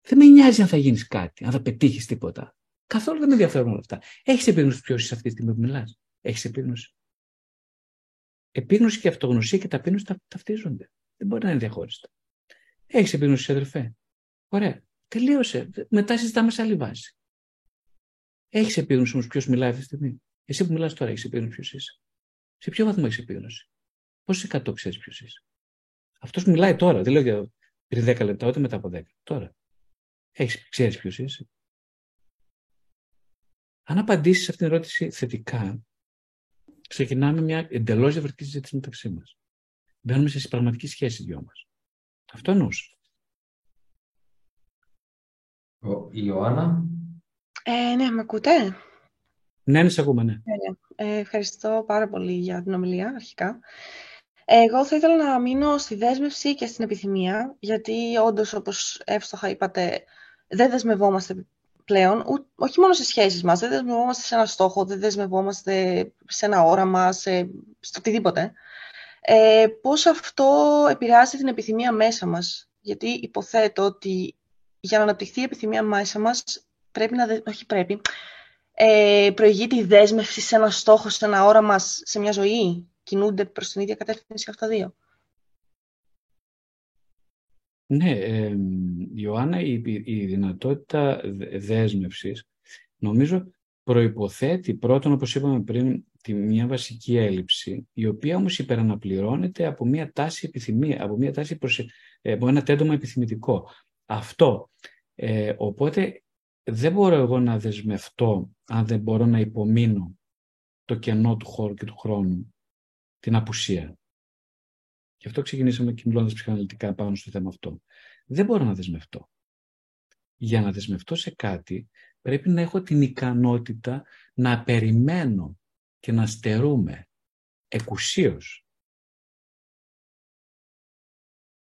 Δεν με νοιάζει αν θα γίνεις κάτι, αν θα πετύχεις τίποτα. Καθόλου δεν με ενδιαφέρουν όλα αυτά. Έχεις επίγνωση ποιος είσαι αυτή τη στιγμή που μιλάς; Έχεις επίγνωση. Επίγνωση και αυτογνωσία και ταπείνωση τα, ταυτίζονται. Δεν μπορεί να είναι διαχώριστα. Έχεις επίγνωση, αδερφέ. Ωραία. Τελείωσε. Μετά συζητάμε σε άλλη βάση. Έχεις επίγνωση όμως ποιος μιλάει αυτή τη στιγμή; Εσύ που μιλάς τώρα, έχεις επίγνωση ποιος είσαι. Σε ποιο βαθμό έχεις επίγνωση; Πόσο εκατό ξέρεις ποιος είσαι; Αυτός μιλάει τώρα, δεν λέω για πριν 10 λεπτά, ούτε μετά από 10. Τώρα. Έχεις, ξέρεις ποιος είσαι; Αν απαντήσεις σε αυτήν την ερώτηση θετικά, ξεκινάμε μια εντελώς διαφορετική συζήτηση μεταξύ μας. Μπαίνουμε σε πραγματική σχέση δυο μας. Αυτό εννοούσα. Η Ιωάννα. Ε, ναι, με ακούτε; Ναι, ναι, σε ακούμε, ναι. Ε, ευχαριστώ πάρα πολύ για την ομιλία, αρχικά. Εγώ θα ήθελα να μείνω στη δέσμευση και στην επιθυμία, γιατί όντως, όπως εύστοχα είπατε, δεν δεσμευόμαστε πλέον, όχι μόνο σε σχέσεις μας, δεν δεσμευόμαστε σε ένα στόχο, δεν δεσμευόμαστε σε ένα όραμα, σε, στο οτιδήποτε. Ε, πώς αυτό επηρεάζει την επιθυμία μέσα μας; Γιατί υποθέτω ότι για να αναπτυχθεί η επιθυμία μέσα μας, πρέπει να, όχι πρέπει, ε, προηγείται η δέσμευση σε ένα στόχο, σε ένα όραμα, σε μια ζωή; Κινούνται προς την ίδια κατεύθυνση αυτά δύο; Ναι, ε, Ιωάννα, η, η δυνατότητα δέσμευσης νομίζω προϋποθέτει πρώτον, όπως είπαμε πριν, τη, μια βασική έλλειψη, η οποία όμως υπεραναπληρώνεται από μια τάση επιθυμία, από, μια τάση προς, ε, από ένα τέντομα επιθυμητικό. Αυτό. Ε, οπότε δεν μπορώ εγώ να δεσμευτώ αν δεν μπορώ να υπομείνω το κενό του χώρου και του χρόνου, την απουσία. Γι' αυτό ξεκινήσαμε και μιλώντα ψυχαναλυτικά πάνω στο θέμα αυτό. Δεν μπορώ να δεσμευτώ. Για να δεσμευτώ σε κάτι, πρέπει να έχω την ικανότητα να περιμένω και να στερούμε εκουσίως.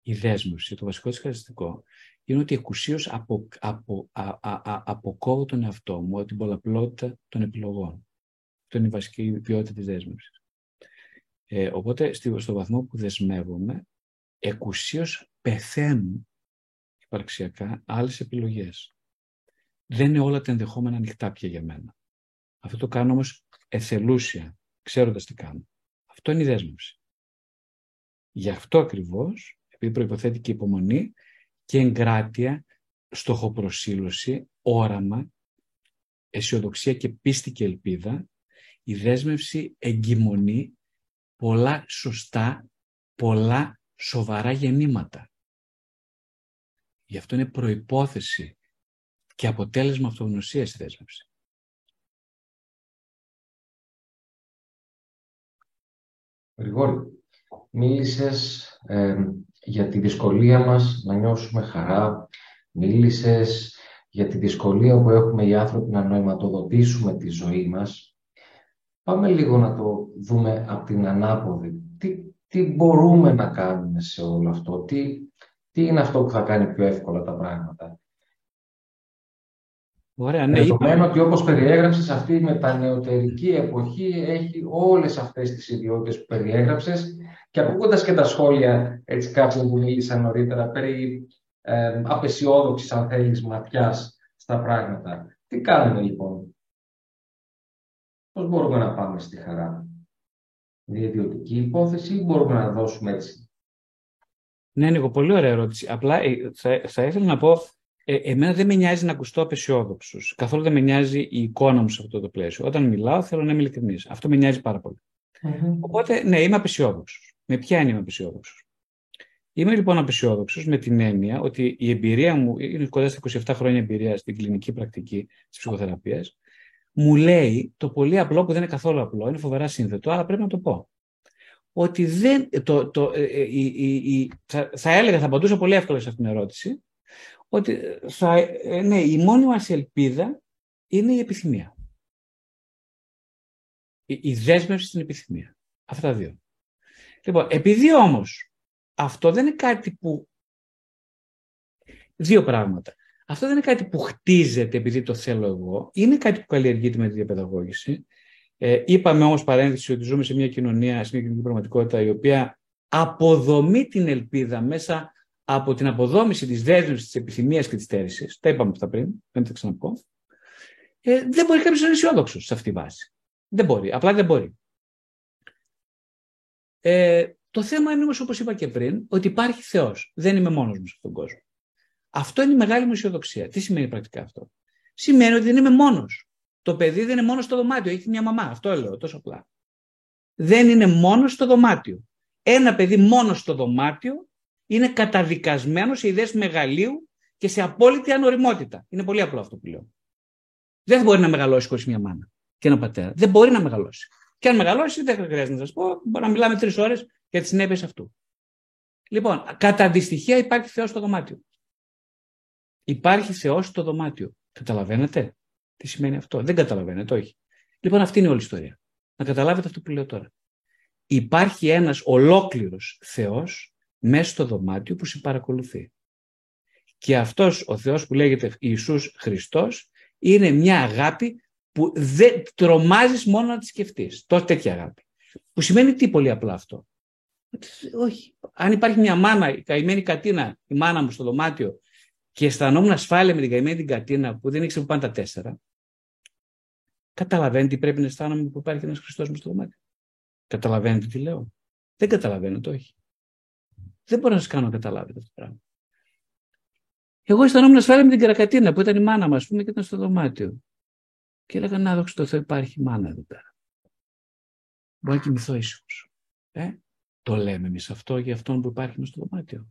Η δέσμευση, το βασικό της χαρακτηριστικό, είναι ότι εκουσίως απο, απο, α, α, αποκόβω τον εαυτό μου από την πολλαπλότητα των επιλογών. Αυτό είναι η βασική ποιότητα της δέσμευσης. Ε, οπότε στο βαθμό που δεσμεύομαι, εκουσίως πεθαίνουν υπαρξιακά άλλες επιλογές. Δεν είναι όλα τα ενδεχόμενα ανοιχτά πια για μένα. Αυτό το κάνω όμως εθελούσια, ξέροντας τι κάνω. Αυτό είναι η δέσμευση. Γι' αυτό ακριβώς, επειδή προϋποθέτει και υπομονή και εγκράτεια, στοχοπροσύλωση, όραμα, αισιοδοξία και πίστη και ελπίδα, η δέσμευση εγκυμονεί πολλά σωστά, πολλά σοβαρά γεννήματα. Γι' αυτό είναι προϋπόθεση και αποτέλεσμα αυτογνωσίας η δέσμευση. Γρηγόρη, μίλησες για τη δυσκολία μας να νιώσουμε χαρά, μίλησες για τη δυσκολία που έχουμε οι άνθρωποι να νοηματοδοτήσουμε τη ζωή μας Πάμε λίγο να το δούμε από την ανάποδη. Τι, τι μπορούμε να κάνουμε σε όλο αυτό, τι, τι είναι αυτό που θα κάνει πιο εύκολα τα πράγματα; Ωραία, ναι, Δεδομένου ότι όπως περιέγραψες αυτή η μετανεωτερική εποχή έχει όλες αυτές τις ιδιότητες που περιέγραψες και ακούγοντας και τα σχόλια έτσι κάποιων που μίλησαν νωρίτερα περί ε, απεσιόδοξης αν θέλεις ματιάς στα πράγματα. Τι κάνουμε λοιπόν; Πώς μπορούμε να πάμε στη χαρά; Είναι ιδιωτική υπόθεση ή μπορούμε να δώσουμε έτσι; Ναι, Νίκο, πολύ ωραία ερώτηση. Απλά ε, θα, θα ήθελα να πω, ε, εμένα δεν με νοιάζει να ακουστώ απεσιόδοξος. Καθόλου δεν με νοιάζει η εικόνα μου σε αυτό το πλαίσιο. Όταν μιλάω, θέλω να είμαι ειλικρινής. Αυτό με νοιάζει πάρα Οπότε, ναι, είμαι απεσιόδοξος. Με ποια έννοια είμαι απεσιόδοξος; Είμαι λοιπόν απεσιόδοξος με την έννοια ότι η εμπειρία μου, είναι κοντά στα 27 χρόνια εμπειρίας στην κλινική πρακτική της ψυχοθεραπείας, μου λέει το πολύ απλό που δεν είναι καθόλου απλό, είναι φοβερά σύνθετο, αλλά πρέπει να το πω. Ότι δεν, το, το, ε, ε, η, η, η, θα, θα, έλεγα, θα απαντούσα πολύ εύκολα σε αυτήν την ερώτηση, ότι θα, ε, ναι, η μόνη μας ελπίδα είναι η επιθυμία. Η, η δέσμευση στην επιθυμία. Αυτά τα δύο. Λοιπόν, επειδή όμως αυτό δεν είναι κάτι που... Δύο πράγματα. Αυτό δεν είναι κάτι που χτίζεται επειδή το θέλω εγώ. Είναι κάτι που καλλιεργείται με τη διαπαιδαγώγηση. Ε, είπαμε όμως παρένθεση ότι ζούμε σε μια κοινωνία, σε μια κοινωνική πραγματικότητα η οποία αποδομεί την ελπίδα μέσα από την αποδόμηση της δέσμευσης, της επιθυμίας και της στέρηση. Τα είπαμε αυτά πριν, δεν τα ξαναπώ. Ε, δεν μπορεί κάποιος να είναι αισιόδοξο σε αυτή τη βάση. Δεν μπορεί. Απλά δεν μπορεί. Ε, το θέμα είναι όμως, όπως είπα και πριν, ότι υπάρχει Θεός. Δεν είμαι μόνος μου σε αυτόν τον κόσμο. Αυτό είναι η μεγάλη μου αισιοδοξία. Τι σημαίνει πρακτικά αυτό; Σημαίνει ότι δεν είμαι μόνος. Το παιδί δεν είναι μόνος στο δωμάτιο, έχει μια μαμά. Αυτό λέω τόσο απλά. Δεν είναι μόνος στο δωμάτιο. Ένα παιδί μόνος στο δωμάτιο είναι καταδικασμένος σε ιδέες μεγαλείου και σε απόλυτη ανοριμότητα. Είναι πολύ απλό αυτό που λέω. Δεν μπορεί να μεγαλώσει χωρίς μια μάνα και ένα πατέρα. Δεν μπορεί να μεγαλώσει. Και αν μεγαλώσει, δεν χρειάζεται να σας πω, μπορεί να μιλάμε τρεις ώρες για τις συνέπειες αυτού. Λοιπόν, κατά αντιστοιχεία υπάρχει Θεός στο δωμάτιο. Υπάρχει Θεός στο δωμάτιο. Καταλαβαίνετε τι σημαίνει αυτό; Δεν καταλαβαίνετε, όχι. Λοιπόν, αυτή είναι όλη η ιστορία. Να καταλάβετε αυτό που λέω τώρα. Υπάρχει ένας ολόκληρος Θεός μέσα στο δωμάτιο που σε παρακολουθεί. Και αυτός ο Θεός που λέγεται Ιησούς Χριστός είναι μια αγάπη που δεν τρομάζεις μόνο να τη σκεφτείς. Τόσο τέτοια αγάπη. Που σημαίνει τι πολύ απλά αυτό. Όχι. Αν υπάρχει μια μάνα, η καημένη κατίνα, η μάνα μου στο δωμάτιο και αισθανόμουν ασφάλεια με την καημένη την κατίνα που δεν ήξερε που πάνε τα τέσσερα, καταλαβαίνετε τι πρέπει να αισθάνομαι που υπάρχει ένας Χριστός μου στο δωμάτιο. Καταλαβαίνετε τι λέω. Δεν καταλαβαίνετε, όχι. Δεν μπορώ να σας κάνω να καταλάβετε αυτό το πράγμα. Εγώ αισθανόμουν ασφάλεια με την Καρακατίνα που ήταν η μάνα μας, πούμε, και ήταν στο δωμάτιο. Και έλεγα να δόξα τω Θεώ, υπάρχει μάνα εδώ πέρα. Μπορώ να κοιμηθώ ήσυχος. Ε; Το λέμε εμείς αυτό για αυτόν που υπάρχει μέσα στο δωμάτιο.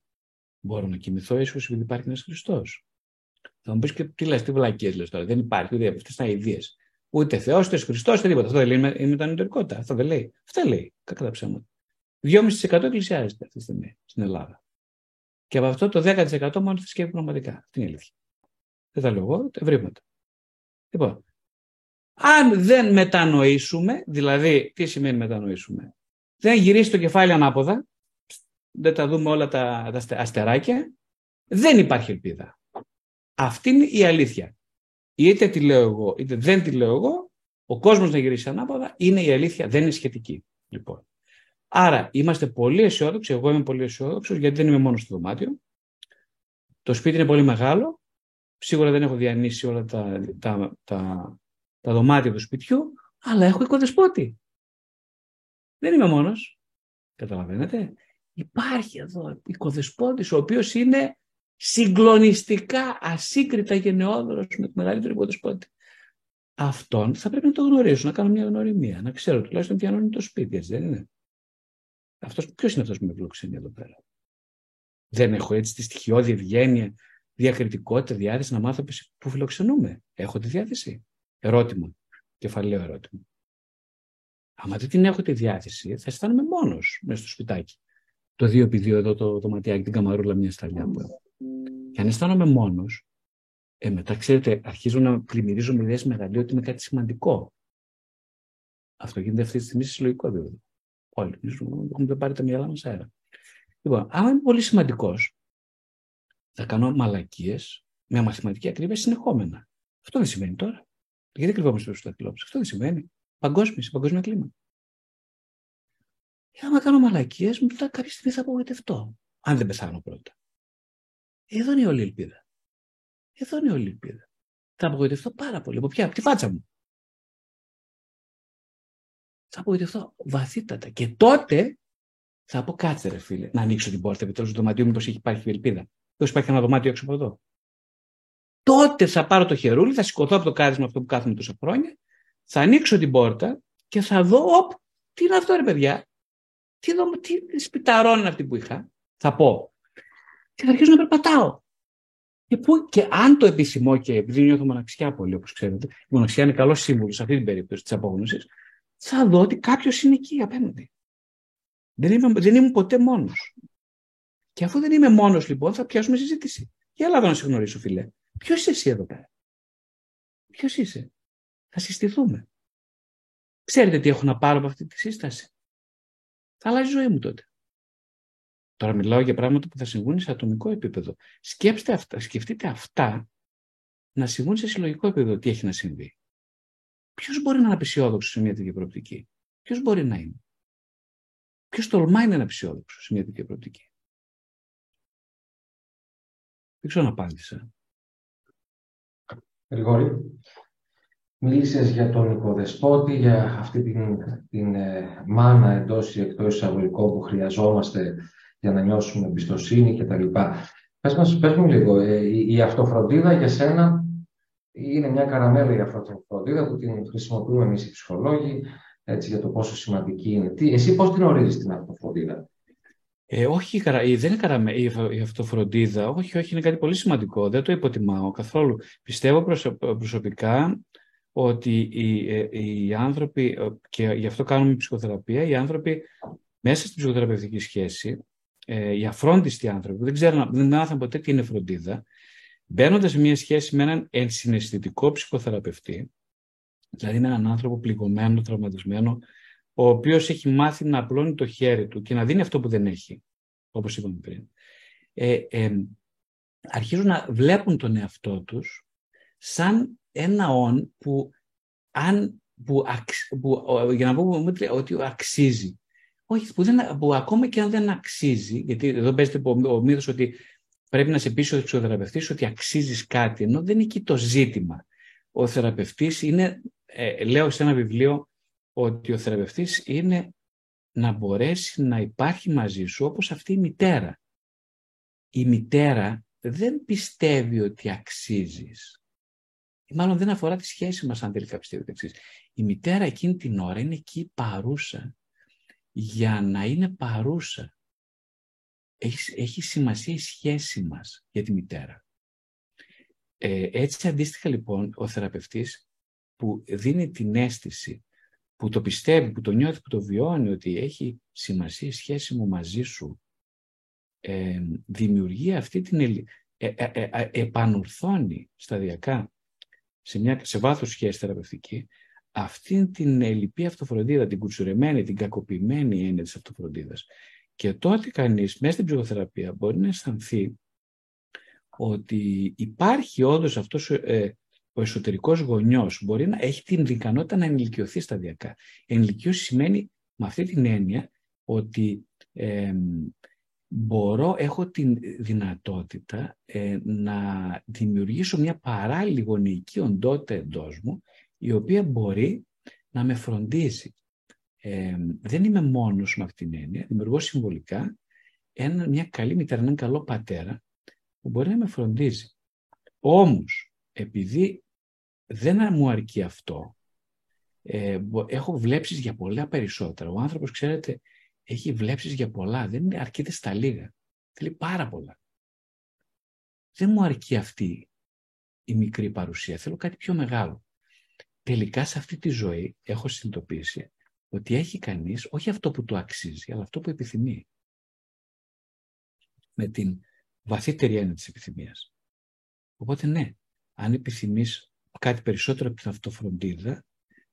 Μπορώ να κοιμηθώ ήσυχος επειδή υπάρχει ένας Χριστός. Θα μου πεις και τι λες, τι βλακίες λες τώρα. Δεν υπάρχει ούτε αυτές είναι ιδέες. Ούτε Θεός, ούτε Χριστός, ούτε τίποτα. Αυτό δεν λέει με, με την Αυτό δεν λέει. Αυτά λέει. Κακά τα ψέματα. 2,5% εκκλησιάζεται αυτή τη στιγμή στην Ελλάδα. Και από αυτό το 10% μόνο θρησκεύει πραγματικά. Αυτή είναι η αλήθεια. Δεν τα λέω εγώ, τα ευρήματα. Λοιπόν, αν δεν μετανοήσουμε, δηλαδή, τι σημαίνει μετανοήσουμε, δεν γυρίσει το κεφάλι ανάποδα, δεν τα δούμε όλα τα, τα αστεράκια, δεν υπάρχει ελπίδα. Αυτή είναι η αλήθεια. Είτε τη λέω εγώ, είτε δεν τη λέω εγώ, ο κόσμος να γυρίσει ανάποδα είναι η αλήθεια, δεν είναι σχετική. Λοιπόν. Άρα είμαστε πολύ αισιόδοξοι, εγώ είμαι πολύ αισιόδοξος γιατί δεν είμαι μόνος στο δωμάτιο. Το σπίτι είναι πολύ μεγάλο. Σίγουρα δεν έχω διανύσει όλα τα, τα, τα, τα δωμάτια του σπιτιού, αλλά έχω οικοδεσπότη. Δεν είμαι μόνος. Καταλαβαίνετε. Υπάρχει εδώ οικοδεσπότης ο οποίος είναι συγκλονιστικά, ασύγκριτα γενναιόδωρος με το μεγαλύτερο οικοδεσπότη. Αυτόν θα πρέπει να το γνωρίσω, να κάνω μια γνωριμία, να ξέρω τουλάχιστον τι είναι το σπίτι, έτσι δεν είναι. Αυτός, ποιος είναι αυτός που με φιλοξενεί εδώ πέρα; Δεν έχω έτσι τη στοιχειώδη ευγένεια, διακριτικότητα, διάθεση να μάθω που φιλοξενούμε. Έχω τη διάθεση. Ερώτημα. Κεφαλαίο ερώτημα. Άμα δεν την έχω τη διάθεση, θα αισθάνομαι μόνος μέσα στο σπιτάκι. Το 2x2 εδώ το δωματιάκι, την καμαρούλα, μια σταλιά που έχω. Και αν αισθάνομαι μόνος, ε, μετά ξέρετε, αρχίζω να πλημμυρίζω με ιδέε μεγαλύτερε ότι είναι κάτι σημαντικό. Αυτό γίνεται αυτή τη στιγμή σε συλλογικό επίπεδο. Όλοι έχουμε πάρει τα μυαλά μας αέρα. Λοιπόν, άμα είμαι πολύ σημαντικός, θα κάνω μαλακίες με μαθηματική ακρίβεια συνεχόμενα. Αυτό δεν σημαίνει τώρα. Γιατί κρυβόμαστε στου δαχτυλόπου. Αυτό δεν σημαίνει. Παγκόσμιο, παγκόσμιο κλίμα. Και άμα κάνω μαλακίες, μετά κάποια στιγμή θα απογοητευτώ. Αν δεν πεθάνω πρώτα. Εδώ είναι η όλη ελπίδα. Εδώ είναι η όλη ελπίδα. Θα απογοητευτώ πάρα πολύ. Από ποια, από τη φάτσα μου. Θα απογοητευτώ βαθύτατα. Και τότε θα πω κάτσε ρε φίλε, να ανοίξω την πόρτα επιτέλου του δωματίου, μήπως έχει υπάρχει ελπίδα. Πώ υπάρχει ένα δωμάτιο έξω από εδώ. Τότε θα πάρω το χερούλι, θα σηκωθώ από το κάθισμα αυτό που κάθομαι τόσα χρόνια, θα ανοίξω την πόρτα και θα δω, οπ, τι είναι αυτό ρε παιδιά, τι, δω, τι σπιταρών είναι αυτή που είχα, θα πω. Και θα αρχίσω να περπατάω. Και, που, και αν το επισημώ και επειδή νιώθω μοναξιά πολύ, όπως ξέρετε, η μοναξιά είναι καλό σύμβουλο σε αυτή την περίπτωση της απόγνωσης, θα δω ότι κάποιος είναι εκεί απέναντι. Δεν, είμαι, δεν ήμουν ποτέ μόνος. Και αφού δεν είμαι μόνος, λοιπόν, θα πιάσουμε συζήτηση. Για Ελλάδα να σε γνωρίσω, φίλε. Ποιος είσαι εσύ εδώ πέρα; Ποιος είσαι; Θα συστηθούμε. Ξέρετε τι έχω να πάρω από αυτή τη σύσταση; Θα αλλάζει η ζωή μου τότε. Τώρα μιλάω για πράγματα που θα συμβούν σε ατομικό επίπεδο. Σκέψτε αυτά, σκεφτείτε αυτά να συμβούν σε συλλογικό επίπεδο τι έχει να συμβεί; Ποιος μπορεί να είναι απεσιόδοξος σε μια τέτοια προοπτική; Ποιος μπορεί να είναι; Ποιος τολμάει να είναι απεσιόδοξος σε μια τέτοια προοπτική; Δεν ξέρω να απάντησα. Γρηγόρη, μίλησες για τον οικοδεσπότη, για αυτή την, την ε, μάνα εντός ή εκτός εισαγωγικών που χρειαζόμαστε για να νιώσουμε εμπιστοσύνη κτλ. Πες μας, πες μου λίγο, ε, η αυτοφροντίδα για σένα είναι μια καραμέλα η αυτοφροντίδα που την χρησιμοποιούμε εμείς οι ψυχολόγοι έτσι, για το πόσο σημαντική είναι. Τι, εσύ πώς την ορίζεις την αυτοφροντίδα; Ε, όχι, δεν είναι καραμε, η αυτοφροντίδα. Όχι, όχι, είναι κάτι πολύ σημαντικό. Δεν το υποτιμάω καθόλου. Πιστεύω προσωπικά ότι οι, ε, οι άνθρωποι, ε, και γι' αυτό κάνουμε ψυχοθεραπεία, οι άνθρωποι μέσα στην ψυχοθεραπευτική σχέση, ε, οι αφρόντιστοι άνθρωποι, που δεν ξέρουν, δεν μάθαν ποτέ τι είναι φροντίδα, μπαίνοντας σε μια σχέση με έναν ενσυναισθητικό ψυχοθεραπευτή, δηλαδή με έναν άνθρωπο πληγωμένο, τραυματισμένο, ο οποίος έχει μάθει να απλώνει το χέρι του και να δίνει αυτό που δεν έχει, όπως είπαμε πριν. Ε, ε, αρχίζουν να βλέπουν τον εαυτό τους σαν ένα όν που, αν, που, που για να πούμε ότι αξίζει. Όχι, που, δεν, που ακόμα και αν δεν αξίζει, γιατί εδώ παίζεται ο μύθος ότι πρέπει να σε πείσει ο ψυχοθεραπευτής ότι αξίζεις κάτι, ενώ δεν είναι εκεί το ζήτημα. Ο θεραπευτής είναι, ε, λέω σε ένα βιβλίο, ότι ο θεραπευτής είναι να μπορέσει να υπάρχει μαζί σου όπως αυτή η μητέρα. Η μητέρα δεν πιστεύει ότι αξίζεις. Μάλλον δεν αφορά τη σχέση μας αν τελικά πιστεύει ότι αξίζεις. Η μητέρα εκείνη την ώρα είναι εκεί παρούσα για να είναι παρούσα. Έχεις, έχει σημασία η σχέση μας για τη μητέρα. Ε, έτσι αντίστοιχα λοιπόν ο θεραπευτής που δίνει την αίσθηση, που το πιστεύει, που το νιώθει, που το βιώνει ότι έχει σημασία η σχέση μου μαζί σου ε, δημιουργεί αυτή την ε, ε, ε, επανορθώνει σταδιακά σε, μια, σε βάθος σχέση θεραπευτική αυτή την ελλειπή αυτοφροντίδα, την κουτσουρεμένη, την κακοποιημένη έννοια της αυτοφροντίδας. Και τότε κανείς μέσα στην ψυχοθεραπεία μπορεί να αισθανθεί ότι υπάρχει όντως αυτός ε, ο εσωτερικός γονιός μπορεί να έχει την ικανότητα να ενηλικιωθεί σταδιακά. Ενηλικιώση σημαίνει με αυτή την έννοια ότι μπορώ, έχω την δυνατότητα ε, να δημιουργήσω μια παράλληλη γονεϊκή οντότητα εντός μου, η οποία μπορεί να με φροντίζει. Ε, δεν είμαι μόνος με αυτήν την έννοια, δημιουργώ συμβολικά ένα, μια καλή μητέρα, έναν καλό πατέρα, που μπορεί να με φροντίζει. Όμως, επειδή δεν μου αρκεί αυτό, ε, έχω βλέψεις για πολλά περισσότερα. Ο άνθρωπος, ξέρετε, έχει βλέψεις για πολλά, δεν αρκείται στα λίγα. Θέλει πάρα πολλά. Δεν μου αρκεί αυτή η μικρή παρουσία, θέλω κάτι πιο μεγάλο. Τελικά σε αυτή τη ζωή έχω συνειδητοποιήσει ότι έχει κανείς όχι αυτό που του αξίζει, αλλά αυτό που επιθυμεί. Με την βαθύτερη έννοια της επιθυμίας. Οπότε ναι, αν επιθυμείς κάτι περισσότερο από την αυτοφροντίδα,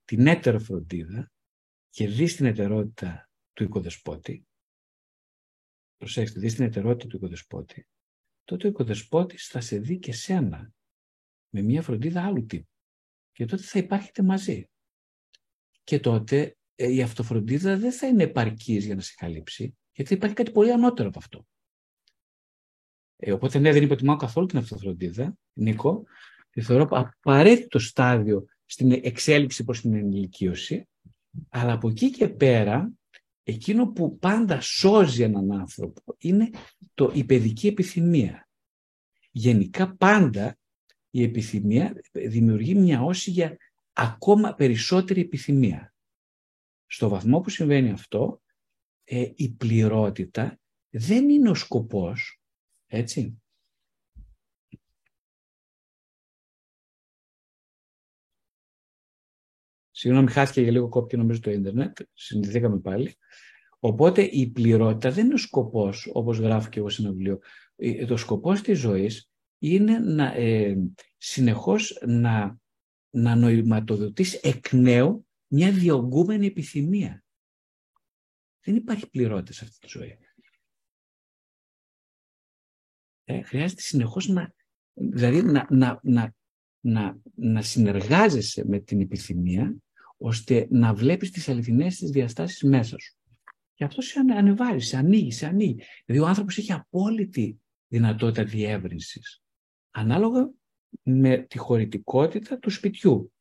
την έτερο φροντίδα και δεις την ετερότητα του οικοδεσπότη, προσέξτε, δεις την ετερότητα του οικοδεσπότη, τότε ο οικοδεσπότης θα σε δει και σένα με μια φροντίδα άλλου τύπου. Και τότε θα υπάρχετε μαζί. Και τότε ε, η αυτοφροντίδα δεν θα είναι επαρκής για να σε καλύψει, γιατί υπάρχει κάτι πολύ ανώτερο από αυτό. Ε, οπότε ναι, δεν υποτιμάω καθόλου την αυτοφροντίδα, Νίκο, τη θεωρώ απαραίτητο στάδιο στην εξέλιξη προς την ενηλικίωση, αλλά από εκεί και πέρα εκείνο που πάντα σώζει έναν άνθρωπο είναι το, η παιδική επιθυμία. Γενικά πάντα η επιθυμία δημιουργεί μια όση για ακόμα περισσότερη επιθυμία. Στο βαθμό που συμβαίνει αυτό, ε, η πληρότητα δεν είναι ο σκοπός, έτσι. Συγγνώμη, χάθηκε για λίγο κόπηκε νομίζω το ίντερνετ, συνδεθήκαμε πάλι. Οπότε η πληρότητα δεν είναι ο σκοπός, όπως γράφω και εγώ σε ένα βιβλίο. Ε, το σκοπός της ζωής είναι να, ε, συνεχώς να, να νοηματοδοτείς εκ νέου μια διωγγούμενη επιθυμία. Δεν υπάρχει πληρότητα σε αυτή τη ζωή. Ε, χρειάζεται συνεχώς να, δηλαδή να, να, να, να, να συνεργάζεσαι με την επιθυμία ώστε να βλέπεις τις αληθινές της διαστάσεις μέσα σου. Και αυτό σε ανεβάζει, σε ανοίγει, σε ανοίγει. Δηλαδή ο άνθρωπος έχει απόλυτη δυνατότητα διεύρυνσης. Ανάλογα με τη χωρητικότητα του σπιτιού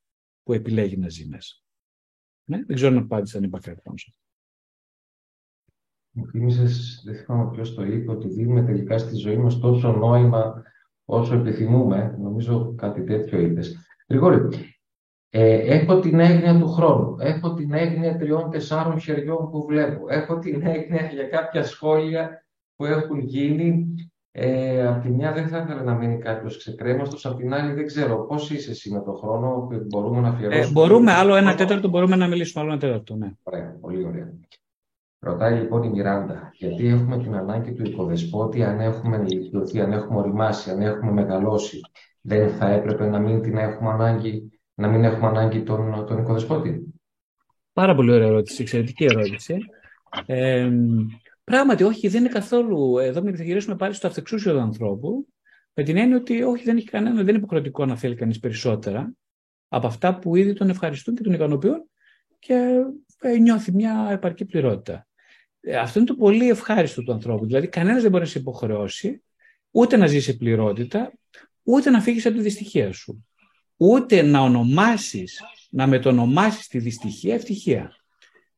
που επιλέγει να ζει μέσα. Ναι, δεν ξέρω αν απάντησα αν είπα κάτι πάνω σε αυτό. Μου θύμισες, δεν θυμάμαι ποιος το είπε, ότι δίνουμε τελικά στη ζωή μας τόσο νόημα όσο επιθυμούμε. Νομίζω κάτι τέτοιο είπες. Γρηγόρη, ε, έχω την έγνοια του χρόνου. Έχω την έγνοια τριών-τεσσάρων χεριών που βλέπω. Έχω την έγνοια για κάποια σχόλια που έχουν γίνει Ε, απ' τη μια δεν θα ήθελα να μείνει κάποιος ξεκρέμαστος, απ' την άλλη δεν ξέρω πώς είσαι εσύ με τον χρόνο που μπορούμε να αφιερώσουμε. Ε, μπορούμε, άλλο ένα τέταρτο μπορούμε να μιλήσουμε, άλλο ένα τέταρτο, ναι. Ωραία, πολύ ωραία. Ρωτάει λοιπόν η Μιράντα, γιατί έχουμε την ανάγκη του οικοδεσπότη αν έχουμε ενηλικιωθεί, αν έχουμε οριμάσει, αν έχουμε μεγαλώσει. Δεν θα έπρεπε να μην την έχουμε ανάγκη, να μην έχουμε ανάγκη τον, τον οικοδεσπότη; Πάρα πολύ ωραία ερώτηση, εξαιρετική ερώτηση. Ε, πράγματι, όχι, δεν είναι καθόλου. Εδώ θα γυρίσουμε πάλι στο αυτεξούσιο του ανθρώπου, με την έννοια ότι όχι, δεν έχει κανένα, δεν είναι υποχρεωτικό να θέλει κανείς περισσότερα από αυτά που ήδη τον ευχαριστούν και τον ικανοποιούν και ε, νιώθει μια επαρκή πληρότητα. Ε, αυτό είναι το πολύ ευχάριστο του ανθρώπου. Δηλαδή, κανένας δεν μπορεί να σε υποχρεώσει ούτε να ζήσει πληρότητα, ούτε να φύγεις από τη δυστυχία σου. Ούτε να ονομάσεις, να μετονομάσεις τη δυστυχία ευτυχία.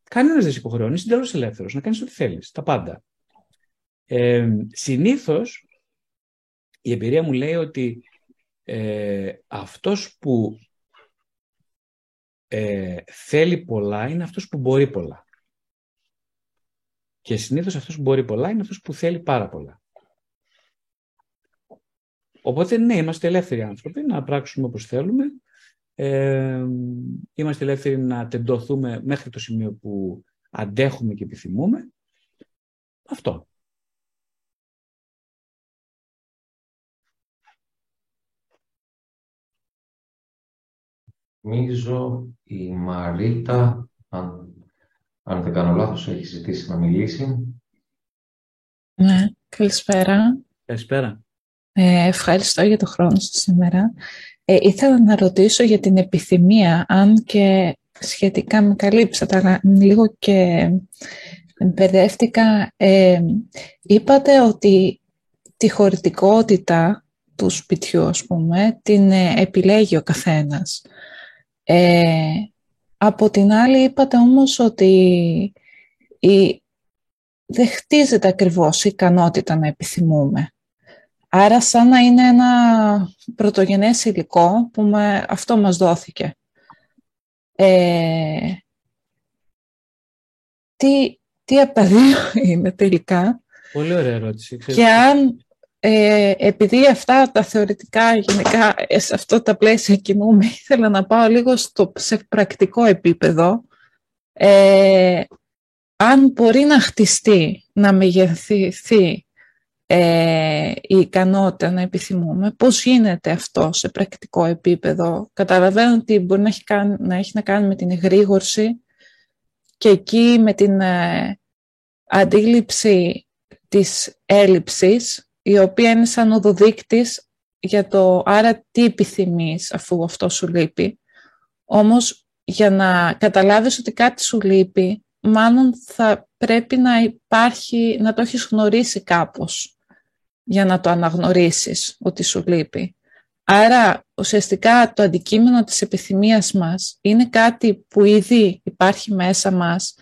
Κανένας δεν σε υποχρεώνει, είσαι εντελώς ελεύθερος να κάνεις ό,τι θέλεις, τα πάντα. Ε, Συνήθως η εμπειρία μου λέει ότι ε, αυτός που ε, θέλει πολλά είναι αυτός που μπορεί πολλά. Και συνήθως αυτός που μπορεί πολλά είναι αυτός που θέλει πάρα πολλά. Οπότε ναι, είμαστε ελεύθεροι άνθρωποι να πράξουμε όπως θέλουμε. Ε, είμαστε ελεύθεροι να τεντωθούμε μέχρι το σημείο που αντέχουμε και επιθυμούμε. Αυτό. Νομίζω η Μαρίτα, αν, αν δεν κάνω λάθος, έχει ζητήσει να μιλήσει. Ναι, καλησπέρα. Καλησπέρα. Ε, ευχαριστώ για το χρόνο σας σήμερα. Ε, ήθελα να ρωτήσω για την επιθυμία, αν και σχετικά με καλύψατε, αλλά λίγο και μπερδεύτηκα. Ε, είπατε ότι τη χωρητικότητα του σπιτιού, ας πούμε, την ε, επιλέγει ο καθένας. Ε, από την άλλη είπατε όμως ότι η, δεν χτίζεται ακριβώς η ικανότητα να επιθυμούμε. Άρα σαν να είναι ένα πρωτογενές υλικό που με, αυτό μας δόθηκε. Ε, τι, τι από τα δύο είναι τελικά; Πολύ ωραία ερώτηση. Και αν ε, επειδή αυτά τα θεωρητικά γενικά ε, σε αυτό τα πλαίσια κινούμε, ήθελα να πάω λίγο στο, σε πρακτικό επίπεδο. Ε, αν μπορεί να χτιστεί, να μεγεθυνθεί ε, η ικανότητα να επιθυμούμε, πώς γίνεται αυτό σε πρακτικό επίπεδο; Καταλαβαίνω ότι μπορεί να έχει, να, έχει να κάνει με την εγρήγορση και εκεί με την ε, αντίληψη της έλλειψης η οποία είναι σαν οδοδείκτης για το άρα τι επιθυμείς αφού αυτό σου λείπει. Όμως για να καταλάβεις ότι κάτι σου λείπει, μάλλον θα πρέπει να υπάρχει, να το έχεις γνωρίσει κάπως για να το αναγνωρίσεις ότι σου λείπει. Άρα ουσιαστικά το αντικείμενο της επιθυμίας μας είναι κάτι που ήδη υπάρχει μέσα μας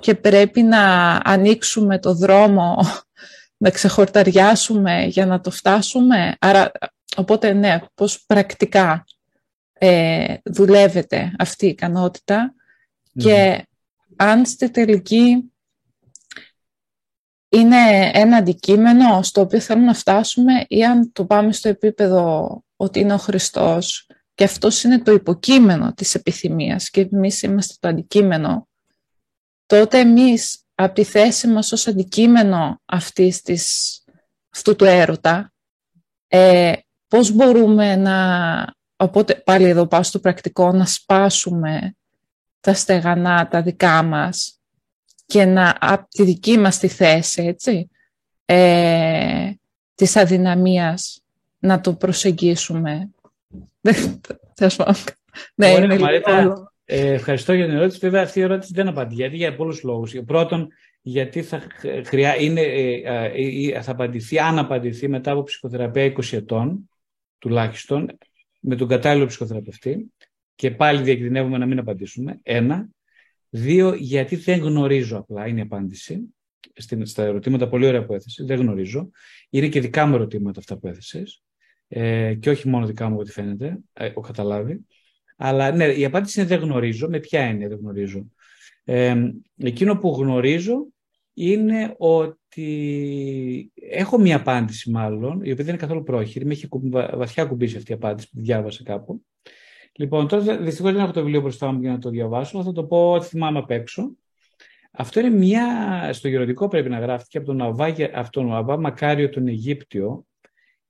και πρέπει να ανοίξουμε το δρόμο να ξεχορταριάσουμε για να το φτάσουμε. Άρα, οπότε ναι, πώς πρακτικά ε, δουλεύεται αυτή η ικανότητα και αν στη τελική είναι ένα αντικείμενο στο οποίο θέλουμε να φτάσουμε ή αν το πάμε στο επίπεδο ότι είναι ο Χριστός και αυτός είναι το υποκείμενο της επιθυμίας και εμείς είμαστε το αντικείμενο, τότε εμείς από τη θέση μας ως αντικείμενο αυτής της, αυτού του έρωτα, ε, πώς μπορούμε να, οπότε πάλι εδώ πάω στο πρακτικό, να σπάσουμε τα στεγανά, τα δικά μας και να, από τη δική μας τη θέση, έτσι, ε, της αδυναμίας, να το προσεγγίσουμε. Ναι, είναι λίγο ε, ευχαριστώ για την ερώτηση. Βέβαια, αυτή η ερώτηση δεν απαντεί. Γιατί για πολλούς λόγους. Πρώτον, γιατί θα, χρειά, είναι, ε, ε, θα απαντηθεί, αν απαντηθεί μετά από ψυχοθεραπεία 20 ετών, τουλάχιστον, με τον κατάλληλο ψυχοθεραπευτή. Και πάλι διακινδυνεύουμε να μην απαντήσουμε. Ένα. Δύο, γιατί δεν γνωρίζω απλά, είναι η απάντηση. Στην, στα ερωτήματα πολύ ωραία που έθεσε, δεν γνωρίζω. Είναι και δικά μου ερωτήματα αυτά που έθεσες. Ε, και όχι μόνο δικά μου, ό,τι φαίνεται, ε, έχω καταλάβει. Αλλά ναι, η απάντηση είναι δεν γνωρίζω. Με ποια έννοια δεν γνωρίζω. Ε, εκείνο που γνωρίζω είναι ότι ότι έχω μία απάντηση μάλλον, η οποία δεν είναι καθόλου πρόχειρη, με έχει βαθιά κουμπίσει αυτή η απάντηση που διάβασα κάπου. Λοιπόν, τώρα δυστυχώς δεν έχω το βιβλίο μπροστά μου για να το διαβάσω, θα το πω ότι θυμάμαι απ' έξω. Αυτό είναι μια, στο γεωργικό πρέπει να γράφτηκε από τον Αβά, αυτόν τον Αβά Μακάριο τον Αιγύπτιο.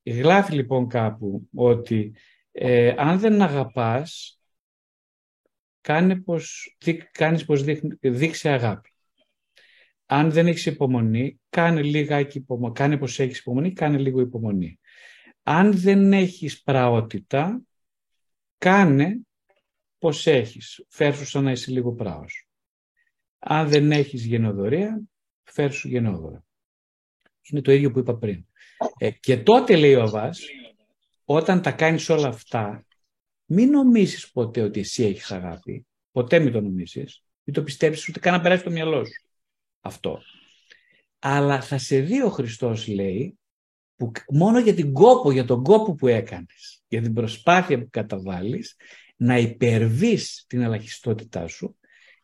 Γράφει λοιπόν κάπου ότι ε, αν δεν αγαπάς, κάνε πως, δεί, κάνεις πως δείξει αγάπη. Αν δεν έχεις υπομονή, κάνε λίγα υπομονή. Κάνε πως έχεις υπομονή, κάνε λίγο υπομονή. Αν δεν έχεις πραότητα, κάνε πως έχεις. Φέρσου σαν να είσαι λίγο πράος. Αν δεν έχεις γενοδορία, φέρσου γενόδωρα. Είναι το ίδιο που είπα πριν. Ε, και τότε λέει ο Αβάς, όταν τα κάνεις όλα αυτά, μην νομίζεις ποτέ ότι εσύ έχεις αγάπη. Ποτέ μην το νομίζεις. Μην το πιστεύεις ούτε καν να περάσει το μυαλό σου. Αυτό. Αλλά θα σε δει ο Χριστός λέει, που μόνο για την κόπο, για τον κόπο που έκανες, για την προσπάθεια που καταβάλεις, να υπερβείς την ελαχιστότητά σου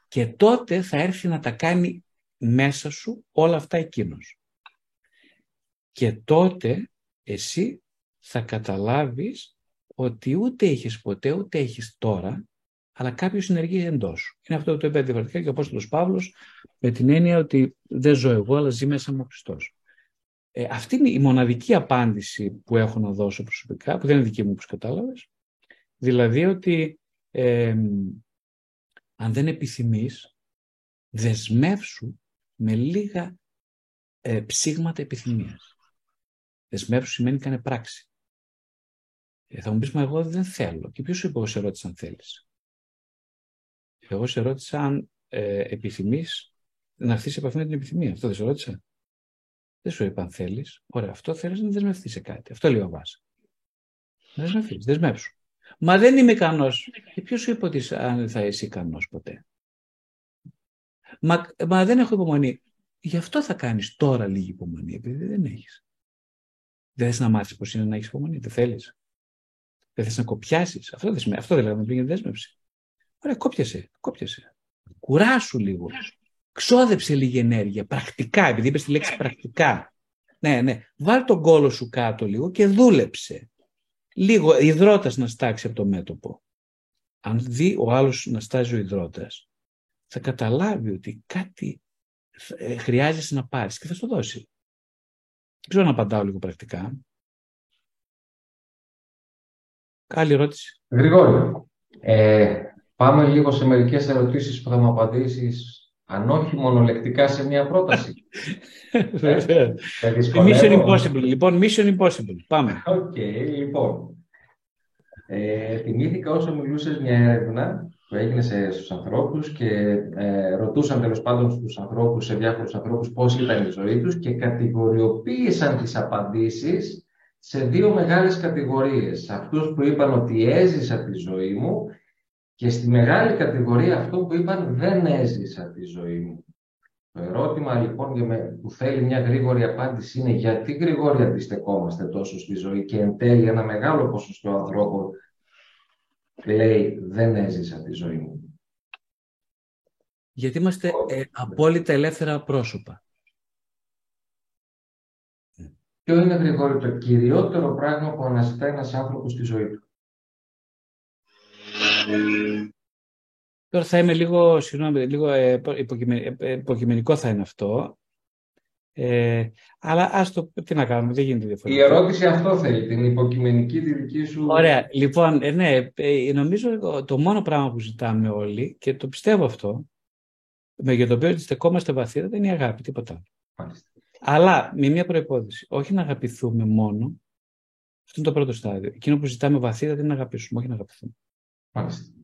και τότε θα έρθει να τα κάνει μέσα σου όλα αυτά εκείνος. Και τότε εσύ θα καταλάβεις ότι ούτε έχεις ποτέ, ούτε έχεις τώρα, αλλά κάποιος συνεργεί εντός. Είναι αυτό που το είπε διαφορετικά και ο Απόστολος Παύλος, με την έννοια ότι δεν ζω εγώ, αλλά ζει μέσα μου ο Χριστός. Ε, αυτή είναι η μοναδική απάντηση που έχω να δώσω προσωπικά, που δεν είναι δική μου, όπως κατάλαβες. Δηλαδή ότι ε, αν δεν επιθυμείς, δεσμεύσου με λίγα ε, ψήγματα επιθυμίας. Δεσμεύσου σημαίνει κάνε πράξη. Ε, θα μου πεις, μα εγώ δεν θέλω. Και ποιος σου είπε εγώ σε ρώτησα αν θέλεις. Εγώ σε ρώτησα αν ε, επιθυμείς να έρθεις σε επαφή με την επιθυμία. Αυτό δεν σε ρώτησα. Δεν σου είπα αν θέλεις. Ωραία, αυτό θέλεις να δεσμευτείς σε κάτι. Αυτό λέει ο Βάσα. Να δεσμευτείς, δεσμεύσου. Μα δεν είμαι ικανός. Και ποιος σου είπε ότι αν θα είσαι ικανός ποτέ; Μα, μα δεν έχω υπομονή. Γι' αυτό θα κάνεις τώρα λίγη υπομονή, επειδή δεν έχεις. Δεν θες να μάθεις πώ είναι να έχεις υπομονή. Δεν θέλεις. Δεν θες να κοπιάσεις. Αυτό, αυτό δεν λέγαμε πριν για δέσμευση. Ωραία, κόπιασε. κόπιασε. Κουράσου λίγο ξόδεψε λίγη ενέργεια, πρακτικά, επειδή είπες τη λέξη πρακτικά. Ναι, ναι. Βάλ τον κόλο σου κάτω λίγο και δούλεψε. Λίγο υδρότας να στάξει από το μέτωπο. Αν δει ο άλλος να στάζει ο ιδρώτας, θα καταλάβει ότι κάτι ε, χρειάζεσαι να πάρεις και θα σου το δώσει. Δεν ξέρω να απαντάω λίγο πρακτικά. Άλλη ερώτηση; Γρηγόρη, ε, πάμε λίγο σε μερικές ερωτήσεις που θα μου απαντήσεις αν όχι μονολεκτικά σε μια πρόταση. Βέβαια. Mission Impossible. Λοιπόν, Mission Impossible. Πάμε. Οκ, λοιπόν. Ε, θυμήθηκα όσο μιλούσες μια έρευνα που έγινε σε, στους ανθρώπους και ε, ρωτούσαν τέλος πάντων στους ανθρώπους, σε διάφορους ανθρώπους πώς ήταν η ζωή τους και κατηγοριοποίησαν τις απαντήσεις σε δύο μεγάλες κατηγορίες. Αυτούς που είπαν ότι έζησα τη ζωή μου και στη μεγάλη κατηγορία αυτό που είπαν δεν έζησα τη ζωή μου. Το ερώτημα λοιπόν που θέλει μια γρήγορη απάντηση είναι γιατί γρήγορα αντιστεκόμαστε τόσο στη ζωή και εν τέλει ένα μεγάλο ποσοστό ανθρώπων λέει δεν έζησα τη ζωή μου. Γιατί είμαστε ε, απόλυτα ελεύθερα πρόσωπα. Ποιο είναι γρήγορο το κυριότερο πράγμα που αναζητά ένας άνθρωπος στη ζωή του; Τώρα θα είμαι λίγο, συγγνώμη, λίγο ε, ε, υποκειμενικό θα είναι αυτό. Ε, αλλά ας το, τι να κάνουμε, δεν γίνεται διαφορετικά. Η ερώτηση αυτό θέλει, την υποκειμενική τη δική σου... Ωραία, λοιπόν, ε, ναι, νομίζω το μόνο πράγμα που ζητάμε όλοι, και το πιστεύω αυτό, με για το οποίο στεκόμαστε βαθύτερα, είναι η αγάπη, τίποτα άλλο. Αλλά με μια προπόθεση, όχι να αγαπηθούμε μόνο, αυτό είναι το πρώτο στάδιο. Εκείνο που ζητάμε βαθύτερα είναι να αγαπήσουμε, όχι να αγαπηθούμε. Μάλιστα.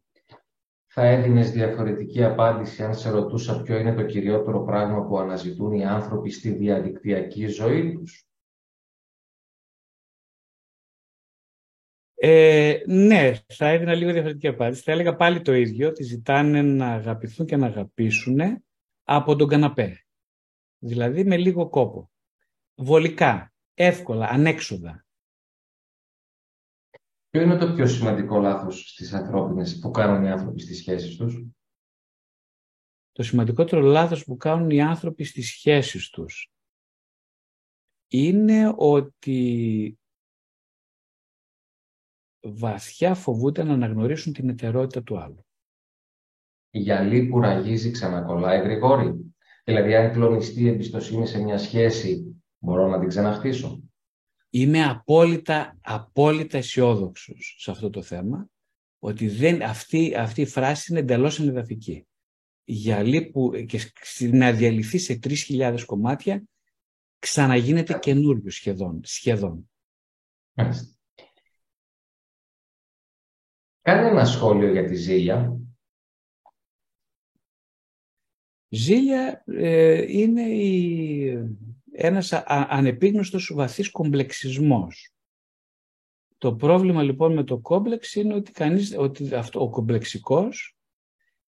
Θα έδινε διαφορετική απάντηση αν σε ρωτούσα ποιο είναι το κυριότερο πράγμα που αναζητούν οι άνθρωποι στη διαδικτυακή ζωή τους. Ε, ναι, θα έδινα λίγο διαφορετική απάντηση. Θα έλεγα πάλι το ίδιο, ότι ζητάνε να αγαπηθούν και να αγαπήσουν από τον καναπέ. Δηλαδή με λίγο κόπο. Βολικά, εύκολα, ανέξοδα. Ποιο είναι το πιο σημαντικό λάθος στις ανθρώπινες που κάνουν οι άνθρωποι στις σχέσεις τους; Το σημαντικότερο λάθος που κάνουν οι άνθρωποι στις σχέσεις τους. είναι ότι βαθιά φοβούνται να αναγνωρίσουν την ετερότητα του άλλου. Η γυαλί που ραγίζει ξανακολλάει, Γρηγόρη. Δηλαδή, αν κλονιστεί η εμπιστοσύνη σε μια σχέση, μπορώ να την ξαναχτίσω. Είμαι απόλυτα, απόλυτα αισιόδοξος σε αυτό το θέμα, ότι δεν, αυτή, αυτή η φράση είναι εντελώς ανεδαφική. Η γυαλί που και να διαλυθεί σε 3.000 κομμάτια ξαναγίνεται καινούριο σχεδόν. σχεδόν. Κάνε ένα σχόλιο για τη ζήλια. Ζήλια ε, είναι η, ένας α, ανεπίγνωστος βαθύς κομπλεξισμός. Το πρόβλημα λοιπόν με το κόμπλεξ είναι ότι, κανείς, ότι αυτό, ο κομπλεξικός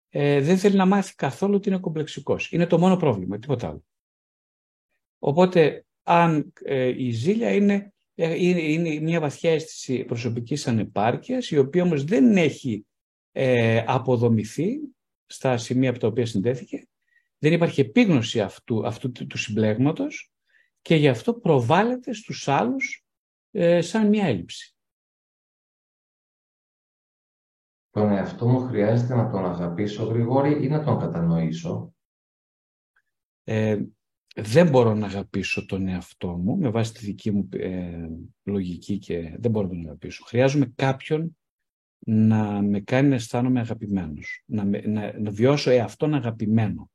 ε, δεν θέλει να μάθει καθόλου ότι είναι κομπλεξικός. Είναι το μόνο πρόβλημα, τίποτα άλλο. Οπότε αν ε, η ζήλια είναι, είναι, είναι, μια βαθιά αίσθηση προσωπικής ανεπάρκειας, η οποία όμως δεν έχει ε, αποδομηθεί στα σημεία από τα οποία συνδέθηκε, δεν υπάρχει επίγνωση αυτού, αυτού του συμπλέγματος και γι' αυτό προβάλλεται στους άλλους ε, σαν μια έλλειψη. Τον εαυτό μου χρειάζεται να τον αγαπήσω γρήγορη ή να τον κατανοήσω; Ε, δεν μπορώ να αγαπήσω τον εαυτό μου με βάση τη δική μου ε, λογική και δεν μπορώ να τον αγαπήσω. Χρειάζομαι κάποιον να με κάνει να αισθάνομαι αγαπημένος, να, να, να βιώσω εαυτόν αγαπημένο.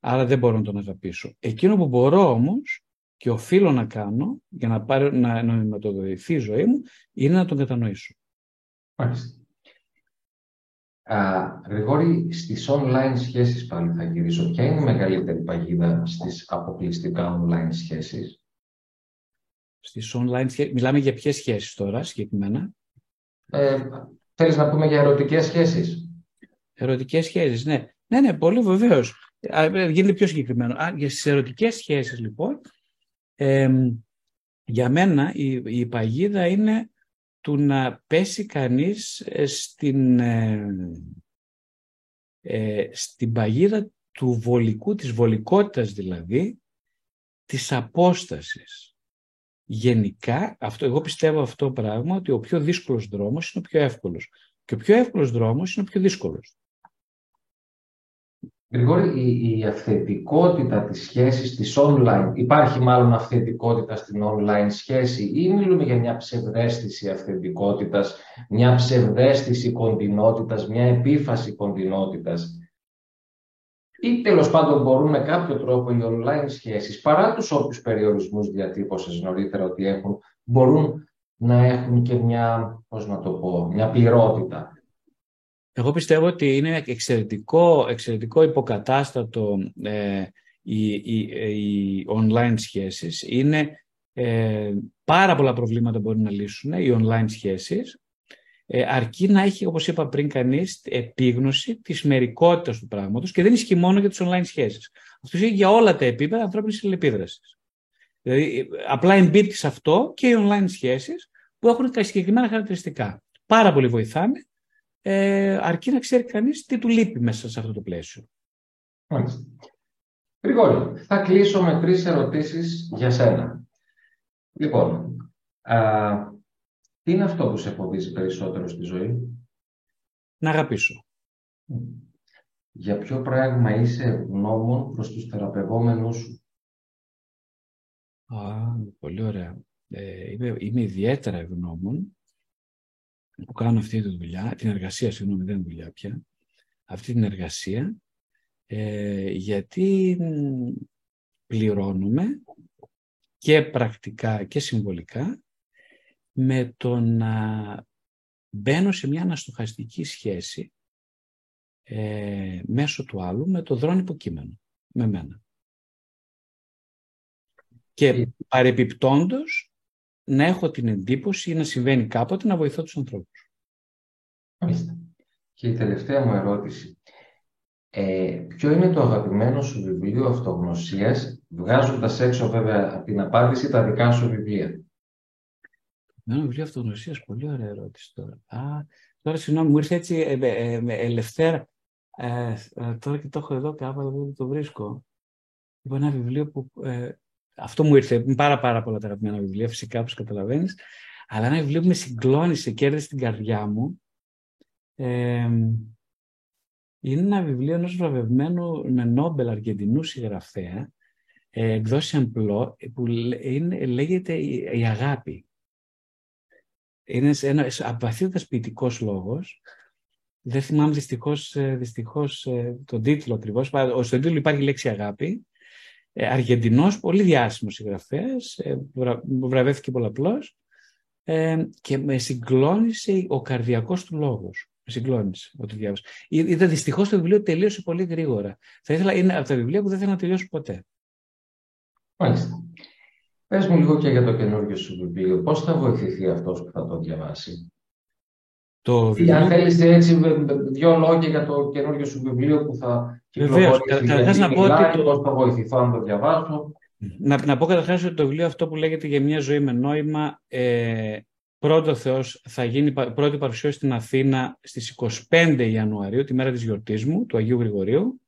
Άρα δεν μπορώ να τον αγαπήσω. Εκείνο που μπορώ όμως και οφείλω να κάνω για να, πάρω, να, να η ζωή μου είναι να τον κατανοήσω. Μάλιστα. Α, Γρηγόρη, στις online σχέσεις πάλι θα γυρίσω. Ποια είναι η μεγαλύτερη παγίδα στις αποκλειστικά online σχέσεις; Στις online σχέσεις, μιλάμε για ποιες σχέσεις τώρα συγκεκριμένα; Ε, θέλεις να πούμε για ερωτικές σχέσεις; Ερωτικές σχέσεις, ναι. Ναι, ναι, πολύ βεβαίως. Γίνεται πιο συγκεκριμένο. Α, για στις ερωτικές σχέσεις, λοιπόν, για μένα η, η παγίδα είναι του να πέσει κανείς ε, στην, ε, ε, στην παγίδα του βολικού, της βολικότητας δηλαδή, της απόστασης. Γενικά, αυτό, εγώ πιστεύω αυτό το πράγμα ότι ο πιο δύσκολος δρόμος είναι ο πιο εύκολος. Και ο πιο εύκολος δρόμος είναι ο πιο δύσκολος. Γρηγόρη, η, η αυθεντικότητα της σχέσης της online, υπάρχει μάλλον αυθεντικότητα στην online σχέση ή μιλούμε για μια ψευδέστηση αυθεντικότητας, μια ψευδέστηση κοντινότητας, μια επίφαση κοντινότητας; Ή τέλος πάντων μπορούν με κάποιο τρόπο οι online σχέσεις, παρά τους όποιους περιορισμούς διατύπωσες νωρίτερα ότι έχουν, μπορούν να έχουν και μια, πώς να το πω, μια πληρότητα; Εγώ πιστεύω ότι είναι εξαιρετικό, εξαιρετικό υποκατάστατο ε, οι, οι, online σχέσεις. Είναι ε, πάρα πολλά προβλήματα μπορούν να λύσουν οι online σχέσεις ε, αρκεί να έχει, όπως είπα πριν κανείς, επίγνωση της μερικότητας του πράγματος και δεν ισχύει μόνο για τις online σχέσεις. Αυτό ισχύει για όλα τα επίπεδα ανθρώπινης αλληλεπίδρασης. Δηλαδή, απλά εμπίπτει σε αυτό και οι online σχέσεις που έχουν συγκεκριμένα χαρακτηριστικά. Πάρα πολύ βοηθάνε ε, αρκεί να ξέρει κανείς τι του λείπει μέσα σε αυτό το πλαίσιο. Μάλιστα. Γρηγόρη, θα κλείσω με τρεις ερωτήσεις για σένα. Λοιπόν, α, τι είναι αυτό που σε φοβίζει περισσότερο στη ζωή; Να αγαπήσω. Για ποιο πράγμα είσαι ευγνώμων προς τους θεραπευόμενους σου; Α, πολύ ωραία. Ε, είμαι, είμαι ιδιαίτερα ευγνώμων που κάνω αυτή τη δουλειά, την εργασία, συγγνώμη, δεν είναι δουλειά πια, αυτή την εργασία, ε, γιατί πληρώνουμε και πρακτικά και συμβολικά με το να μπαίνω σε μια αναστοχαστική σχέση ε, μέσω του άλλου με το δρόν υποκείμενο, με μένα. Και ε, παρεπιπτόντος να έχω την εντύπωση ή να συμβαίνει κάποτε να βοηθώ τους ανθρώπους. Και η τελευταία μου ερώτηση. Ε, ποιο είναι το αγαπημένο σου βιβλίο αυτογνωσίας, βγάζοντας έξω βέβαια από την απάντηση τα δικά σου βιβλία; Ένα βιβλίο αυτογνωσίας, πολύ ωραία ερώτηση τώρα. Α, τώρα συγγνώμη, μου ήρθε έτσι ε, ε, ε ελευθέρα. Ε, τώρα και το έχω εδώ κάπου, δεν το βρίσκω. Λοιπόν, ένα βιβλίο που αυτό μου ήρθε. Πάρα, πάρα πολλά τα αγαπημένα βιβλία, φυσικά, όπως καταλαβαίνεις. Αλλά ένα βιβλίο που με συγκλώνησε, κέρδισε την καρδιά μου. Ε, είναι ένα βιβλίο ενός βραβευμένου με Νόμπελ Αργεντινού συγγραφέα, ε, εκδόσει Αμπλό, που είναι, λέγεται η, Αγάπη. Είναι ένα απαθήτατας ποιητικός λόγος. Δεν θυμάμαι δυστυχώς, ε, δυστυχώς ε, τον τίτλο ακριβώς. Στον τίτλο υπάρχει η λέξη αγάπη. Ε, Αργεντινός, πολύ διάσημος συγγραφέας, ε, βραβεύτηκε πολλαπλώς ε, και με συγκλώνησε ο καρδιακός του λόγος. Με συγκλώνησε όταν διάβασα. Είδα δυστυχώς το βιβλίο τελείωσε πολύ γρήγορα. Θα ήθελα, είναι από τα βιβλία που δεν θέλω να τελειώσω ποτέ. Μάλιστα. Πες μου λίγο και για το καινούργιο σου βιβλίο. Πώς θα βοηθηθεί αυτός που θα το διαβάσει; Το βιβλίο... Αν θέλεις έτσι δύο λόγια για το καινούργιο σου βιβλίο που θα κυκλοφορήσει. Καταρχάς να πω ότι... Πώς θα βοηθηθώ αν το διαβάσω. Να, να πω καταρχάς ότι το βιβλίο αυτό που λέγεται «Για μια ζωή με νόημα» ε, πρώτο Θεός θα γίνει πρώτη παρουσίαση στην Αθήνα στις 25 Ιανουαρίου, τη μέρα της γιορτής μου, του Αγίου Γρηγορίου.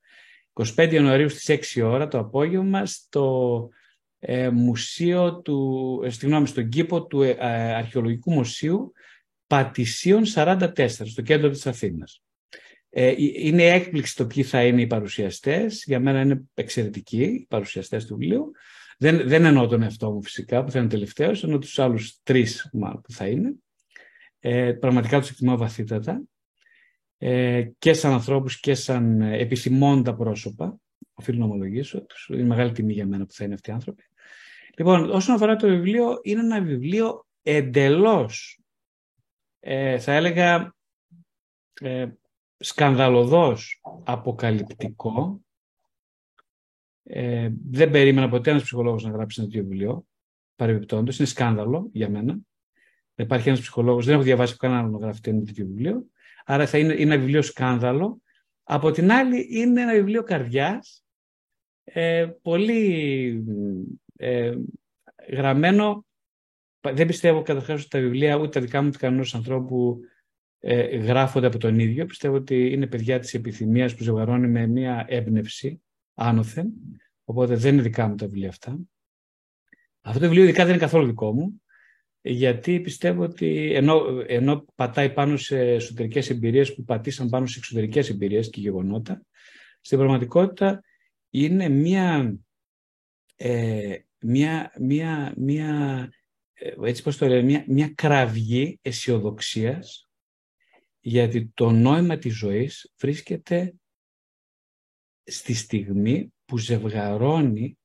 25 Ιανουαρίου στις 6 ώρα το απόγευμα στο ε, μουσείο του, ε, συγγνώμη, στον κήπο του ε, Αρχαιολογικού Μουσείου Πατησίων 44, στο κέντρο της Αθήνας. Ε, είναι έκπληξη το ποιοι θα είναι οι παρουσιαστές. Για μένα είναι εξαιρετικοί οι παρουσιαστές του βιβλίου. Δεν, δεν εννοώ τον εαυτό μου φυσικά που θα είναι τελευταίος, εννοώ τους άλλους τρεις που θα είναι. Ε, πραγματικά τους εκτιμώ βαθύτατα ε, και σαν ανθρώπους και σαν επιθυμώντα πρόσωπα. Οφείλω να ομολογήσω. Είναι μεγάλη τιμή για μένα που θα είναι αυτοί οι άνθρωποι. Λοιπόν, όσον αφορά το βιβλίο, είναι ένα βιβλίο εντελώς, ε, θα έλεγα, ε, σκανδαλωδός αποκαλυπτικό, ε, δεν περίμενα ποτέ ένας ψυχολόγος να γράψει ένα τέτοιο βιβλίο. Παρεμπιπτόντως, είναι σκάνδαλο για μένα. Δεν υπάρχει ένας ψυχολόγος, δεν έχω διαβάσει κανέναν να γράφει ένα τέτοιο βιβλίο. Άρα θα είναι, είναι ένα βιβλίο σκάνδαλο. Από την άλλη, είναι ένα βιβλίο καρδιάς. Ε, πολύ ε, γραμμένο. Δεν πιστεύω καταρχάς ότι τα βιβλία, ούτε τα δικά μου, ούτε κανένας ανθρώπου ε, γράφονται από τον ίδιο. Πιστεύω ότι είναι παιδιά της επιθυμίας που ζευγαρώνει με μια έμπνευση άνωθεν, οπότε δεν είναι δικά μου τα βιβλία αυτά. Αυτό το βιβλίο ειδικά δεν είναι καθόλου δικό μου, γιατί πιστεύω ότι ενώ, ενώ πατάει πάνω σε εσωτερικές εμπειρίες που πατήσαν πάνω σε εξωτερικές εμπειρίες και γεγονότα, στην πραγματικότητα είναι μια, ε, μια, μια, μια, ε, έτσι πώς το λέω, μια, μια κραυγή αισιοδοξίας γιατί το νόημα της ζωής βρίσκεται στη στιγμή που ζευγαρώνει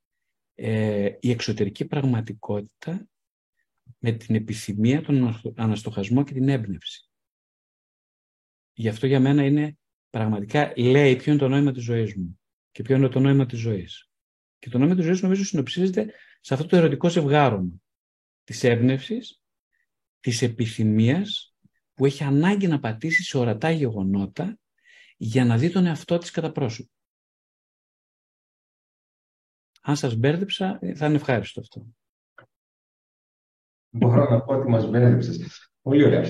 ε, η εξωτερική πραγματικότητα με την επιθυμία, τον αναστοχασμό και την έμπνευση. Γι' αυτό για μένα είναι πραγματικά λέει ποιο είναι το νόημα της ζωής μου και ποιο είναι το νόημα της ζωής. Και το νόημα της ζωής νομίζω συνοψίζεται σε αυτό το ερωτικό ζευγάρωμα της έμπνευσης, της επιθυμίας που έχει ανάγκη να πατήσει σε ορατά γεγονότα για να δει τον εαυτό της κατά πρόσωπο. Αν σας μπέρδεψα, θα είναι ευχάριστο αυτό. Μπορώ να πω ότι μας μπέρδεψες. Πολύ ωραία.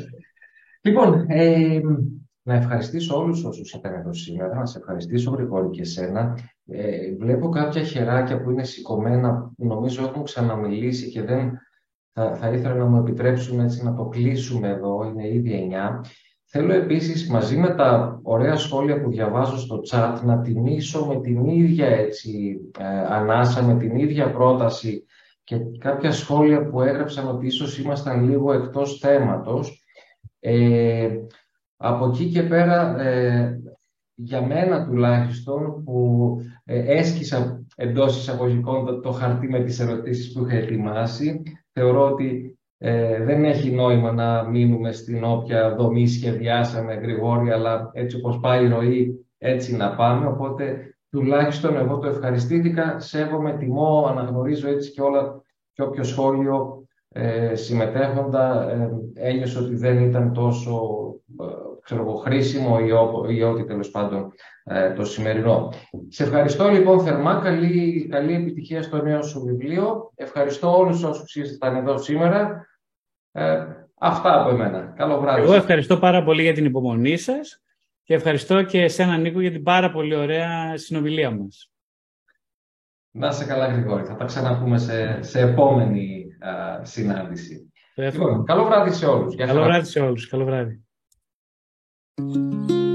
Λοιπόν, ε, να ευχαριστήσω όλους όσους ήταν εδώ σήμερα. Να σε ευχαριστήσω, Γρηγόρη, και εσένα. Ε, βλέπω κάποια χεράκια που είναι σηκωμένα, που νομίζω έχουν ξαναμιλήσει και δεν θα, θα ήθελα να μου επιτρέψουν έτσι να το κλείσουμε εδώ. Είναι ήδη εννιά. Θέλω επίσης μαζί με τα ωραία σχόλια που διαβάζω στο chat να τιμήσω με την ίδια έτσι, ε, ανάσα, με την ίδια πρόταση και κάποια σχόλια που έγραψαν ότι ίσως ήμασταν λίγο εκτός θέματος. Ε, από εκεί και πέρα, ε, για μένα τουλάχιστον, που ε, έσκησα εντός εισαγωγικών το, χαρτί με τις ερωτήσεις που είχα ετοιμάσει, θεωρώ ότι ε, δεν έχει νόημα να μείνουμε στην όποια δομή σχεδιάσαμε γρηγόρια, αλλά έτσι όπως πάει η ροή, έτσι να πάμε. Οπότε τουλάχιστον εγώ το ευχαριστήθηκα, σέβομαι, τιμώ, αναγνωρίζω έτσι και όλα και όποιο σχόλιο ε, συμμετέχοντα ε, ένιωσε ότι δεν ήταν τόσο ε, ξέρω χρήσιμο ή, ό, ή ό,τι τέλος πάντων ε, το σημερινό. Σε ευχαριστώ λοιπόν θερμά. Καλή, καλή επιτυχία στο νέο σου βιβλίο. Ευχαριστώ όλους όσους ήσασταν εδώ σήμερα. Ε, αυτά από εμένα. Καλό βράδυ. Εγώ ευχαριστώ πάρα πολύ για την υπομονή σας και ευχαριστώ και εσένα Νίκο για την πάρα πολύ ωραία συνομιλία μας. Να είσαι καλά, Γρηγόρη. Θα τα ξαναπούμε σε, σε επόμενη α, συνάντηση. Λοιπόν, καλό βράδυ σε όλους. Γεια Καλό χαρά. βράδυ σε όλους. Καλό βράδυ. Música